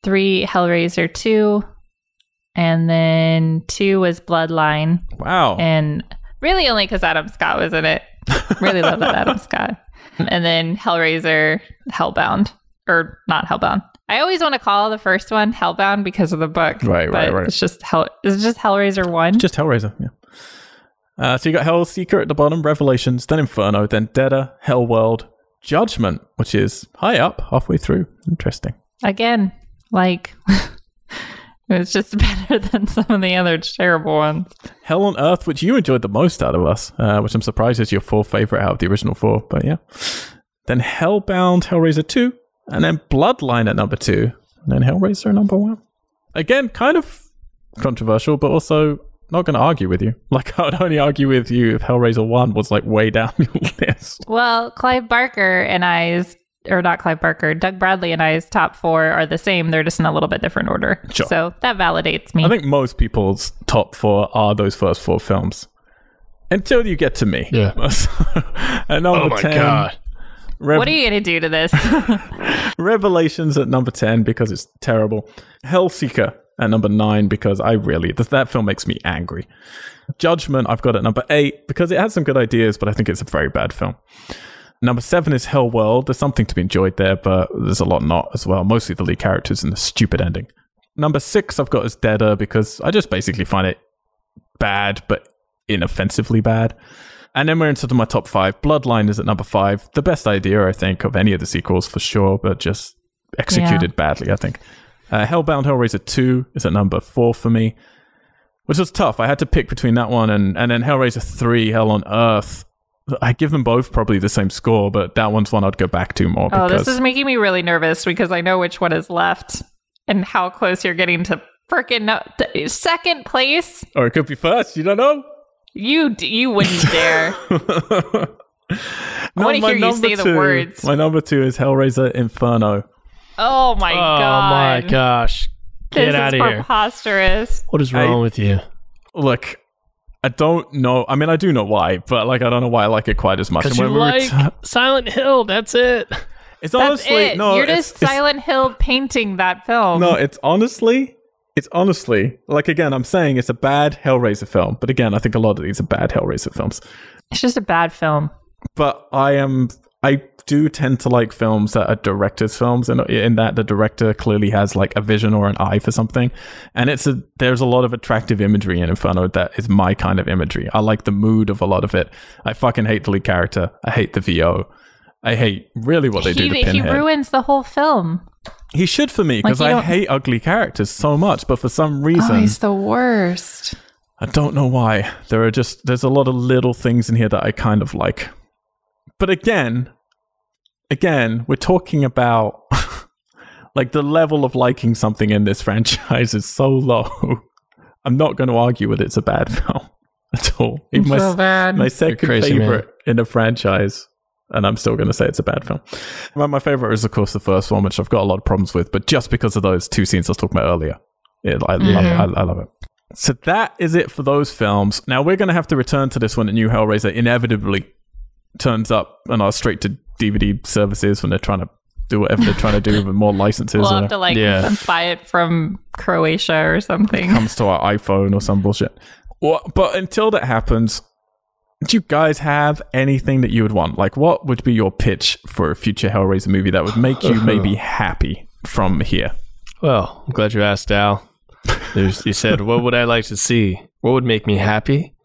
Three, Hellraiser 2. And then two was Bloodline. Wow. and really only because Adam Scott was in it. Really love that Adam Scott. And then Hellraiser, Hellbound, or not Hellbound. I always want to call the first one Hellbound because of the book. Right, right, but right. It's just Hell. It's just Hellraiser one. Just Hellraiser, yeah. Uh, so you got Hellseeker at the bottom, Revelations, then Inferno, then Deader, Hellworld, Judgment, which is high up, halfway through. Interesting. Again, like (laughs) it's just (laughs) better than some of the other terrible ones. Hell on Earth, which you enjoyed the most out of us, uh, which I'm surprised is your fourth favorite out of the original four, but yeah. Then Hellbound, Hellraiser 2, and then Bloodline at number two, and then Hellraiser at number one. Again, kind of controversial, but also not going to argue with you. (laughs) Like, I would only argue with you if Hellraiser 1 was like way down (laughs) your list. Well, Clive Barker and I's, or not Clive Barker, Doug Bradley and I's top four are the same. They're just in a little bit different order. Sure. So that validates me. I think most people's top four are those first four films. Until you get to me. Yeah. (laughs) at number Oh my 10, god. Rev- what are you going to do to this? (laughs) Revelations at number 10 because it's terrible. Hellseeker at number 9 because I really, th- that film makes me angry. Judgment, I've got at number 8 because it has some good ideas, but I think it's a very bad film. Number 7 is Hell World. There's something to be enjoyed there, but there's a lot not as well. Mostly the lead characters and the stupid ending. Number 6 I've got as Deader because I just basically find it bad, but inoffensively bad. And then we're into my top five. Bloodline is at number five. The best idea, I think, of any of the sequels for sure, but just executed badly, I think. Uh, Hellbound Hellraiser 2 is at number four for me, which was tough. I had to pick between that one and, and then Hellraiser 3, Hell on Earth. I give them both probably the same score, but that one's one I'd go back to more oh, this is making me really nervous because I know which one is left and how close you're getting to freaking no- second place. or it could be first. You don't know. You you wouldn't dare. (laughs) I wanna hear you say the words. My number two is Hellraiser Inferno. Oh my oh god! Oh my gosh. Get this out is of here. preposterous. What is I- wrong with you? Look, I don't know. I mean, I do know why, but like, I don't know why I like it quite as much. Because And you we like t- Silent Hill. That's it. it's That's honestly it. no. You're it's, just it's- Silent Hill painting that film. No, it's honestly, it's honestly like again, I'm saying it's a bad Hellraiser film, but again, I think a lot of these are bad Hellraiser films. It's just a bad film. but I am I do tend to like films that are directors' films, and in that the director clearly has like a vision or an eye for something, and it's a there's a lot of attractive imagery in Inferno that is my kind of imagery. I like the mood of a lot of it. I fucking hate the lead character. I hate the VO. I hate really what they do to He, he ruins the whole film. He should for me because Like, I don't- hate ugly characters so much, but for some reason, Oh, he's the worst. I don't know why. There are just there's a lot of little things in here that I kind of like. But again, again, we're talking about (laughs) like the level of liking something in this (laughs) franchise is so low. (laughs) I'm not going to argue with it's a bad film at all. Even my, so bad. my second crazy, man. favorite in a franchise, and I'm still going to say it's a bad film. Well, my favorite is, of course, the first one, which I've got a lot of problems with, but just because of those two scenes I was talking about earlier, yeah, I love it. Mm-hmm. I, I love it. So that is it for those films. Now we're going to have to return to this one the new Hellraiser inevitably turns up on our straight to DVD services when they're trying to do whatever they're trying to do with more licenses. We'll have to like Yeah. buy it from Croatia or something. It comes to our iPhone or some bullshit. Well, but until that happens, do you guys have anything that you would want? Like, what would be your pitch for a future Hellraiser movie that would make you maybe (laughs) happy from here? Well, I'm glad you asked, Al. There's, you said, what would I like to see? What would make me happy?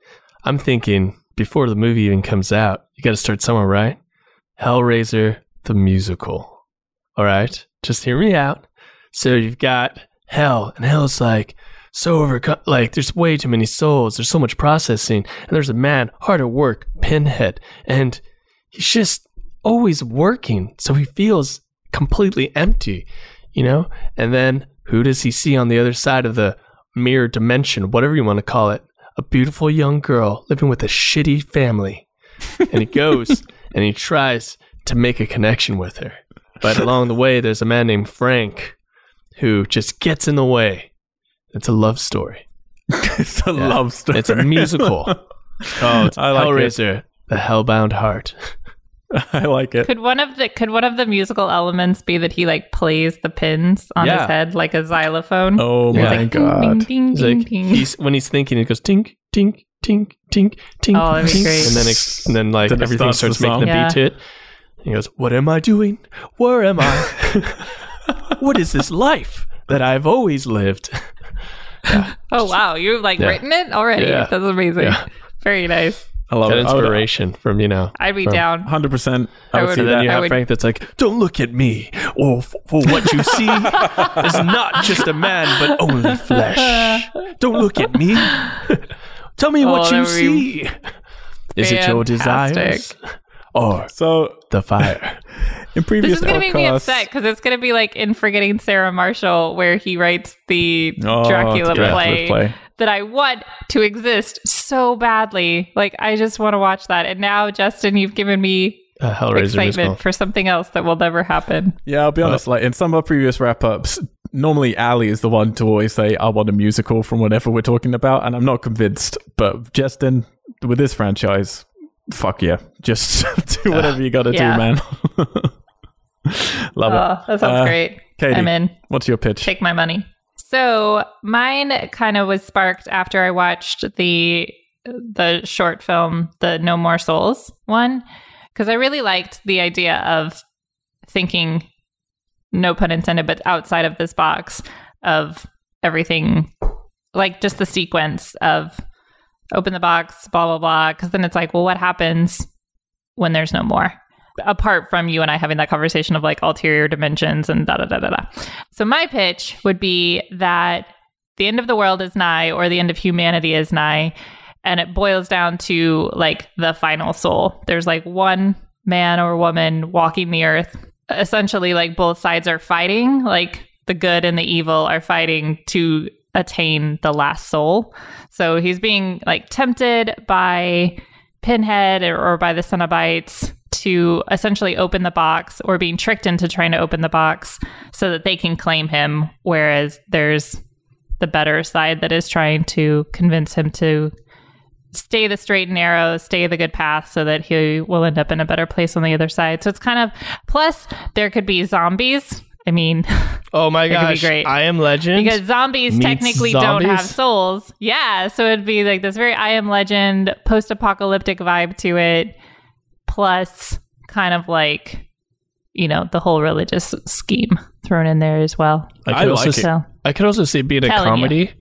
I'm thinking before the movie even comes out, you got to start somewhere, right? Hellraiser the musical. All right, just hear me out. So you've got hell, and hell's like so overcome. Like there's way too many souls. There's so much processing, and there's a man hard at work, Pinhead, and he's just always working. So he feels completely empty, you know. And then who does he see on the other side of the mirror dimension, whatever you want to call it? A beautiful young girl living with a shitty family, and he goes (laughs) and he tries to make a connection with her. But along the way, there's a man named Frank who just gets in the way. It's a love story. (laughs) it's a Yeah. love story. It's a musical (laughs) called I like it. Hellraiser: The Hellbound Heart. (laughs) I like it. Could one of the could one of the musical elements be that he like plays the pins on Yeah. his head like a xylophone? Oh Yeah. my Ding, god. ding, ding, He's ding, like ding. he's when he's thinking, it goes tink, tink, tink, tink, tink, Oh, that'd be tink, great. and then it, and then like Then everything starts starts, the making a. Yeah. beat to it. He goes, "What am I doing? Where am I? what is this life that I've always lived?" (laughs) oh wow, you've like Yeah. written it already. Yeah. That's amazing. Yeah. (laughs) Very nice. I love Got it. I would- inspiration from you know. I'd be down. 100%. I I would would- see And then that. you I have would- Frank that's like, "Don't look at me, or f- for what you see (laughs) is not just a man, but only flesh. Don't look at me. Tell me what Oh, you that would be see. Is it your desires fantastic. Or So, the fire?" (laughs) in previous This is gonna make me upset because it's gonna be like in Forgetting Sarah Marshall, where he writes the Oh, Dracula, Dracula play, play. that I want to exist so badly. Like I just want to watch that. And now, Justin, you've given me A Hellraiser excitement musical. for something else that will never happen. Yeah, I'll be honest. Like in some of our previous wrap ups, normally Ali is the one to always say, "I want a musical" from whatever we're talking about, and I'm not convinced. But Justin, with this franchise, fuck yeah, just (laughs) do whatever you got to Yeah. do, man. (laughs) Love Oh, it. that sounds Uh, great. Katie, I'm in. what's your pitch? Take my money. So mine kind of was sparked after I watched the the short film, the No More Souls one, because I really liked the idea of thinking, no pun intended, but outside of this box of everything, like just the sequence of open the box, blah blah blah. Because then it's like, well, what happens when there's no more? Apart from you and I having that conversation of like ulterior dimensions and da da da da da. So my pitch would be that the end of the world is nigh or the end of humanity is nigh and it boils down to like the final soul. There's like one man or woman walking the earth. Essentially like both sides are fighting, like the good and the evil are fighting to attain the last soul. So he's being like tempted by Pinhead or, by the Cenobites to essentially open the box or being tricked into trying to open the box so that they can claim him, whereas there's the better side that is trying to convince him to stay the straight and narrow, stay the good path so that he will end up in a better place on the other side. So it's kind of plus there could be zombies I mean, (laughs) Oh my It could be gosh! great. I am Legend. because zombies Meets technically don't have souls. Yeah, so it'd be like this very I Am Legend post apocalyptic vibe to it, plus kind of like, you know, the whole religious scheme thrown in there as well. I I could like also it. see, So I could also see it being a Telling you. comedy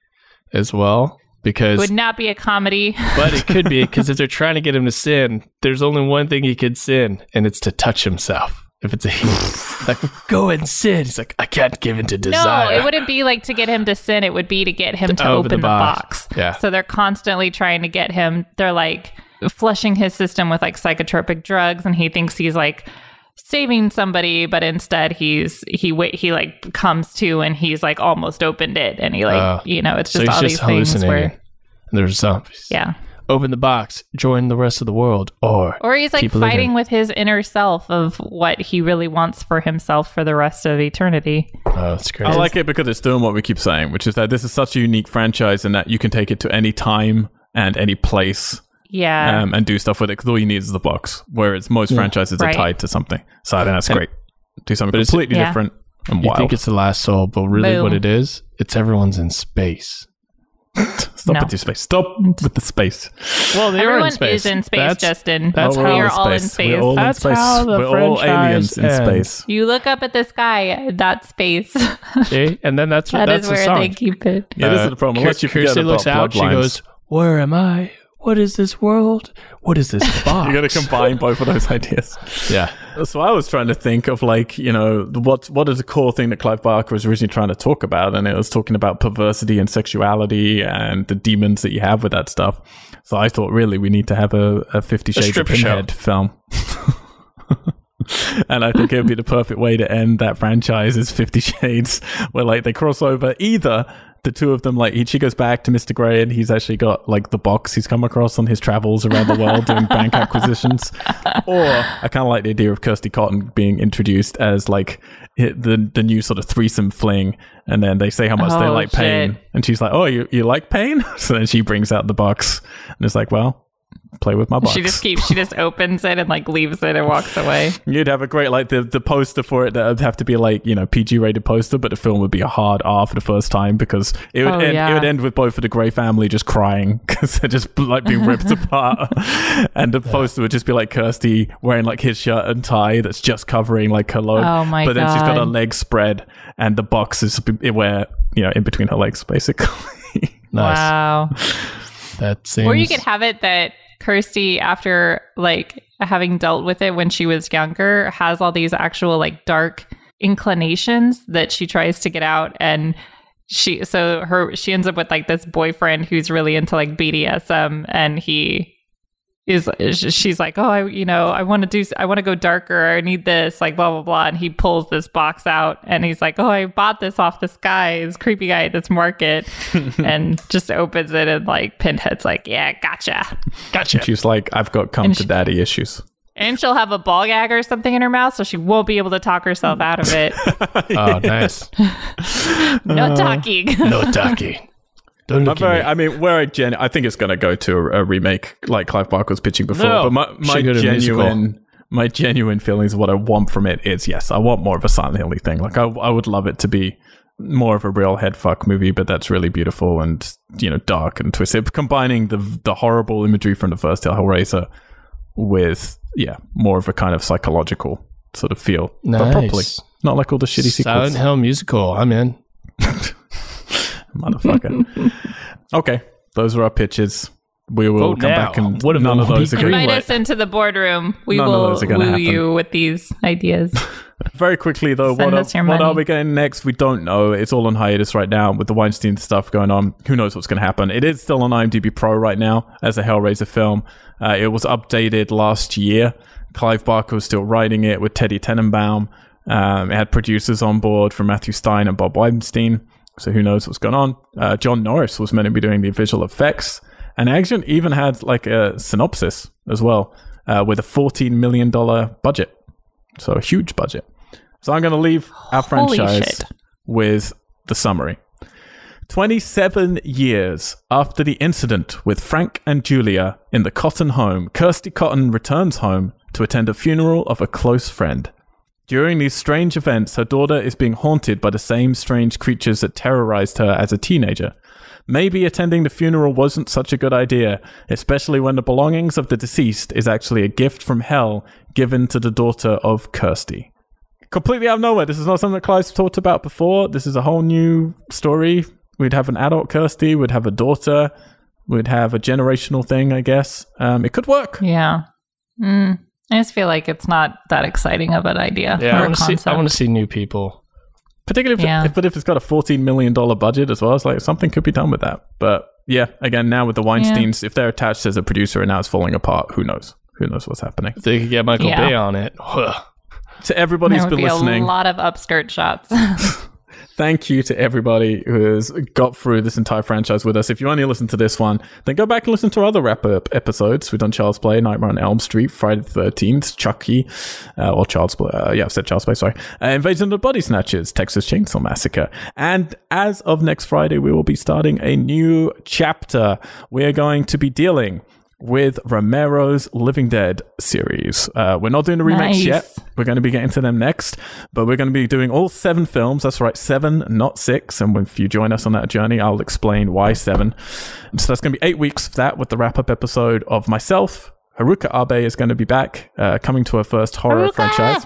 as well because it because would not be a comedy. (laughs) but it could be because if they're trying to get him to sin, there's only one thing he could sin, and it's to touch himself. If it's a he, like (laughs) go and sin, he's like, I can't give in to desire. No, it wouldn't be like to get him to sin. It would be to get him to open open the the box. box. Yeah. So they're constantly trying to get him. They're like flushing his system with like psychotropic drugs, and he thinks he's like saving somebody, but instead he's he he like comes to and he's like almost opened it, and he like Oh. you know it's just he's all just these things where And there's zombies. yeah. Open the box, join the rest of the world, or Or he's like Keep living. fighting with his inner self of what he really wants for himself for the rest of eternity. oh, it's great. I like it because it's doing what we keep saying, which is that this is such a unique franchise and that you can take it to any time and any place Yeah. um, and do stuff with it because all you need is the box. Whereas most franchises Right. are tied to something. So I think that's And- great. Do something but it's- completely Yeah. different and you wild. think it's the last soul, but really what it is, it's everyone's in space. Stop No. with the space. Stop with the space. Well, they Everyone are in space. is in space, That's, Justin. that's Oh, we are all in space. We're all That's in space. how the We're all franchise aliens in ends. space. You look up at the sky, that's space. (laughs) See? and then that's That that's is the where song. they keep it. Yeah, this Uh, is the problem. Kir- Unless you forget Kirsty looks out, she bloodlines. goes, "Where am I? What is this world? What is this (laughs) box?" you got to combine both of those (laughs) ideas. yeah. So I was trying to think of like, you know, what what is the core thing that Clive Barker was originally trying to talk about, and it was talking about perversity and sexuality and the demons that you have with that stuff. So I thought, really, we need to have a, a Fifty Shades of stripper show. Pinhead film. (laughs) and I think it would be the perfect way to end that franchise is Fifty Shades, where like they cross over either the two of them, like goes back to Mr. Grey and he's actually got like the box he's come across on his travels around the world doing bank (laughs) acquisitions. Or I kind of like the idea of Kirsty Cotton being introduced as like the the new sort of threesome fling, and then they say how much they Oh, like pain, and she's like, "Oh, you you like pain?" (laughs) So then she brings out the box, and it's like, "Well, play with my box." She just keeps, she just opens it and like leaves it and walks away. (laughs) You'd have a great like the the poster for it that would have to be like you know PG rated poster, but the film would be a hard R for the first time because it would Oh, end, yeah. it would end with both of the Grey family just crying (laughs) because they're just like being ripped (laughs) apart, and the poster would just be like Kirsty wearing like his shirt and tie that's just covering like her lobe, Oh, my but then she's got her legs spread and the box is where you know in between her legs basically. Nice. Wow. That seems. Or you could have it that Kirsty, after like having dealt with it when she was younger, has all these actual like dark inclinations that she tries to get out and she so her she ends up with like this boyfriend who's really into like BDSM and he is she's like oh I you know I want to do I want to go darker I need this like blah blah blah and he pulls this box out and he's like oh I bought this off this guy this creepy guy at this market (laughs) and just opens it and like Pinhead's like yeah gotcha gotcha. she's like, I've got come And to she- daddy issues. and she'll have a ball gag or something in her mouth so she won't be able to talk herself out of it (laughs) Oh, nice. (laughs) no uh, talking No talking. Don't look very, at me. I mean, where I gen, I think it's going to go to a, a remake like Clive Barker was pitching before. No, but my, my should go to a musical. genuine, my genuine feelings of what I want from it is yes, I want more of a Silent Hilly thing. Like I, I would love it to be more of a real head fuck movie, but that's really beautiful and you know dark and twisted, combining the the horrible imagery from the first Hellraiser with yeah more of a kind of psychological sort of feel, but properly, Nice. not like all the shitty sequels. Silent Hill musical. I'm in. (laughs) motherfucker. (laughs) okay, those were our pitches. We will Vote come now. back and What if none of those be are green? invite us into the boardroom we None will those woo happen. you with these ideas (laughs) Very quickly though, Send what, are, what are we getting next? We don't know. It's all on hiatus right now with the Weinstein stuff going on. Who knows what's going to happen? It is still on IMDb Pro right now as a Hellraiser film. Uh, it was updated last year. Clive Barker was still writing it with Teddy Tenenbaum. Um, it had producers on board from Matthew Stein and Bob Weinstein. So who knows what's going on? Uh, John Norris was meant to be doing the visual effects, and Action even had like a synopsis as well uh, with a fourteen million dollar budget. So a huge budget. So I'm going to leave our Holy franchise shit. with the summary. 27 years after the incident with Frank and Julia in the Cotton home, Kirsty Cotton returns home to attend a funeral of a close friend. During these strange events, her daughter is being haunted by the same strange creatures that terrorized her as a teenager. Maybe attending the funeral wasn't such a good idea, especially when the belongings of the deceased is actually a gift from hell given to the daughter of Kirsty. Completely out of nowhere. This is not something that Clive's talked about before. This is a whole new story. We'd have an adult Kirsty, we'd have a daughter, we'd have a generational thing, I guess. Um, it could work. Yeah. Mm, I just feel like it's not that exciting of an idea. Yeah, or I a want to see. I want to see new people. Particularly, if, Yeah. if, but if it's got a $14 million budget as well, it's like something could be done with that. But yeah, again, now with the Weinsteins, if they're attached as a producer and now it's falling apart, who knows? Who knows what's happening? If they could get Michael Yeah. Bay on it, huh. (laughs) To everybody there who's would been be listening, a lot of upskirt shots. (laughs) thank you to everybody who has got through this entire franchise with us. If you only listen to this one, then go back and listen to our other wrap up episodes. We've done Child's Play, Nightmare on Elm Street, Friday the 13th, Chucky, uh, or Child's Play. Uh, yeah, I've said Child's Play, sorry. Uh, Invasion of the Body Snatchers, Texas Chainsaw Massacre. And as of next Friday, we will be starting a new chapter. We are going to be dealing with Romero's Living Dead series. Uh, we're not doing the remakes Nice. yet. We're going to be getting to them next, but we're going to be doing all seven films. That's right, seven, not six. And if you join us on that journey, I'll explain why seven. So that's going to be eight weeks of that with the wrap up episode of myself. Haruka Abe is going to be back, uh, coming to her first horror Haruka! franchise.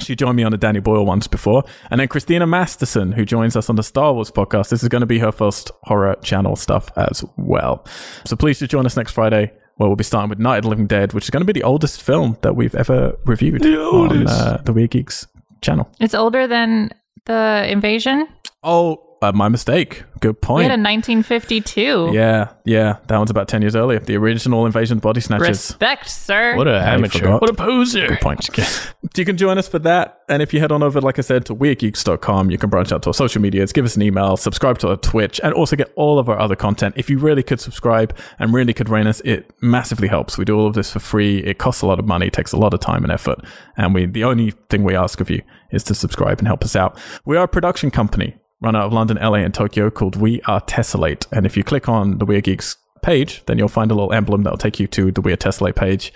She joined me on the Danny Boyle ones before. And then Christina Masterson, who joins us on the Star Wars podcast. This is going to be her first horror channel stuff as well. So please do join us next Friday, where we'll be starting with Night of the Living Dead, which is going to be the oldest film that we've ever reviewed The on uh, the Weird Geeks channel. it's older than the invasion. Oh, uh, my mistake. Good point. We point. had a 1952. yeah, yeah. That one's about 10 years earlier. The original Invasion of Body Snatchers. Respect, sir. What a I amateur! What a poser! Good point. (laughs) you can join us for that. And if you head on over, like I said, to weirdgeeks.com, you can branch out to our social medias, give us an email, subscribe to our Twitch, and also get all of our other content. If you really could subscribe and really could rate us, it massively helps. We do all of this for free. It costs a lot of money, takes a lot of time and effort. And we the only thing we ask of you is to subscribe and help us out. We are a production company run out of London, LA, and Tokyo called We Are Tessellate. And if you click on the Weird Geeks page, then you'll find a little emblem that'll take you to the Weird Tessellate page.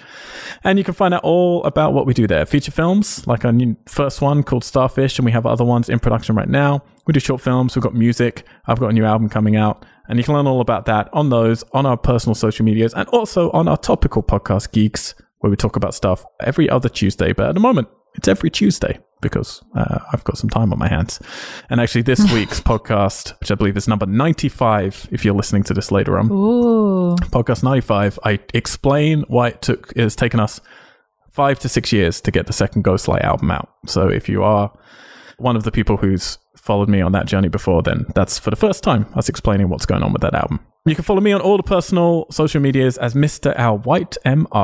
And you can find out all about what we do there. Feature films, like our new first one called Starfish, and we have other ones in production right now. We do short films, we've got music, I've got a new album coming out, and you can learn all about that on those, on our personal social medias, and also on our topical podcast, Geeks, where we talk about stuff every other Tuesday. But at the moment, it's every Tuesday because uh, I've got some time on my hands. And actually, this (laughs) week's podcast, which I believe is number 95, if you're listening to this later on, Ooh. podcast 95 i explain why it took it's taken us five to six years to get the second ghostlight album out so if you are one of the people who's followed me on that journey before then that's for the first time us explaining what's going on with that album you can follow me on all the personal social medias as mr al white m-r-a-l-w-h-i-t-e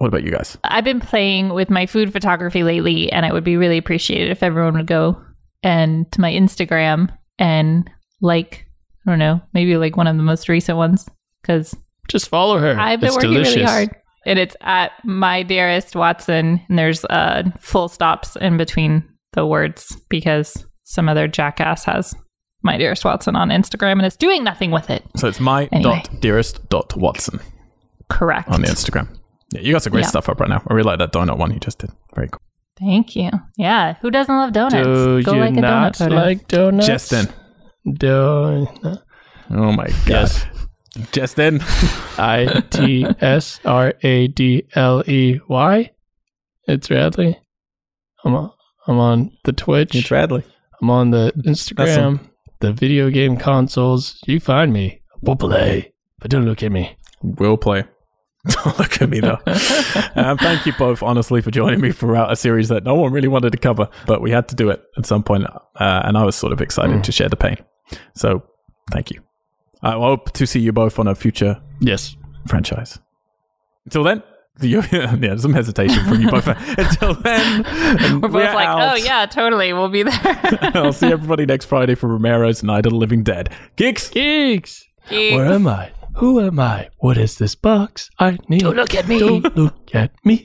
what about you guys I've been playing with my food photography lately, and it would be really appreciated if everyone would go and to my Instagram and like, I don't know, maybe like one of the most recent ones because Just follow her. I've been it's working delicious. really hard. And it's at my dearest Watson, and there's uh, full stops in between the words because some other jackass has my dearest Watson on Instagram and is doing nothing with it. so it's my Anyway. dot dearest dot watson Correct. on the instagram yeah you got some great Yeah. stuff up right now i really like that donut one you just did very cool Thank you. Yeah. Who doesn't love donuts? Do Go you like a donut not photo. like donuts? Justin. Donut. Oh my god. Yes. Justin. (laughs) I T S R A D L E Y. It's Radley. I'm on, I'm on the Twitch. It's Radley. I'm on the Instagram, the video game consoles. You find me. We'll play. But don't look at me. We'll play. Don't (laughs) look at me though. um, thank you both, honestly, for joining me throughout a series that no one really wanted to cover, but we had to do it at some point, uh, and I was sort of excited to share the pain. So, thank you. I hope to see you both on a future Yes. franchise. Until then, the, (laughs) yeah, some hesitation from you both. (laughs) Until then, We're both like, out. oh, yeah, totally. We'll be there. I'll see everybody next Friday for Romero's Night of the Living Dead. Geeks. Geeks. Geeks. Where am I? Who am I? What is this box? I need. Don't look at me. Don't look at me.